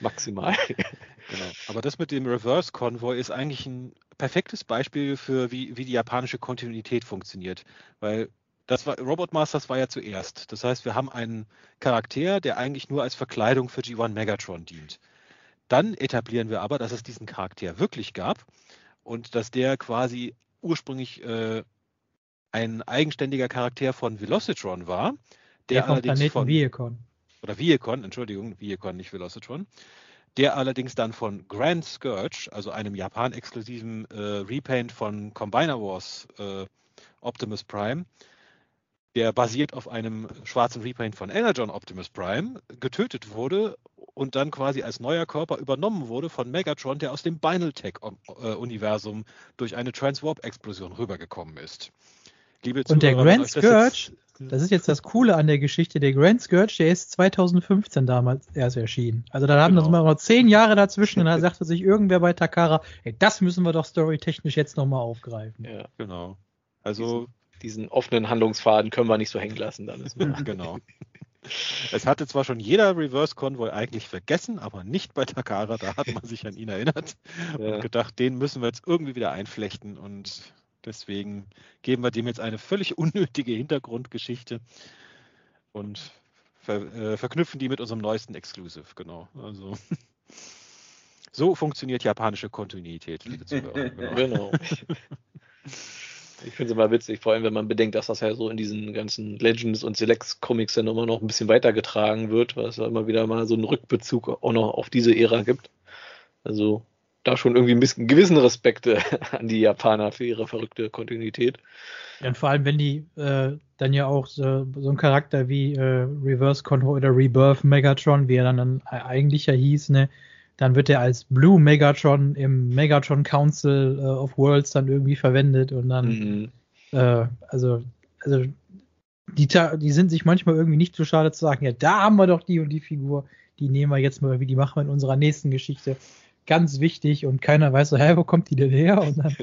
maximal. (laughs) genau. Aber das mit dem Reverse Convoy ist eigentlich ein perfektes Beispiel für, wie, wie die japanische Kontinuität funktioniert. Weil das war, Robot Masters war ja zuerst. Das heißt, wir haben einen Charakter, der eigentlich nur als Verkleidung für G1 Megatron dient. Dann etablieren wir aber, dass es diesen Charakter wirklich gab und dass der quasi ursprünglich äh, ein eigenständiger Charakter von Velocitron war. Der, der allerdings Planeten von Viacon. Oder Viacon, Entschuldigung, Viacon, nicht Velocitron. Der allerdings dann von Grand Scourge, also einem Japan-exklusiven äh, Repaint von Combiner Wars äh, Optimus Prime, der basiert auf einem schwarzen Repaint von Energon Optimus Prime, getötet wurde und dann quasi als neuer Körper übernommen wurde von Megatron, der aus dem Binal-Tech-Universum durch eine Transwarp-Explosion rübergekommen ist. Liebe und der Grand Scourge, das, das, ist jetzt das Coole an der Geschichte, der Grand Scourge, der ist 2015 damals erst erschienen. Also da haben genau. wir noch zehn Jahre dazwischen und da sagte sich irgendwer bei Takara, ey, das müssen wir doch storytechnisch jetzt nochmal aufgreifen. Ja, genau. Also diesen offenen Handlungsfaden können wir nicht so hängen lassen. Dann (laughs) genau. Es hatte zwar schon jeder Reverse Convoy eigentlich vergessen, aber nicht bei Takara. Da hat man sich an ihn erinnert (laughs) ja. und gedacht, den müssen wir jetzt irgendwie wieder einflechten und deswegen geben wir dem jetzt eine völlig unnötige Hintergrundgeschichte und ver, äh, verknüpfen die mit unserem neuesten Exclusive. Genau. Also (laughs) so funktioniert japanische Kontinuität, liebe Zuhörer. Genau. genau. Ich finde es immer witzig, vor allem wenn man bedenkt, dass das ja so in diesen ganzen Legends und Selects Comics dann immer noch ein bisschen weitergetragen wird, weil es ja immer wieder mal so einen Rückbezug auch noch auf diese Ära gibt. Also da schon irgendwie ein bisschen gewissen Respekt (laughs) an die Japaner für ihre verrückte Kontinuität. Ja, und vor allem, wenn die äh, dann ja auch so, so ein Charakter wie äh, Reverse Control oder Rebirth Megatron, wie er dann, dann eigentlich ja hieß, ne, dann wird er als Blue Megatron im Megatron Council äh, of Worlds dann irgendwie verwendet und dann, mhm. äh, also, also die, die sind sich manchmal irgendwie nicht zu schade zu sagen, ja, da haben wir doch die und die Figur, die nehmen wir jetzt mal, wie die machen wir in unserer nächsten Geschichte. Ganz wichtig und keiner weiß so, hä, wo kommt die denn her? Und dann,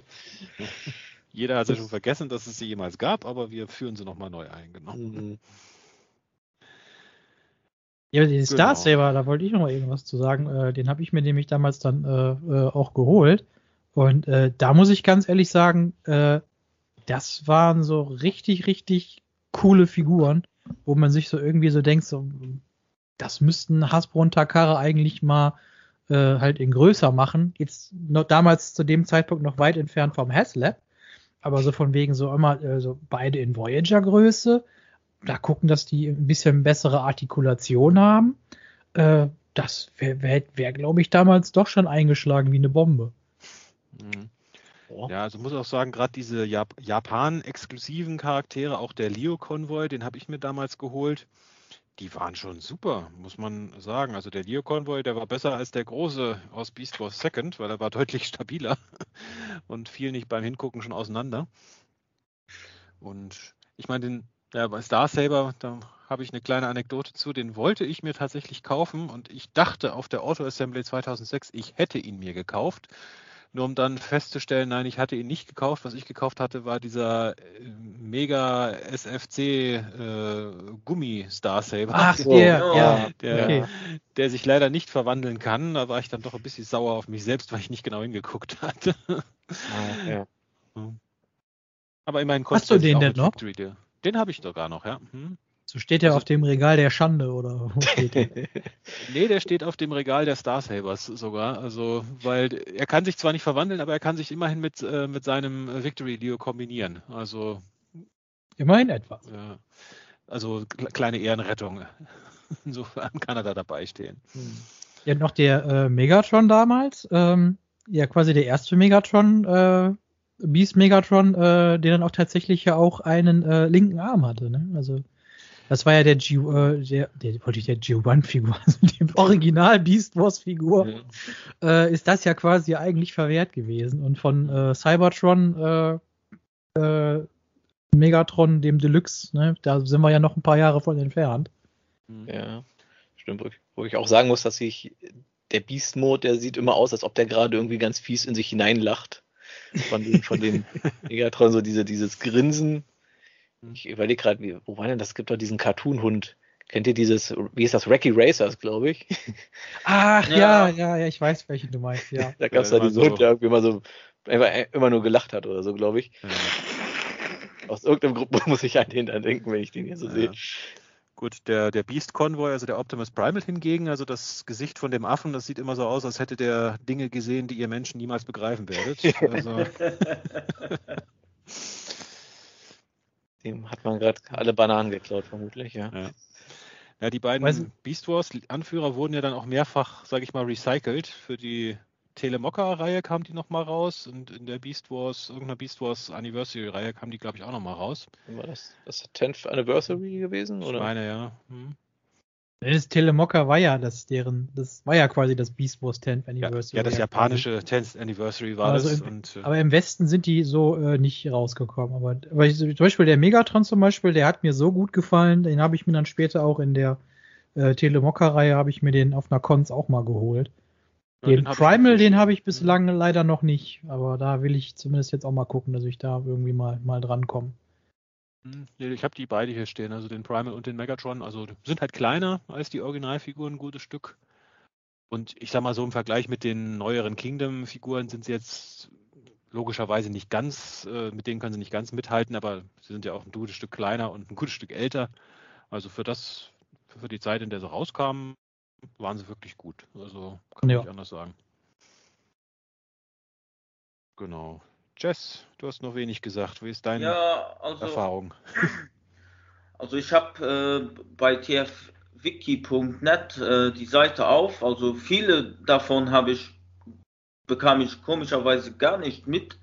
Jeder hat ja schon vergessen, dass es sie jemals gab, aber wir führen sie nochmal neu ein, genau. Mhm. Ja, den Star genau. Saber, da wollte ich noch mal irgendwas zu sagen. Äh, den habe ich mir nämlich damals dann äh, äh, auch geholt. Und äh, da muss ich ganz ehrlich sagen, äh, das waren so richtig, richtig coole Figuren, wo man sich so irgendwie so denkt, so, das müssten Hasbro und Takara eigentlich mal äh, halt in größer machen. Jetzt noch damals zu dem Zeitpunkt noch weit entfernt vom Haslab, aber so von wegen so immer äh, so beide in Voyager-Größe da gucken, dass die ein bisschen bessere Artikulation haben. Äh, das wäre, wär, wär, glaube ich, damals doch schon eingeschlagen wie eine Bombe. Mhm. Ja, also muss auch sagen, gerade diese Jap Japan-exklusiven Charaktere, auch der Leo-Konvoi, den habe ich mir damals geholt, die waren schon super, muss man sagen. Also der Leo-Konvoi, der war besser als der große aus Beast Wars Second, weil er war (laughs) deutlich stabiler und fiel nicht beim Hingucken schon auseinander. Und ich meine, den ja, bei Star Saber, da habe ich eine kleine Anekdote zu, den wollte ich mir tatsächlich kaufen und ich dachte auf der Auto Assembly 2006, ich hätte ihn mir gekauft. Nur um dann festzustellen, nein, ich hatte ihn nicht gekauft. Was ich gekauft hatte, war dieser äh, mega SFC äh, Gummi Star Saber. Ach, (laughs) so. der, ja. Der, okay. der sich leider nicht verwandeln kann. Da war ich dann doch ein bisschen sauer auf mich selbst, weil ich nicht genau hingeguckt hatte. Ah, ja. (laughs) Aber immerhin kostet Hast du den denn noch? Victory, den habe ich sogar noch, ja. Hm. So steht der also, auf dem Regal der Schande, oder wo (laughs) steht der? nee, der steht auf dem Regal der Starsabers sogar. Also, weil er kann sich zwar nicht verwandeln, aber er kann sich immerhin mit, äh, mit seinem Victory Leo kombinieren. Also. Immerhin etwas. Ja. Also kleine Ehrenrettung. (laughs) Insofern kann er da dabei stehen. Hm. Ja, noch der äh, Megatron damals. Ähm, ja, quasi der erste Megatron äh, Beast Megatron, äh, der dann auch tatsächlich ja auch einen äh, linken Arm hatte. Ne? Also das war ja der G, äh, der, der wollte ich der G1-Figur, (laughs) also die Original Beast Wars-Figur, mhm. äh, ist das ja quasi eigentlich verwehrt gewesen. Und von äh, Cybertron, äh, äh, Megatron, dem Deluxe, ne, da sind wir ja noch ein paar Jahre von entfernt. Mhm. Ja, stimmt. Wo ich auch sagen muss, dass sich der Beast-Mode, der sieht immer aus, als ob der gerade irgendwie ganz fies in sich hineinlacht von den, von den (laughs) Megatron, so diese, dieses Grinsen. Ich überlege gerade, wo war denn das? Es gibt doch diesen Cartoon-Hund. Kennt ihr dieses, wie ist das, Racky Racers, glaube ich? Ach ja. ja, ja, ja, ich weiß, welchen du meinst, ja. da gab es ja, da diesen so. Hund, der irgendwie immer so, immer nur gelacht hat oder so, glaube ich. Ja. Aus irgendeinem Grund (laughs) muss ich an den dann denken, wenn ich den hier so ja. sehe. Gut, der, der Beast Convoy, also der Optimus Primal hingegen, also das Gesicht von dem Affen, das sieht immer so aus, als hätte der Dinge gesehen, die ihr Menschen niemals begreifen werdet. (laughs) Also. (laughs) Dem hat man gerade alle Bananen geklaut, vermutlich, ja. ja. Ja, die beiden Beast Wars Anführer wurden ja dann auch mehrfach, sage ich mal, recycelt für die Telemokka-Reihe kam die nochmal raus und in der Beast Wars, irgendeiner Beast Wars Anniversary-Reihe kam die, glaube ich, auch nochmal raus. War das das 10th Anniversary gewesen? Oder? Ich meine, ja. Hm. Das Telemokka war ja das deren, das war ja quasi das Beast Wars 10th Anniversary. Ja, ja das japanische 10th Anniversary war also das. Im, und, äh, aber im Westen sind die so äh, nicht rausgekommen. Aber, aber ich, zum Beispiel der Megatron zum Beispiel, der hat mir so gut gefallen, den habe ich mir dann später auch in der äh, Telemokka-Reihe, habe ich mir den auf einer Cons auch mal geholt. Den, den Primal, den habe ich bislang leider noch nicht, aber da will ich zumindest jetzt auch mal gucken, dass ich da irgendwie mal, mal drankomme. Hm, ich habe die beide hier stehen, also den Primal und den Megatron. Also sind halt kleiner als die Originalfiguren, ein gutes Stück. Und ich sag mal so im Vergleich mit den neueren Kingdom-Figuren sind sie jetzt logischerweise nicht ganz, äh, mit denen können sie nicht ganz mithalten, aber sie sind ja auch ein gutes Stück kleiner und ein gutes Stück älter. Also für das, für die Zeit, in der sie rauskamen, waren sie wirklich gut. Also kann ja. ich anders sagen. Genau. Jess, du hast noch wenig gesagt. Wie ist deine ja, also, Erfahrung? (laughs) Also ich habe äh, bei tfwiki.net äh, die Seite auf. Also viele davon habe ich bekam ich komischerweise gar nicht mit.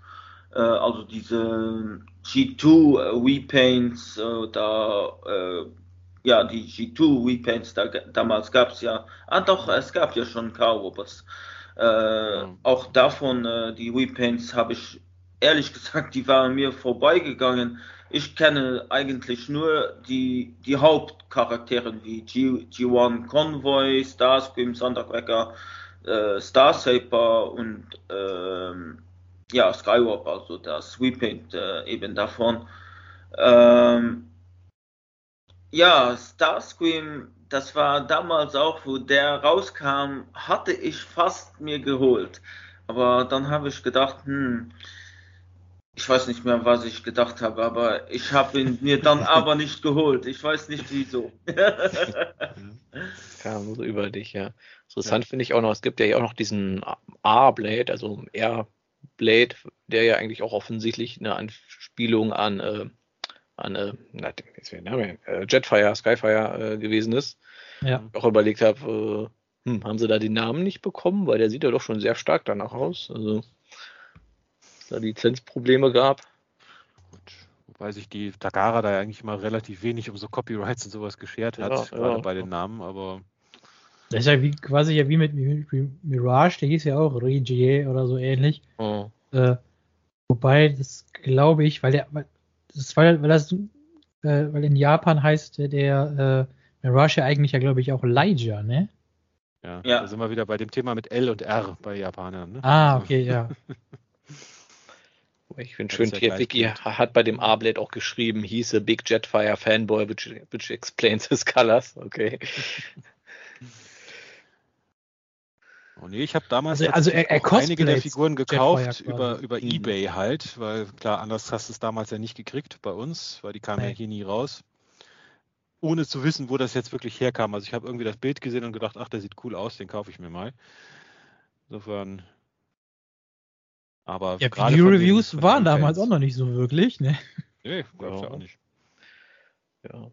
Äh, also diese G2 äh, Repaints, äh, da äh, ja, die G2 Repaints, da, damals gab es ja, ah doch, es gab ja schon Cowboys. Äh, ja. Auch davon, äh, die Repaints habe ich ehrlich gesagt, die waren mir vorbeigegangen. Ich kenne eigentlich nur die, die Hauptcharaktere wie G, G1 Convoy, Starscream, Thundercracker, äh, Starsaper und ähm, ja, Skywalker, also der Sweeping äh, eben davon. Ähm, ja, Starscream, das war damals auch, wo der rauskam, hatte ich fast mir geholt. Aber dann habe ich gedacht, hm, ich weiß nicht mehr, was ich gedacht habe, aber ich habe ihn mir dann (laughs) aber nicht geholt. Ich weiß nicht wieso. (laughs) Kam so über dich, ja. Interessant ja. finde ich auch noch, es gibt ja auch noch diesen A-Blade, also R-Blade, der ja eigentlich auch offensichtlich eine Anspielung an, äh, an äh, na, äh, Jetfire, Skyfire äh, gewesen ist. Ja. Ich auch überlegt habe, äh, hm, haben sie da den Namen nicht bekommen, weil der sieht ja doch schon sehr stark danach aus. Also da Lizenzprobleme gab. Gut. Wobei sich die Takara da ja eigentlich immer relativ wenig um so Copyrights und sowas geschert hat, ja, gerade ja. bei den Namen, aber. Das ist ja wie, quasi ja wie mit Mirage, der hieß ja auch Regie oder so ähnlich. Oh. Äh, wobei, das glaube ich, weil der, das, weil, weil das, äh, weil in Japan heißt der äh, Mirage ja eigentlich ja, glaube ich, auch Elijah, ne? Ja, ja, da sind wir wieder bei dem Thema mit L und R bei Japanern. Ne? Ah, also okay, ja. (laughs) Ich finde schön, ja Vicky hat bei dem A-Blade auch geschrieben, hieß a Big Jetfire Fanboy, which, which explains his colors. Okay. (laughs) Oh nee, ich habe damals also, also er, er einige der Figuren gekauft über, über mhm. Ebay halt, weil klar, anders hast du es damals ja nicht gekriegt bei uns, weil die kamen nee. ja hier nie raus. Ohne zu wissen, wo das jetzt wirklich herkam. Also ich habe irgendwie das Bild gesehen und gedacht, ach, der sieht cool aus, den kaufe ich mir mal. Insofern aber ja, Video-Reviews waren damals auch noch nicht so wirklich, ne? Nee, gab's ja. ja auch nicht. Ja.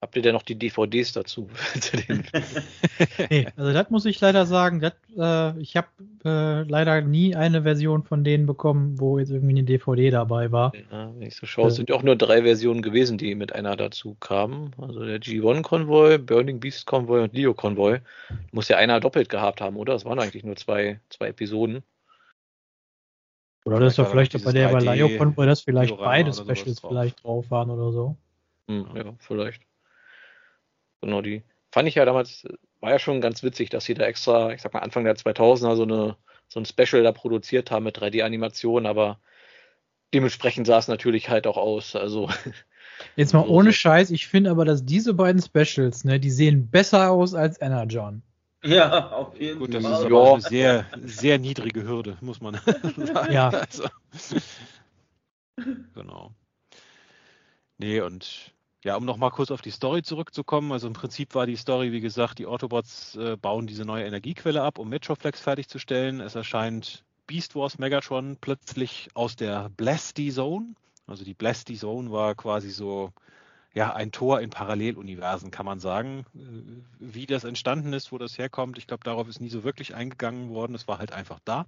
Habt ihr denn noch die DVDs dazu? (laughs) (laughs) nee, also das muss ich leider sagen. Das, äh, ich habe äh, leider nie eine Version von denen bekommen, wo jetzt irgendwie eine DVD dabei war. Ja, wenn ich so schaue, äh, sind ja auch nur drei Versionen gewesen, die mit einer dazu kamen. Also der G1 Convoy, Burning Beast Convoy und Leo Convoy. Muss ja einer doppelt gehabt haben, oder? Es waren eigentlich nur zwei, zwei Episoden. Oder das ist doch vielleicht bei der bei Laio Convoy, dass vielleicht beide Specials vielleicht drauf waren oder so. Hm, ja, vielleicht. Genau, die fand ich ja damals, war ja schon ganz witzig, dass sie da extra, ich sag mal Anfang der 2000er so eine so ein Special da produziert haben mit 3D-Animationen, aber dementsprechend sah es natürlich halt auch aus. Also (laughs) Jetzt mal ohne Scheiß, ich finde aber, dass diese beiden Specials, ne, die sehen besser aus als Energon. Ja, auf jeden Gut, Fall. Gut, das ist aber auch eine sehr, sehr niedrige Hürde, muss man (laughs) sagen. Ja. Also, (laughs) genau. Nee, und ja, um nochmal kurz auf die Story zurückzukommen. Also im Prinzip war die Story, wie gesagt, die Autobots äh, bauen diese neue Energiequelle ab, um Metroflex fertigzustellen. Es erscheint Beast Wars Megatron plötzlich aus der Blasty Zone. Also die Blasty Zone war quasi so ja, ein Tor in Paralleluniversen, kann man sagen. Äh, wie das entstanden ist, wo das herkommt, ich glaube, darauf ist nie so wirklich eingegangen worden. Es war halt einfach da.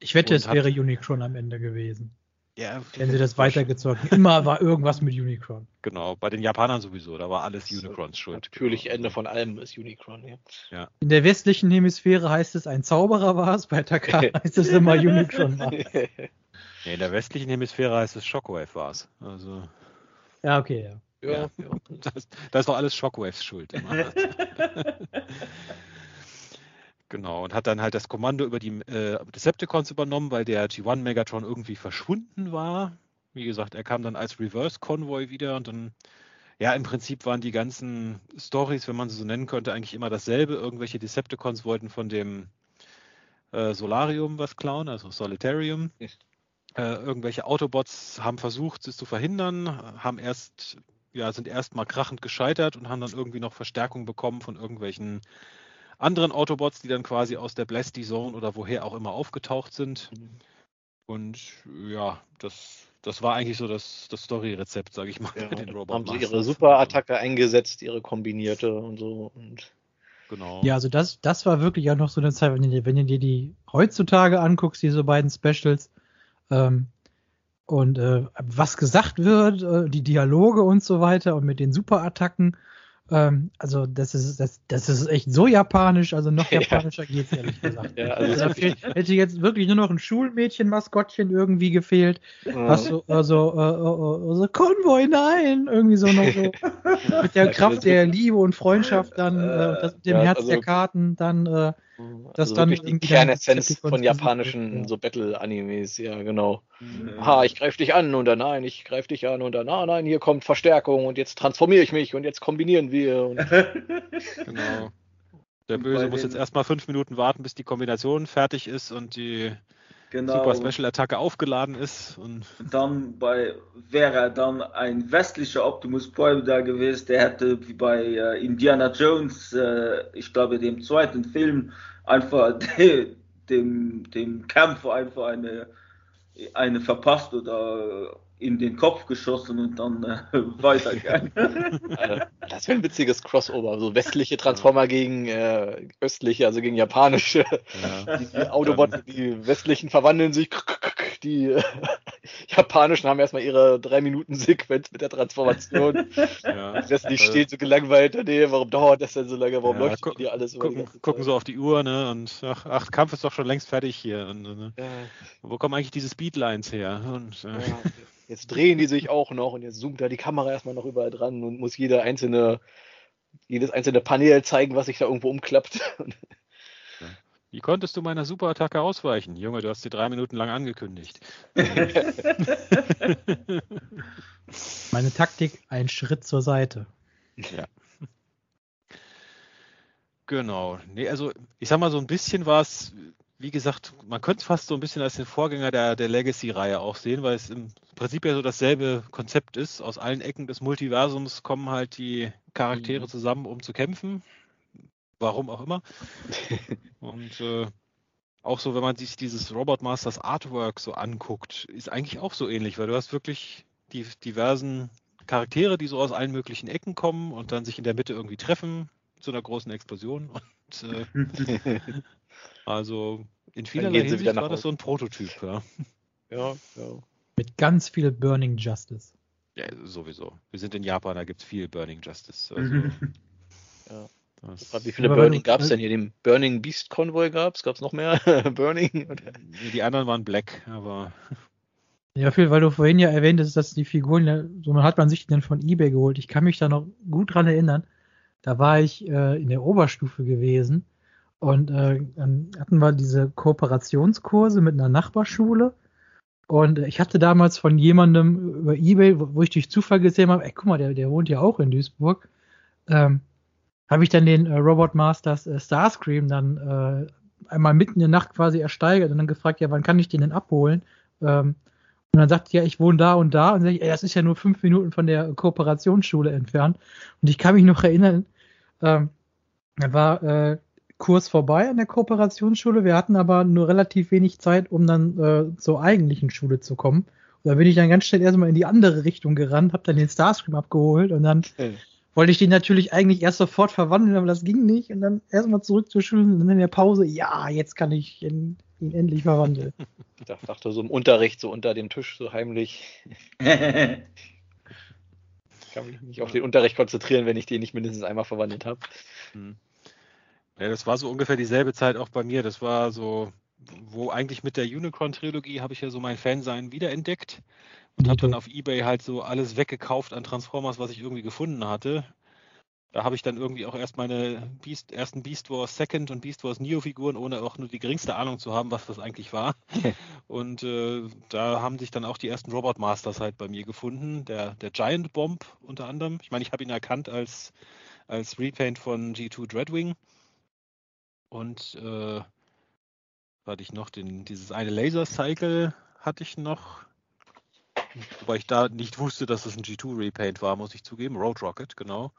Ich wette, es wäre Unicron am Ende gewesen. Ja, wenn sie das weitergezogen (laughs) Immer war irgendwas mit Unicron. Genau, bei den Japanern sowieso, da war alles Unicrons schuld. Natürlich, genau. Ende von allem ist Unicron, ja. ja. In der westlichen Hemisphäre heißt es, ein Zauberer war es, bei Taka (laughs) heißt es immer Unicron war (laughs) nee, in der westlichen Hemisphäre heißt es Shockwave war es. Also. Ja, okay, ja. Ja, ja. Das, das war alles Shockwaves Schuld. Genau, und hat dann halt das Kommando über die äh, Decepticons übernommen, weil der G1 Megatron irgendwie verschwunden war. Wie gesagt, er kam dann als Reverse Convoy wieder und dann, ja, im Prinzip waren die ganzen Stories, wenn man sie so nennen könnte, eigentlich immer dasselbe. Irgendwelche Decepticons wollten von dem äh, Solarium was klauen, also Solitarium. Äh, irgendwelche Autobots haben versucht, es zu verhindern, haben erst, ja, sind erstmal krachend gescheitert und haben dann irgendwie noch Verstärkung bekommen von irgendwelchen anderen Autobots, die dann quasi aus der Blasty Zone oder woher auch immer aufgetaucht sind. Mhm. Und ja, das, das war eigentlich so das, das Story-Rezept, sage ich mal, ja, den Robot Haben sie ihre Superattacke eingesetzt, ihre kombinierte und so. Und genau. Ja, also das, das war wirklich auch noch so eine Zeit, wenn du, wenn du dir die heutzutage anguckst, diese beiden Specials, ähm, und äh, was gesagt wird, äh, die Dialoge und so weiter und mit den Superattacken, ähm, also das ist das, das ist echt so japanisch, also noch (laughs) japanischer ja. geht's ehrlich gesagt. (laughs) Ja, also also fehlt, hätte jetzt wirklich nur noch ein Schulmädchen-Maskottchen irgendwie gefehlt. Ja. Was so, also, äh, äh, äh, Konvoi, nein, irgendwie so noch so (laughs) mit der Kraft der Liebe und Freundschaft dann, äh, das mit dem Herz also, der Karten dann äh, das also dann die Kernessenz von japanischen so Battle-Animes, ja genau. Mhm. Ha, ich greife dich an und dann nein, ich greife dich an und dann ah, nein, hier kommt Verstärkung und jetzt transformiere ich mich und jetzt kombinieren wir. (laughs) genau. Der Böse muss jetzt erstmal fünf Minuten warten, bis die Kombination fertig ist und die genau. Super Special Attacke aufgeladen ist. Und dann bei wäre dann ein westlicher Optimus Prime da gewesen, der hätte wie bei äh, Indiana Jones, äh, ich glaube dem zweiten Film, einfach (laughs) de, dem, dem Kämpfer einfach eine, eine verpasst oder in den Kopf geschossen und dann äh, (laughs) weitergegangen. (laughs) Also, das wäre ein witziges Crossover. So westliche Transformer gegen äh, östliche, also gegen japanische. Ja. Die, die Autobots, die westlichen verwandeln sich, (laughs) die äh, japanischen haben erstmal ihre drei Minuten Sequenz mit der Transformation. Ja. Westlich also, steht so gelangweilt daneben, warum dauert das denn so lange, warum ja, läuft gu hier alles gucken, gucken so auf die Uhr, ne? Und ach, ach, Kampf ist doch schon längst fertig hier. Und, ne? Wo kommen eigentlich diese Speedlines her? Und, äh, Jetzt drehen die sich auch noch und jetzt zoomt da die Kamera erstmal noch überall dran und muss jede einzelne, jedes einzelne Panel zeigen, was sich da irgendwo umklappt. Wie konntest du meiner Superattacke ausweichen? Junge, du hast sie drei Minuten lang angekündigt. (laughs) Meine Taktik, ein Schritt zur Seite. Ja. Genau. Nee, also ich sag mal, so ein bisschen war es wie gesagt, man könnte es fast so ein bisschen als den Vorgänger der, der Legacy-Reihe auch sehen, weil es im Prinzip ja so dasselbe Konzept ist. Aus allen Ecken des Multiversums kommen halt die Charaktere mhm. zusammen, um zu kämpfen. Warum auch immer. (laughs) Und äh, auch so, wenn man sich dieses Robot Masters Artwork so anguckt, ist eigentlich auch so ähnlich, weil du hast wirklich die diversen Charaktere, die so aus allen möglichen Ecken kommen und dann sich in der Mitte irgendwie treffen zu einer großen Explosion. Und äh, (laughs) Also in vielerlei Hinsicht war das so ein Prototyp, ja. (laughs) Ja, ja. Mit ganz viel Burning Justice. Ja, sowieso. Wir sind in Japan, da gibt es viel Burning Justice. Also, (laughs) ja. Das wie viele Burning gab es denn hier? Den Burning Beast Convoy gab es? Gab es noch mehr Burning? Die anderen waren Black, aber. Ja, viel, weil du vorhin ja erwähnt hast, dass die Figuren, so hat man sich die dann von Ebay geholt. Ich kann mich da noch gut dran erinnern. Da war ich äh, in der Oberstufe gewesen und äh, dann hatten wir diese Kooperationskurse mit einer Nachbarschule. Und ich hatte damals von jemandem über Ebay, wo, ich durch Zufall gesehen habe, ey, guck mal, der, der wohnt ja auch in Duisburg, ähm, habe ich dann den äh, Robot Masters äh, Starscream dann äh, einmal mitten in der Nacht quasi ersteigert und dann gefragt, ja, wann kann ich den denn abholen? Ähm, und dann sagt ja, ich wohne da und da. Und sag ich, ey, das ist ja nur fünf Minuten von der Kooperationsschule entfernt. Und ich kann mich noch erinnern, ähm, da war äh, Kurs vorbei an der Kooperationsschule. Wir hatten aber nur relativ wenig Zeit, um dann äh, zur eigentlichen Schule zu kommen. Und da bin ich dann ganz schnell erstmal in die andere Richtung gerannt, habe dann den Starscream abgeholt und dann okay. Wollte ich den natürlich eigentlich erst sofort verwandeln, aber das ging nicht. Und dann erstmal zurück zur Schule und dann in der Pause, ja, jetzt kann ich ihn, ihn endlich verwandeln. (laughs) Ich dachte so im Unterricht, so unter dem Tisch, so heimlich. (laughs) ich kann mich nicht auf den Unterricht konzentrieren, wenn ich den nicht mindestens einmal verwandelt habe. Hm. Ja, das war so ungefähr dieselbe Zeit auch bei mir. Das war so, wo eigentlich mit der Unicron-Trilogie habe ich ja so mein Fansein wiederentdeckt und habe dann auf Ebay halt so alles weggekauft an Transformers, was ich irgendwie gefunden hatte. Da habe ich dann irgendwie auch erst meine Beast, ersten Beast Wars Second und Beast Wars Neo Figuren, ohne auch nur die geringste Ahnung zu haben, was das eigentlich war. und äh, da haben sich dann auch die ersten Robot Masters halt bei mir gefunden. Der, der Giant Bomb unter anderem. Ich meine, ich habe ihn erkannt als, als Repaint von G2 Dreadwing. Und äh, hatte ich noch den, dieses eine Laser Cycle hatte ich noch. Wobei ich da nicht wusste, dass es ein G2 Repaint war, muss ich zugeben. Road Rocket, genau.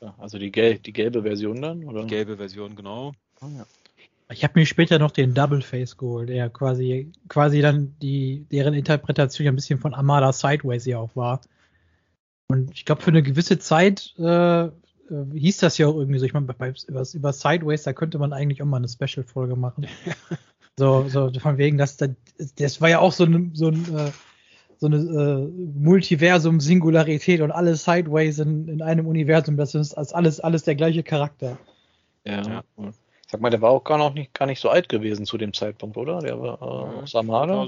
Ja, also die, gel die gelbe Version dann, oder? Die gelbe Version, genau. Oh, ja. Ich habe mir später noch den Double Face geholt, der quasi, quasi dann die, deren Interpretation ja ein bisschen von Armada Sideways ja auch war. Und ich glaube, für eine gewisse Zeit äh, äh, hieß das ja auch irgendwie so. Ich meine, über, über Sideways, da könnte man eigentlich auch mal eine Special-Folge machen. (laughs) so, so von wegen, dass das, das war ja auch so ein, so ein, äh, so eine äh, Multiversum-Singularität und alles Sideways in, in einem Universum. Das ist alles, alles der gleiche Charakter. Ja. ja. Ich sag mal, der war auch gar noch nicht, gar nicht so alt gewesen zu dem Zeitpunkt, oder? Der war äh, aus Amada.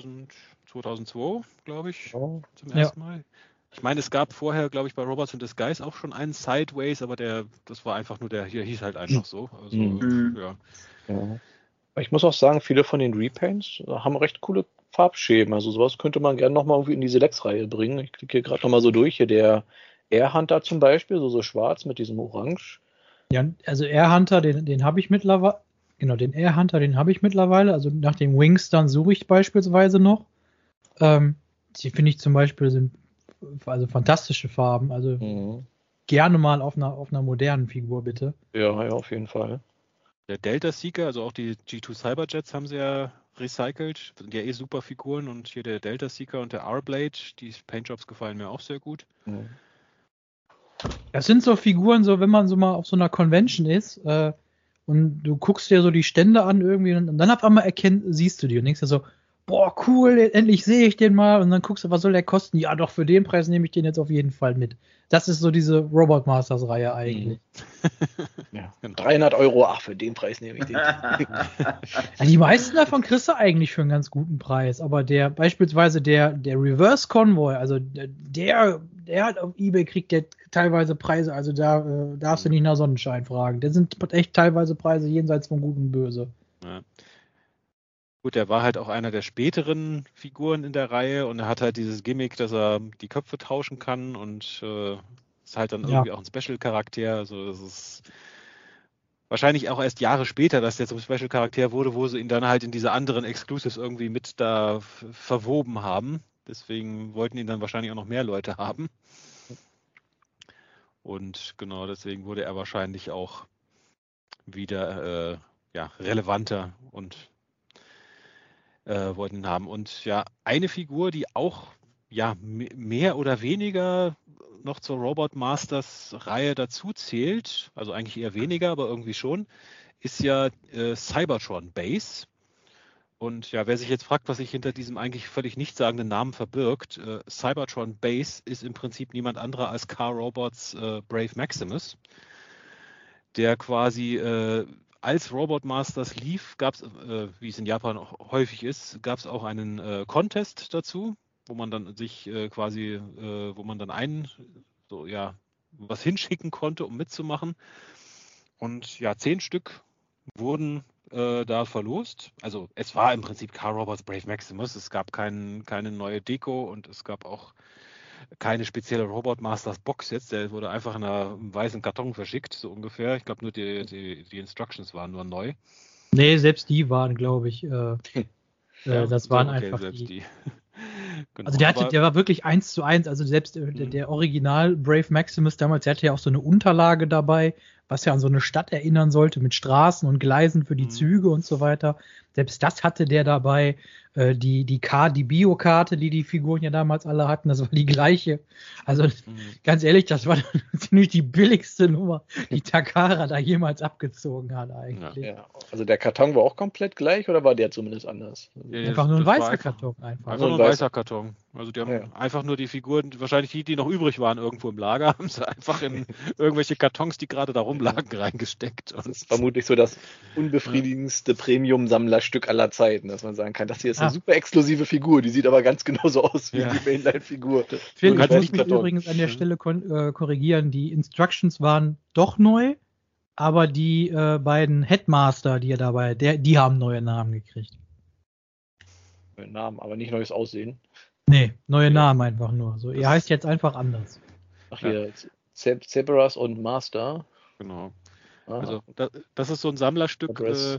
2002, glaube ich, oh. zum ersten ja. Mal. Ich meine, es gab vorher, glaube ich, bei Robots in Disguise auch schon einen Sideways, aber der, das war einfach nur der, hier hieß halt einfach so. Also, mhm. ja. ja. Ich muss auch sagen, viele von den Repaints haben recht coole Farbschäben. Also sowas könnte man gerne nochmal irgendwie in die Select-Reihe bringen. Ich klicke hier gerade nochmal so durch. Hier der Air Hunter zum Beispiel, so, so schwarz mit diesem Orange. Ja, also Air Hunter, den, den habe ich mittlerweile. Genau, den Air Hunter, den habe ich mittlerweile. Also nach den Wings dann suche ich beispielsweise noch. Ähm, die finde ich zum Beispiel sind also fantastische Farben. Also mhm. gerne mal auf einer, auf einer modernen Figur, bitte. Ja, ja, auf jeden Fall. Der Delta Seeker, also auch die G2 Cyberjets haben sie ja recycelt. Sind ja eh super Figuren und hier der Delta Seeker und der R-Blade, die Paintjobs gefallen mir auch sehr gut. Mhm. Das sind so Figuren, so wenn man so mal auf so einer Convention ist äh, und du guckst dir so die Stände an irgendwie und dann auf einmal erkennt, siehst du die und denkst dir so, boah, cool, endlich sehe ich den mal. Und dann guckst du, was soll der kosten? Ja, doch, für den Preis nehme ich den jetzt auf jeden Fall mit. Das ist so diese Robot Masters Reihe eigentlich. (laughs) ja, 300 genau. Euro, ach, für den Preis nehme ich den. (laughs) ja, die meisten davon kriegst du eigentlich für einen ganz guten Preis. Aber der, beispielsweise der, der Reverse Convoy, also der, der hat auf Ebay kriegt der teilweise Preise, also da äh, darfst du nicht nach Sonnenschein fragen. Der sind echt teilweise Preise jenseits von Gut und Böse. Ja. Gut, er war halt auch einer der späteren Figuren in der Reihe und er hat halt dieses Gimmick, dass er die Köpfe tauschen kann und äh, ist halt dann ja. irgendwie auch ein Special-Charakter. Also das ist wahrscheinlich auch erst Jahre später, dass der zum Special-Charakter wurde, wo sie ihn dann halt in diese anderen Exclusives irgendwie mit da verwoben haben. Deswegen wollten ihn dann wahrscheinlich auch noch mehr Leute haben. Und genau deswegen wurde er wahrscheinlich auch wieder äh, ja, relevanter und äh, wollten haben. Und ja, eine Figur, die auch ja mehr oder weniger noch zur Robot Masters Reihe dazu zählt, also eigentlich eher weniger, aber irgendwie schon, ist ja äh, Cybertron Base. Und ja, wer sich jetzt fragt, was sich hinter diesem eigentlich völlig nichtssagenden Namen verbirgt, äh, Cybertron Base ist im Prinzip niemand anderer als Car Robots äh, Brave Maximus, der quasi äh, als Robot Masters lief, gab es, äh, wie es in Japan häufig ist, gab es auch einen äh, Contest dazu, wo man dann sich äh, quasi, äh, wo man dann einen, so ja, was hinschicken konnte, um mitzumachen. Und ja, zehn Stück wurden äh, da verlost. Also es war im Prinzip Car Robots Brave Maximus. Es gab kein, keine neue Deko und es gab auch keine spezielle Robot Masters Box jetzt. Der wurde einfach in einem weißen Karton verschickt, so ungefähr. Ich glaube, nur die, die, die, Instructions waren nur neu. Nee, selbst die waren, glaube ich, äh, (laughs) ja, das waren okay, einfach die. die. (laughs) genau, also der, hatte, der war wirklich eins zu eins, also selbst äh, der, mhm. der, Original Brave Maximus damals, der hatte ja auch so eine Unterlage dabei, was ja an so eine Stadt erinnern sollte mit Straßen und Gleisen für die mhm. Züge und so weiter. Selbst das hatte der dabei. Äh, die, die Karte, die Biokarte, die die Figuren ja damals alle hatten, das war die gleiche. Also mhm. ganz ehrlich, das war (laughs) ziemlich die billigste Nummer, die (laughs) Takara da jemals abgezogen hat eigentlich. Ja, ja. Also der Karton war auch komplett gleich oder war der zumindest anders? Ja, einfach nur ein weißer Karton einfach. Einfach nur ein weißer Karton. Also die haben ja. einfach nur die Figuren, wahrscheinlich die, die noch übrig waren irgendwo im Lager, (laughs) haben sie einfach in (laughs) irgendwelche Kartons, die gerade da rumlagen, reingesteckt. Das ist vermutlich so das (laughs) unbefriedigendste Premium-Sammlerstück aller Zeiten, dass man sagen kann, das hier ist eine super exklusive Figur, die sieht aber ganz genauso aus wie ja. die Mainline-Figur. Ich muss mich übrigens an der Stelle äh, korrigieren, die Instructions waren doch neu, aber die äh, beiden Headmaster, die er dabei, der, die haben neue Namen gekriegt. Neue Namen, aber nicht neues Aussehen. Nee, neue ja. Namen einfach nur. So, er heißt jetzt einfach anders. Ach hier, ja. Cerberus und Master. Genau. Aha. Also das, das, ist so ein Sammlerstück, äh,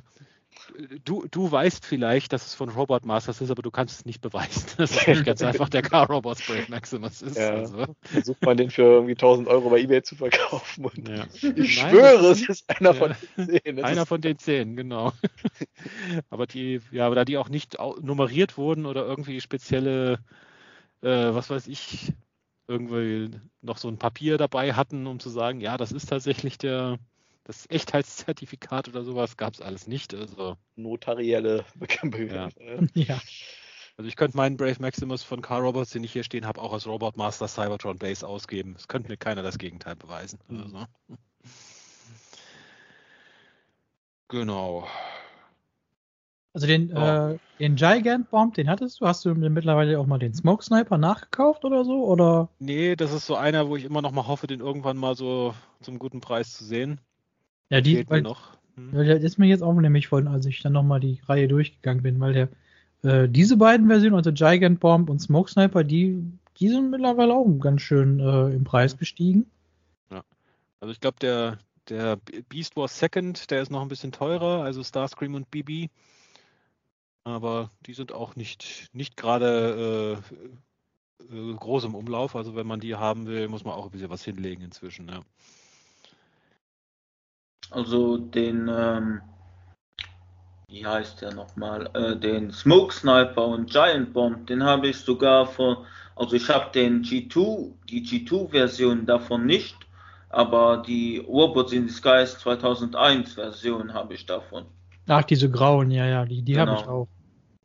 du, du weißt vielleicht, dass es von Robot Masters ist, aber du kannst es nicht beweisen. (laughs) Das ist nicht ganz einfach der Car Robots Brave Maximus ist. Ja, also. Versucht man den für irgendwie 1000 Euro bei Ebay zu verkaufen. Und ja. Ich Nein, schwöre, es ist einer ja, von den zehn. Das einer von den zehn, genau. (laughs) aber die, ja, aber da die auch nicht nummeriert wurden oder irgendwie spezielle, äh, was weiß ich, irgendwie noch so ein Papier dabei hatten, um zu sagen, ja, das ist tatsächlich der das Echtheitszertifikat oder sowas gab es alles nicht. Also notarielle Bekämpfung. Ja. (laughs) ja. Also ich könnte meinen Brave Maximus von Carl Roberts, den ich hier stehen habe, auch als Robot Master Cybertron Base ausgeben. Es könnte mir keiner das Gegenteil beweisen. Mhm. Also. Genau. Also den, oh. äh, den Gigant Bomb, den hattest du? Hast du mittlerweile auch mal den Smoke Sniper nachgekauft oder so? Oder? Nee, das ist so einer, wo ich immer noch mal hoffe, den irgendwann mal so zum guten Preis zu sehen. Ja, die weil, noch. Hm. Der ist mir jetzt auch nämlich von, als ich dann nochmal die Reihe durchgegangen bin, weil der äh, diese beiden Versionen, also Gigant Bomb und Smoke Sniper, die, die sind mittlerweile auch ganz schön äh, im Preis gestiegen. Ja. Also ich glaube, der, der Beast Wars Second, der ist noch ein bisschen teurer, also Starscream und BB aber die sind auch nicht, nicht gerade äh, äh, groß im Umlauf. Also wenn man die haben will, muss man auch ein bisschen was hinlegen inzwischen. Ja. Also den, ähm, wie heißt der nochmal, äh, den Smoke Sniper und Giant Bomb, den habe ich sogar von, also ich habe den G2, die G2-Version davon nicht, aber die Robots in Disguise 2001 Version habe ich davon. Ach, diese grauen, ja, ja, die, die genau. habe ich auch.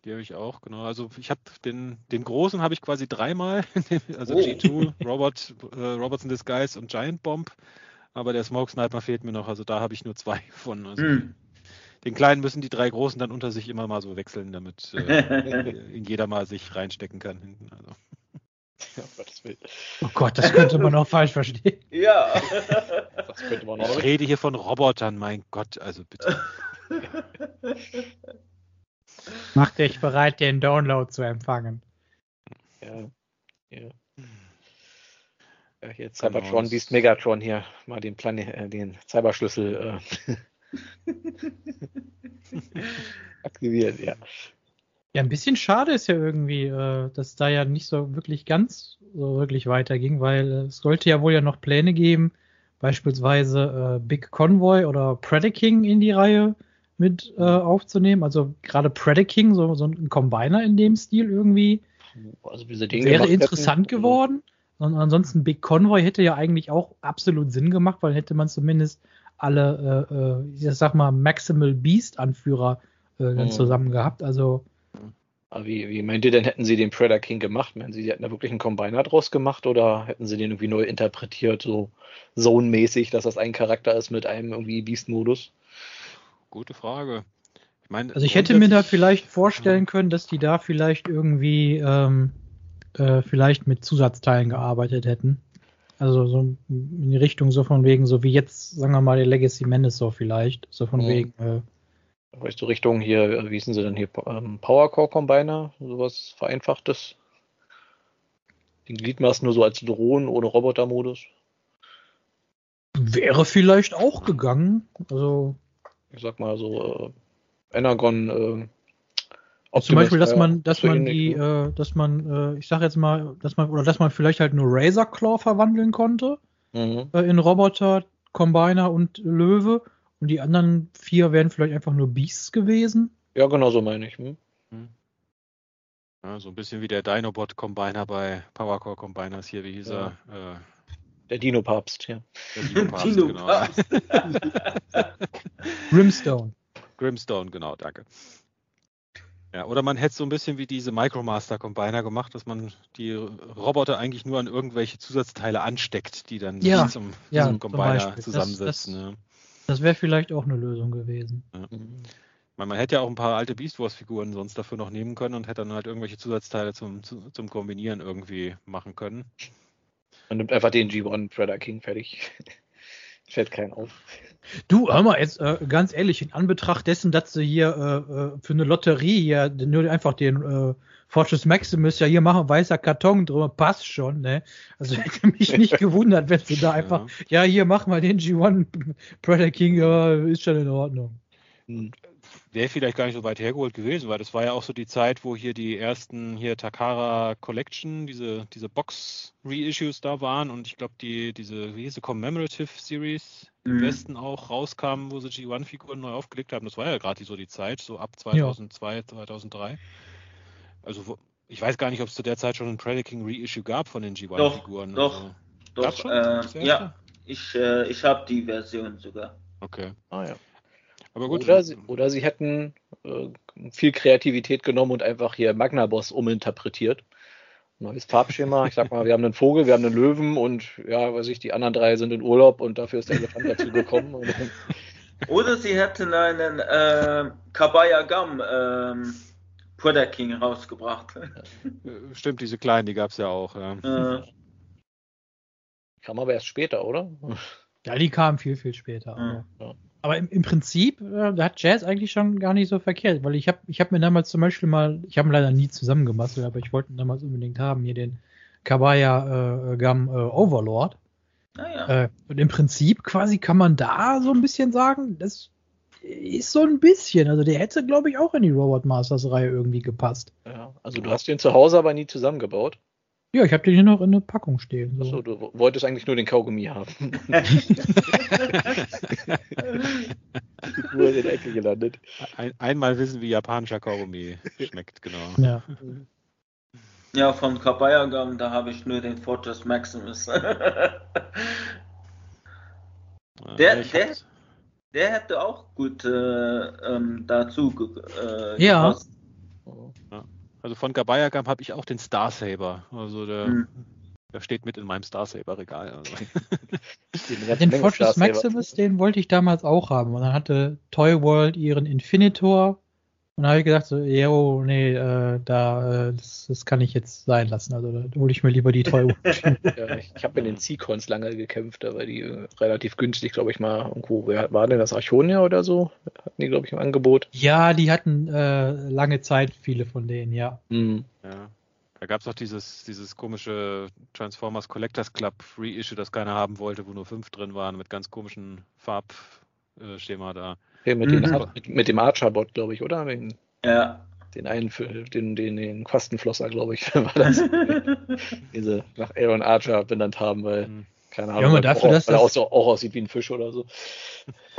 Die habe ich auch, genau. Also ich habe den, den großen habe ich quasi dreimal, (laughs) also oh. G2, Robot, äh, Robots in Disguise und Giant Bomb. Aber der Smoke Sniper fehlt mir noch, also da habe ich nur zwei (laughs) von. Also mm. Den kleinen müssen die drei großen dann unter sich immer mal so wechseln, damit äh, (laughs) in jeder mal sich reinstecken kann hinten. Also. (laughs) Ja, oh Gott, das könnte man auch falsch verstehen. Ja. Das könnte man auch ich rede hier von Robotern, mein Gott, also bitte. Mach dich bereit, den Download zu empfangen. Ja. Ja. Ja hier Cybertron genau. Beast Megatron hier mal den Plan äh, den Cyberschlüssel äh, (laughs) aktiviert, ja. Ja, ein bisschen schade ist ja irgendwie, äh, dass da ja nicht so wirklich ganz so wirklich weiterging, weil es sollte ja wohl ja noch Pläne geben, beispielsweise äh, Big Convoy oder Predaking in die Reihe mit äh, aufzunehmen. Also gerade Predaking, so, so ein Combiner in dem Stil irgendwie, also wäre interessant hätten, geworden. Und ansonsten Big Convoy hätte ja eigentlich auch absolut Sinn gemacht, weil hätte man zumindest alle, äh, äh ich sag mal, Maximal Beast Anführer äh, dann mhm. zusammen gehabt. Also aber wie, wie meint ihr denn, hätten sie den Predator King gemacht? Meinen sie, sie hätten da wirklich einen Combiner draus gemacht oder hätten sie den irgendwie neu interpretiert, so Zone-mäßig, dass das ein Charakter ist mit einem irgendwie Beast-Modus? Gute Frage. Ich meine, also ich hätte mir da vielleicht vorstellen ja. können, dass die da vielleicht irgendwie ähm, äh, vielleicht mit Zusatzteilen gearbeitet hätten. Also so in die Richtung so von wegen, so wie jetzt, sagen wir mal, der Legacy Menace so vielleicht. So von ja. wegen. Äh, Weißt du, Richtung hier, wie sind sie denn hier? Ähm, Powercore Combiner, sowas Vereinfachtes. Den Gliedmaßen nur so als Drohnen ohne Robotermodus. Wäre vielleicht auch gegangen. Also ich sag mal so, äh, Energon. Äh, zum Beispiel, dass man, dass man die, äh, dass man, äh, ich sag jetzt mal, dass man, oder dass man vielleicht halt nur Razor Claw verwandeln konnte mhm. äh, in Roboter, Combiner und Löwe und die anderen vier wären vielleicht einfach nur Beasts gewesen. Ja, genau so meine ich. Hm? hm. Ja, so ein bisschen wie der Dinobot Combiner bei Powercore Combiners hier, wie hieß ja. er? Äh, der Dino-Papst, ja. Der Dino-Papst, Dino (laughs) genau. (laughs) Grimstone. Grimstone, genau, danke. Ja, oder man hätte so ein bisschen wie diese Micromaster Combiner gemacht, dass man die Roboter eigentlich nur an irgendwelche Zusatzteile ansteckt, die dann ja, zum, ja, zum Combiner zum zusammensetzen. Das, das, ja. das wäre vielleicht auch eine Lösung gewesen. Ja. Man, man, hätte ja auch ein paar alte Beast Wars Figuren sonst dafür noch nehmen können und hätte dann halt irgendwelche Zusatzteile zum, zum Kombinieren irgendwie machen können. Man nimmt einfach den G1 Predator King fertig. (laughs) Fällt keinen auf. Du, hör mal, jetzt äh, ganz ehrlich, in Anbetracht dessen, dass du hier äh, äh für eine Lotterie hier nur einfach den äh, Fortress Maximus ja hier machen, weißer Karton drüber, passt schon, ne? Also hätte mich nicht (laughs) gewundert, wenn sie da einfach, ja. ja, hier machen wir den G1 Predator King, ja, ist schon in Ordnung. Wäre vielleicht gar nicht so weit hergeholt gewesen, weil das war ja auch so die Zeit, wo hier die ersten hier Takara Collection, diese, diese Box-Reissues da waren und ich glaube, die, diese, wie hieß sie, Commemorative Series mhm. im Westen auch rauskamen, wo sie G1-Figuren neu aufgelegt haben. Das war ja gerade so die Zeit, so ab 2002, ja. 2003. Also, ich weiß gar nicht, ob es zu der Zeit schon ein Predator King Reissue gab von den G1-Figuren. Doch, also, doch, doch äh, ja, ich, äh, ich habe die Version sogar. Okay. Ah ja. Aber gut. Oder sie, oder sie hätten äh, viel Kreativität genommen und einfach hier Magnaboss uminterpretiert. Neues Farbschema. Ich sag mal, wir haben einen Vogel, wir haben einen Löwen und ja, weiß ich, die anderen drei sind in Urlaub und dafür ist der Elefant dazu gekommen. (laughs) Oder sie hätten einen äh, Kabaya Gum ähm, Puder King rausgebracht. Äh, stimmt, diese kleinen, die gab es ja auch. Ja. Äh. Kam aber erst später, oder? Ja, die kamen viel, viel später. Ja. Aber im, im Prinzip äh, hat Jazz eigentlich schon gar nicht so verkehrt, weil ich habe ich hab mir damals zum Beispiel mal, ich habe ihn leider nie zusammengemastelt, aber ich wollte ihn damals unbedingt haben, hier den Kabaya äh, Gum äh, Overlord. Ah, ja. äh, und im Prinzip quasi kann man da so ein bisschen sagen, das ist so ein bisschen, also der hätte, glaube ich, auch in die Robot Masters Reihe irgendwie gepasst. Ja, also du hast den zu Hause aber nie zusammengebaut. Ja, ich habe den hier noch in der Packung stehen. So. Achso, du wolltest eigentlich nur den Kaugummi haben. (laughs) nur in der Ecke gelandet. Ein, einmal wissen, wie japanischer Kaugummi schmeckt, genau. Ja. Ja, von Kabayagam, da habe ich nur den Fortress Maximus. (laughs) der, der, der hätte auch gut äh, ähm, dazu äh, ja. Gepasst. Also von Gabayagam habe ich auch den Star Saber. Also der, hm. der steht mit in meinem Star Saber Regal. Also. (laughs) den Fortress Maximus, den wollte ich damals auch haben. Und dann hatte Toy World ihren Infinitor und da habe ich gedacht, so, yo, nee, äh, da, äh, das, das, kann ich jetzt sein lassen. Also da hole ich mir lieber die teure. (laughs) ja, ich ich habe in den Seacons lange gekämpft, da war die äh, relativ günstig, glaube ich mal. Irgendwo, wer war denn das Archonia oder so? Hatten die, glaube ich, im Angebot. Ja, die hatten äh, lange Zeit viele von denen, ja. Mhm. Ja. Da gab es auch dieses, dieses komische Transformers Collectors Club Reissue, das keiner haben wollte, wo nur fünf drin waren, mit ganz komischen Farbschema da. Ja, mit, mhm. den, mit, mit, dem Archer-Bot, glaube ich, oder? Den, ja. Den einen, für, den, den, den Quastenflosser, glaube ich, (laughs) war das. (laughs) diese nach Aaron Archer benannt haben, weil, mhm. keine Ahnung, ja, dafür, auch, dass weil er auch, auch aussieht wie ein Fisch oder so.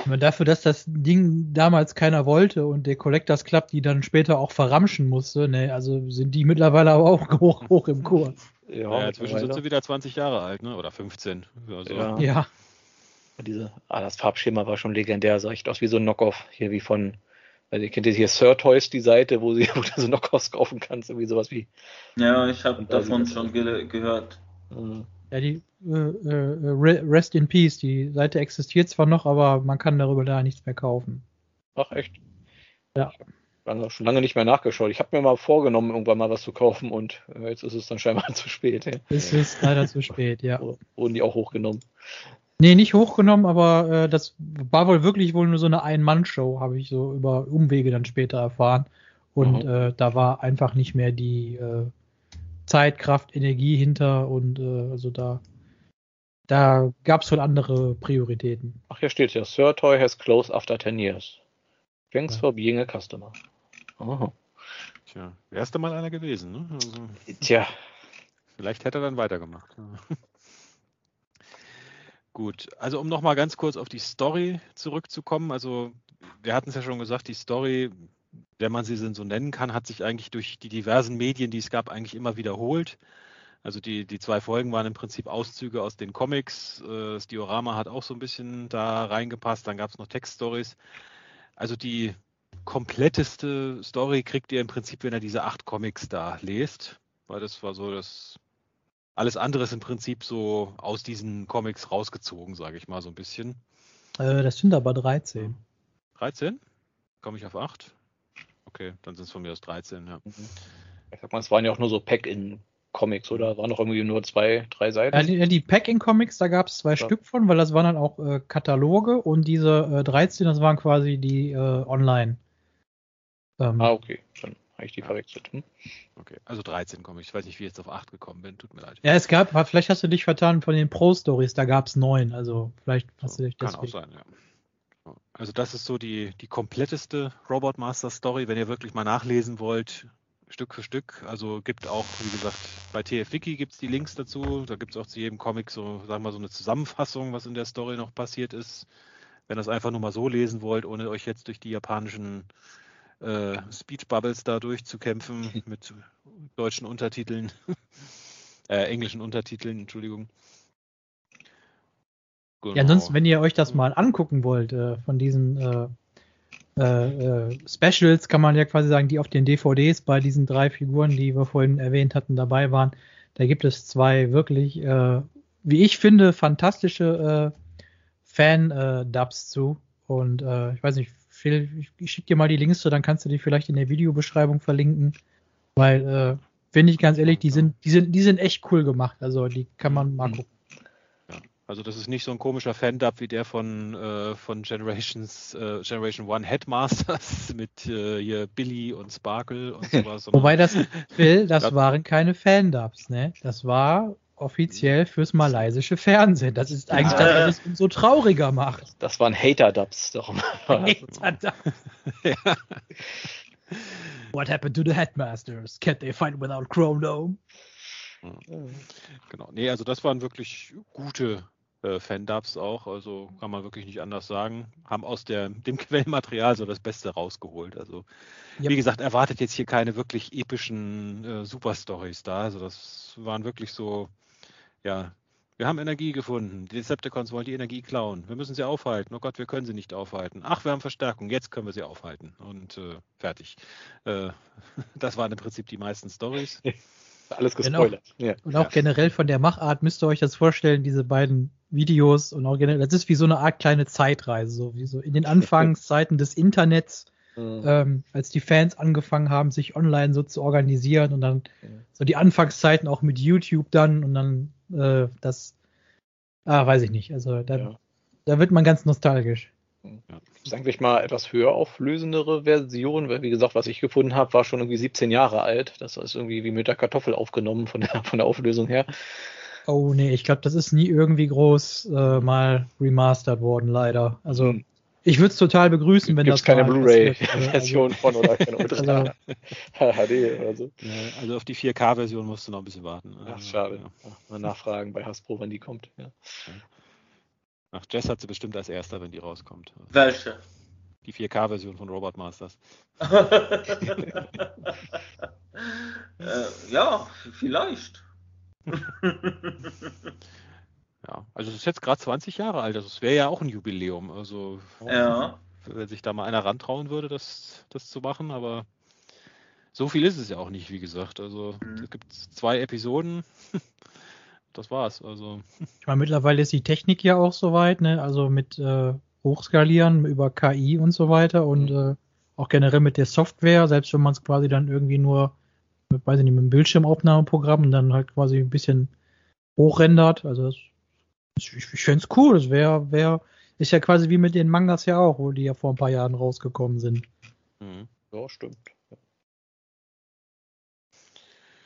Aber dafür, dass das Ding damals keiner wollte und der Collectors Club die dann später auch verramschen musste, ne, also sind die mittlerweile aber auch (laughs) hoch, hoch im Kurs. Ja, ja inzwischen sind sie wieder 20 Jahre alt, ne? Oder 15. Also. Ja. ja. Diese, ah, das Farbschema war schon legendär, sah echt aus wie so ein Knockoff, hier wie von, also ihr kennt hier Sir Toys, die Seite, wo, sie, (laughs) wo du so Knockoffs kaufen kannst, irgendwie sowas wie. Ja, ich habe davon schon ge gehört. Ja, die äh, äh, Rest in Peace, die Seite existiert zwar noch, aber man kann darüber da nichts mehr kaufen. Ach, echt? Ja. Ich habe schon lange nicht mehr nachgeschaut. Ich habe mir mal vorgenommen, irgendwann mal was zu kaufen und äh, jetzt ist es dann scheinbar (laughs) zu spät. Ja. Es ist leider zu spät, ja. Wurden die auch hochgenommen? Nee, nicht hochgenommen, aber äh, das war wohl wirklich wohl nur so eine Ein-Mann-Show, habe ich so über Umwege dann später erfahren. Und mhm. äh, da war einfach nicht mehr die äh, Zeit, Kraft, Energie hinter und äh, also da, da gab es wohl andere Prioritäten. Ach, hier steht ja, Sir Toy has closed after 10 years. Thanks ja. for being a customer. Aha. Tja, wärst du mal einer gewesen, ne? Also, Tja. Vielleicht hätte er dann weitergemacht. Gut, also um nochmal ganz kurz auf die Story zurückzukommen. Also wir hatten es ja schon gesagt, die Story, wenn man sie so nennen kann, hat sich eigentlich durch die diversen Medien, die es gab, eigentlich immer wiederholt. Also die, die zwei Folgen waren im Prinzip Auszüge aus den Comics. Äh, das Diorama hat auch so ein bisschen da reingepasst. Dann gab es noch Textstories. Also die kompletteste Story kriegt ihr im Prinzip, wenn ihr diese acht Comics da lest. Weil das war so das alles andere ist im Prinzip so aus diesen Comics rausgezogen, sage ich mal so ein bisschen. Äh, das sind aber 13. 13? Komme ich auf 8? Okay, dann sind es von mir aus 13, ja. Mhm. Ich sag mal, es waren ja auch nur so Pack-in-Comics, oder? Waren noch irgendwie nur zwei, drei Seiten? Ja, die, die Pack-in-Comics, da gab es zwei ja. Stück von, weil das waren dann auch äh, Kataloge und diese äh, 13, das waren quasi die äh, Online. Ähm, ah, okay. Dann habe ich die verwechselt. Hm? Okay, also 13 komme ich. Ich weiß nicht, wie ich jetzt auf 8 gekommen bin. Tut mir leid. Ja, es gab, vielleicht hast du dich vertan von den Pro-Stories, da gab es 9. Also vielleicht hast du dich das. Kann auch sein, ja. Also das ist so die, die kompletteste Robot Master Story, wenn ihr wirklich mal nachlesen wollt, Stück für Stück. Also gibt auch, wie gesagt, bei TF-Wiki gibt es die Links dazu. Da gibt es auch zu jedem Comic so, sagen wir mal, so eine Zusammenfassung, was in der Story noch passiert ist. Wenn ihr es einfach nur mal so lesen wollt, ohne euch jetzt durch die japanischen äh, Speech Bubbles da durchzukämpfen (laughs) mit deutschen Untertiteln, (laughs) äh, englischen Untertiteln, Entschuldigung. Genau. Ja, ansonsten, wenn ihr euch das mal angucken wollt, äh, von diesen äh, äh, äh, Specials, kann man ja quasi sagen, die auf den DVDs bei diesen drei Figuren, die wir vorhin erwähnt hatten, dabei waren. Da gibt es zwei wirklich, wie ich finde, fantastische Fan-Dubs zu. Und ich weiß nicht, Phil, ich, schicke dir mal die Links zu, dann kannst du die vielleicht in der Videobeschreibung verlinken. Weil, äh, finde ich ganz ehrlich, die sind, die sind, die sind echt cool gemacht. Also die kann man mal mhm. gucken. Also das ist nicht so ein komischer Fan-Dub wie der von, äh, von Generations, äh, Generation One Headmasters (laughs) mit äh, hier Billy und Sparkle und sowas. (laughs) Wobei das, Phil, das (laughs) waren keine Fan-Dubs, ne? Das war offiziell fürs malaysische Fernsehen. Das ist eigentlich ja. das, was es umso trauriger macht. Das waren Hater-Dubs, darum. (laughs) Hater-Dubs. ja. (laughs) What happened to the Headmasters? Can't they fight without Chrome Dome? Genau. Nee, also das waren wirklich gute äh, Fan-Dubs auch, also kann man wirklich nicht anders sagen. Haben aus der, dem Quellmaterial so das Beste rausgeholt. Also, yep. wie gesagt, erwartet jetzt hier keine wirklich epischen äh, Super-Stories da. Also, das waren wirklich so, ja, wir haben Energie gefunden. Die Decepticons wollen die Energie klauen. Wir müssen sie aufhalten. Oh Gott, wir können sie nicht aufhalten. Ach, wir haben Verstärkung. Jetzt können wir sie aufhalten. Und äh, fertig. Äh, (laughs) das waren im Prinzip die meisten Stories. (laughs) Alles gespoilert. Auch, ja. Und auch generell von der Machart müsst ihr euch das vorstellen, diese beiden Videos und auch generell, das ist wie so eine Art kleine Zeitreise, so wie so in den (laughs) Anfangszeiten des Internets, mhm. ähm, als die Fans angefangen haben, sich online so zu organisieren und dann mhm. so die Anfangszeiten auch mit YouTube dann und dann äh, das, ah, weiß ich nicht, also da, ja. da wird man ganz nostalgisch. Ja. Das ist eigentlich mal etwas höher auflösendere Version, weil wie gesagt, was ich gefunden habe, war schon irgendwie 17 Jahre alt. Das ist irgendwie wie mit der Kartoffel aufgenommen von der, von der Auflösung her. Oh nee, ich glaube, das ist nie irgendwie groß äh, mal remastert worden, leider. Also hm. Ich würde es total begrüßen, wenn Gibt's das keine Blu-ray-Version (laughs) also, von oder keine (laughs) Ultra also, (laughs) HD oder so. Also auf die 4K-Version musst du noch ein bisschen warten. Ach, schade. Ja. Mal nachfragen bei Hasbro, wann die kommt. Ja. Ach, Jess hat sie bestimmt als erster, wenn die rauskommt. Welche? Die 4K-Version von Robot Masters. äh, ja, vielleicht. Ja, also es ist jetzt gerade 20 Jahre alt, also es wäre ja auch ein Jubiläum. Also ja. wenn sich da mal einer rantrauen würde, das, das zu machen, aber so viel ist es ja auch nicht, wie gesagt. Also mhm. es gibt zwei Episoden. (laughs) das war's. Also. Ich meine, mittlerweile ist die Technik ja auch soweit, ne? Also mit äh, Hochskalieren über KI und so weiter und mhm. äh, auch generell mit der Software, selbst wenn man es quasi dann irgendwie nur mit, weiß ich nicht, mit einem Bildschirmaufnahmeprogramm und dann halt quasi ein bisschen hochrendert. Also das, ich, ich fände es cool. Das wäre, wär, ist ja quasi wie mit den Mangas ja auch, wo die ja vor ein paar Jahren rausgekommen sind. Mhm. Ja, stimmt.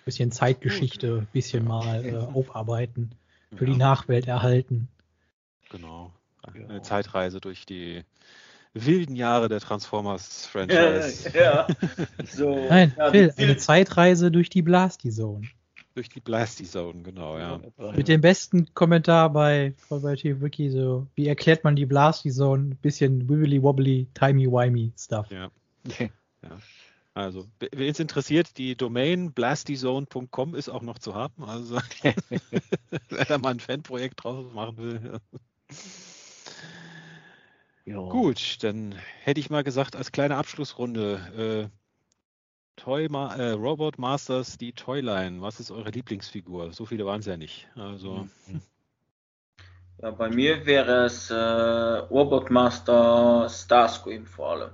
Bisschen Zeitgeschichte, bisschen mal äh, (laughs) aufarbeiten, für ja. die Nachwelt erhalten. Genau. Eine Zeitreise durch die wilden Jahre der Transformers-Franchise. Ja, ja. (laughs) So, Nein, ja, Phil, eine Zeitreise durch die Blasty Zone. Durch die Blasty Zone, genau, ja. Mit dem besten Kommentar bei, bei Wiki, so, wie erklärt man die Blasty Zone? Ein bisschen wibbly wobbly, timey wimey Stuff. Ja. ja. Also, wen es interessiert, die Domain blastyzone.com ist auch noch zu haben. Also, (laughs) (laughs) wer da mal ein Fanprojekt draus machen will. Ja. Jo. Gut, dann hätte ich mal gesagt, als kleine Abschlussrunde, äh, Toy Ma äh, Robot Masters, die Toyline. Was ist eure Lieblingsfigur? So viele waren es ja nicht. Also. Mhm. Ja, bei mir wäre es äh, Robot Master Starscream vor allem.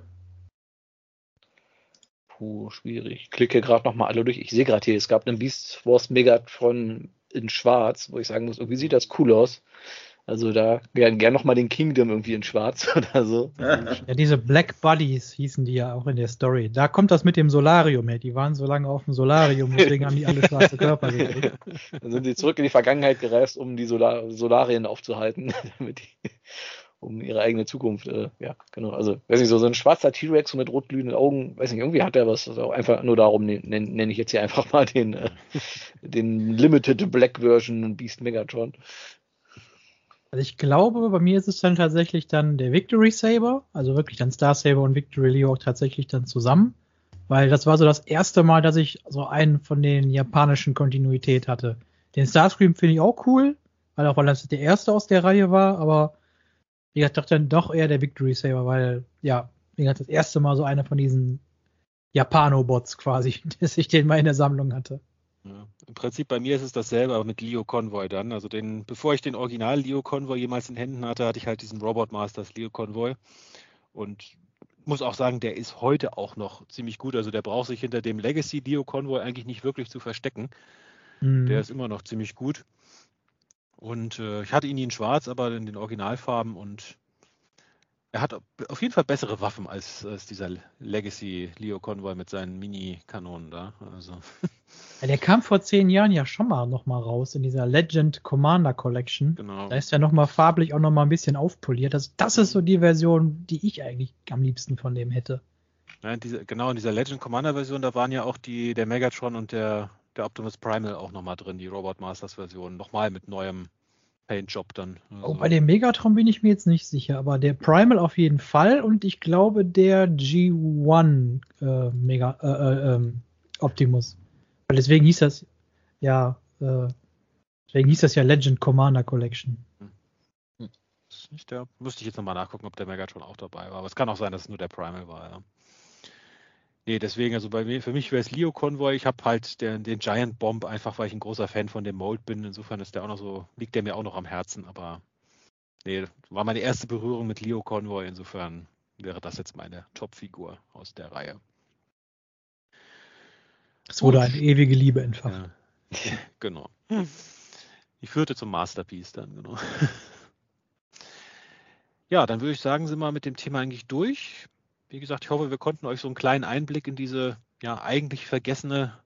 Puh, schwierig. Ich klicke gerade nochmal alle durch. Ich sehe gerade hier, es gab einen Beast Wars Megatron in Schwarz, wo ich sagen muss, irgendwie sieht das cool aus. Also da gern, gern nochmal den Kingdom irgendwie in Schwarz (laughs) oder so. Ja, diese Black Buddies hießen die ja auch in der Story. Da kommt das mit dem Solarium her. Die waren so lange auf dem Solarium, deswegen haben die alle schwarze Körper gekriegt. (laughs) Dann sind sie zurück in die Vergangenheit gereist, um die Solar Solarien aufzuhalten, (laughs) damit die, um ihre eigene Zukunft, äh, ja, genau. Also, weiß nicht, so, so ein schwarzer T-Rex mit rotglühenden Augen, weiß nicht, irgendwie hat er was. Also einfach nur darum nenne nenn ich jetzt hier einfach mal den, äh, den Limited Black Version Beast Megatron. Also ich glaube, bei mir ist es dann tatsächlich dann der Victory Saber, also wirklich dann Star Saber und Victory Leo tatsächlich dann zusammen, weil das war so das erste Mal, dass ich so einen von den japanischen Kontinuität hatte. Den Starscream finde ich auch cool, weil auch weil das der erste aus der Reihe war, aber ich dachte dann doch eher der Victory Saber, weil ja, das erste Mal so einer von diesen Japano-Bots quasi, (laughs) dass ich den mal in der Sammlung hatte. Ja. Im Prinzip bei mir ist es dasselbe, aber mit Leo Convoy dann. Also den, bevor ich den Original Leo Convoy jemals in Händen hatte, hatte ich halt diesen Robot Masters Leo Convoy. Und muss auch sagen, der ist heute auch noch ziemlich gut. Also der braucht sich hinter dem Legacy Leo Convoy eigentlich nicht wirklich zu verstecken. Mhm. Der ist immer noch ziemlich gut. Und äh, ich hatte ihn in schwarz, aber in den Originalfarben und er hat auf jeden Fall bessere Waffen als, als dieser Legacy Leo Convoy mit seinen Mini-Kanonen da. Also. Ja, der kam vor zehn Jahren ja schon mal nochmal raus in dieser Legend Commander Collection. Genau. Da ist ja nochmal farblich auch nochmal ein bisschen aufpoliert. Das, das ist so die Version, die ich eigentlich am liebsten von dem hätte. Ja, diese, genau, in dieser Legend Commander Version, da waren ja auch die, der Megatron und der, der Optimus Primal auch nochmal drin, die Robot Masters Version. Nochmal mit neuem Paint-Job dann. Also. Oh, bei dem Megatron bin ich mir jetzt nicht sicher, aber der Primal auf jeden Fall und ich glaube der G1 äh, Mega, äh, äh, ähm, Optimus. Weil deswegen hieß das ja, äh, deswegen hieß das ja Legend Commander Collection. Hm. Nicht der, müsste ich jetzt nochmal nachgucken, ob der Megatron auch dabei war. Aber es kann auch sein, dass es nur der Primal war, ja. Nee, deswegen, also bei mir, für mich wäre es Leo Convoy. Ich habe halt den, den, Giant Bomb einfach, weil ich ein großer Fan von dem Mold bin. Insofern ist der auch noch so, liegt der mir auch noch am Herzen, aber nee, war meine erste Berührung mit Leo Convoy. Insofern wäre das jetzt meine Top-Figur aus der Reihe. Es wurde eine ewige Liebe entfacht. Ja. (laughs) genau. Die führte zum Masterpiece dann, genau. (laughs) Ja, dann würde ich sagen, sind wir mit dem Thema eigentlich durch wie gesagt, ich hoffe, wir konnten euch so einen kleinen Einblick in diese ja eigentlich vergessene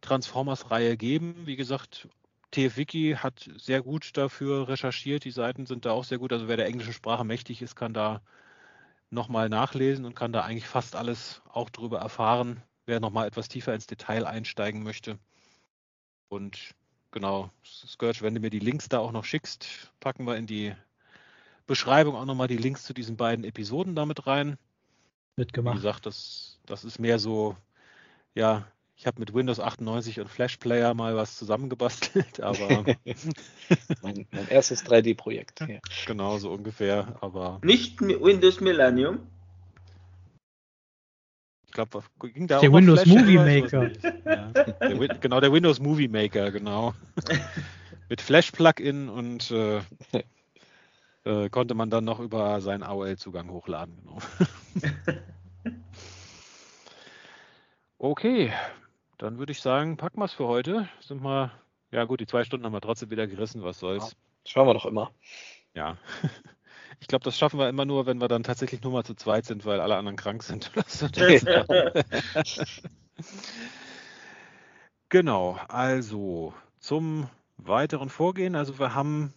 Transformers-Reihe geben. Wie gesagt, TFWiki hat sehr gut dafür recherchiert. Die Seiten sind da auch sehr gut. Also wer der englischen Sprache mächtig ist, kann da nochmal nachlesen und kann da eigentlich fast alles auch drüber erfahren. Wer nochmal etwas tiefer ins Detail einsteigen möchte. Und genau, Scourge, wenn du mir die Links da auch noch schickst, packen wir in die Beschreibung auch nochmal die Links zu diesen beiden Episoden damit rein mitgemacht. Wie gesagt, das, das ist mehr so, ja, ich habe mit Windows 98 und Flash Player mal was zusammengebastelt, (laughs) aber. (laughs) mein, mein, erstes 3D-Projekt. Ja. Genau, so ungefähr, aber. Nicht Windows Millennium? Ich glaube, ging da Der Windows Flash Movie Maker. Ja, der, genau, der Windows Movie Maker, genau. (laughs) mit Flash Plugin und äh, äh, konnte man dann noch über seinen AOL-Zugang hochladen. Genau. (laughs) okay, dann würde ich sagen, packen wir es für heute. Sind wir, ja gut, die zwei Stunden haben wir trotzdem wieder gerissen, was soll's. Ja, schauen wir doch immer. Ja. (laughs) Ich glaube, das schaffen wir immer nur, wenn wir dann tatsächlich nur mal zu zweit sind, weil alle anderen krank sind. (laughs) genau, also zum weiteren Vorgehen. Also wir haben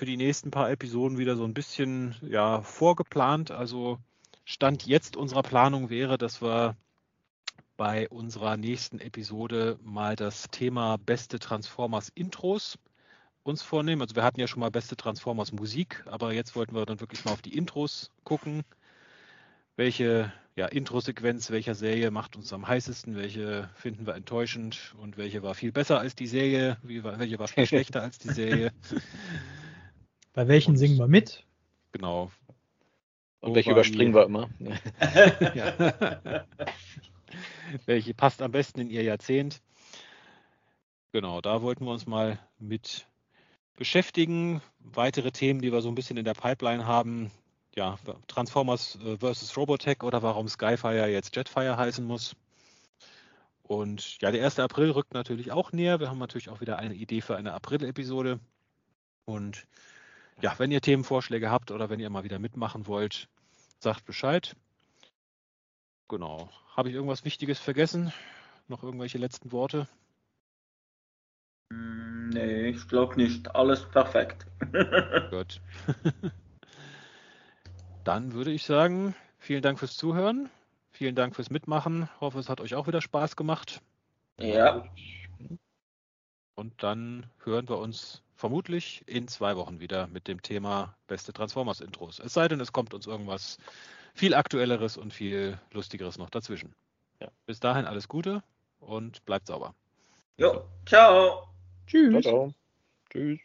für die nächsten paar Episoden wieder so ein bisschen ja, vorgeplant. Also Stand jetzt unserer Planung wäre, dass wir bei unserer nächsten Episode mal das Thema beste Transformers Intros uns vornehmen. Also wir hatten ja schon mal beste Transformers Musik, aber jetzt wollten wir dann wirklich mal auf die Intros gucken. Welche ja, Intro-Sequenz welcher Serie macht uns am heißesten, welche finden wir enttäuschend und welche war viel besser als die Serie, welche war viel (laughs) schlechter als die Serie. Bei welchen und, singen wir mit? Genau. Und welche überspringen wir immer? (laughs) (laughs) welche passt am besten in ihr Jahrzehnt? Genau, da wollten wir uns mal mit beschäftigen. Weitere Themen, die wir so ein bisschen in der Pipeline haben, ja, Transformers äh, versus Robotech oder warum Skyfire jetzt Jetfire heißen muss. Und ja, der 1. April rückt natürlich auch näher. Wir haben natürlich auch wieder eine Idee für eine April-Episode. Und ja, wenn ihr Themenvorschläge habt oder wenn ihr mal wieder mitmachen wollt, sagt Bescheid. Genau. Habe ich irgendwas Wichtiges vergessen? Noch irgendwelche letzten Worte? Mm, nee, ich glaube nicht. Alles perfekt. (laughs) Gut. (laughs) Dann würde ich sagen, vielen Dank fürs Zuhören. Vielen Dank fürs Mitmachen. Ich hoffe, es hat euch auch wieder Spaß gemacht. Ja. Und dann hören wir uns vermutlich in zwei Wochen wieder mit dem Thema beste Transformers-Intros. Es sei denn, es kommt uns irgendwas viel aktuelleres und viel lustigeres noch dazwischen. Ja. Bis dahin alles Gute und bleibt sauber. Jo, ciao. Tschüss. Ciao, ciao. Tschüss.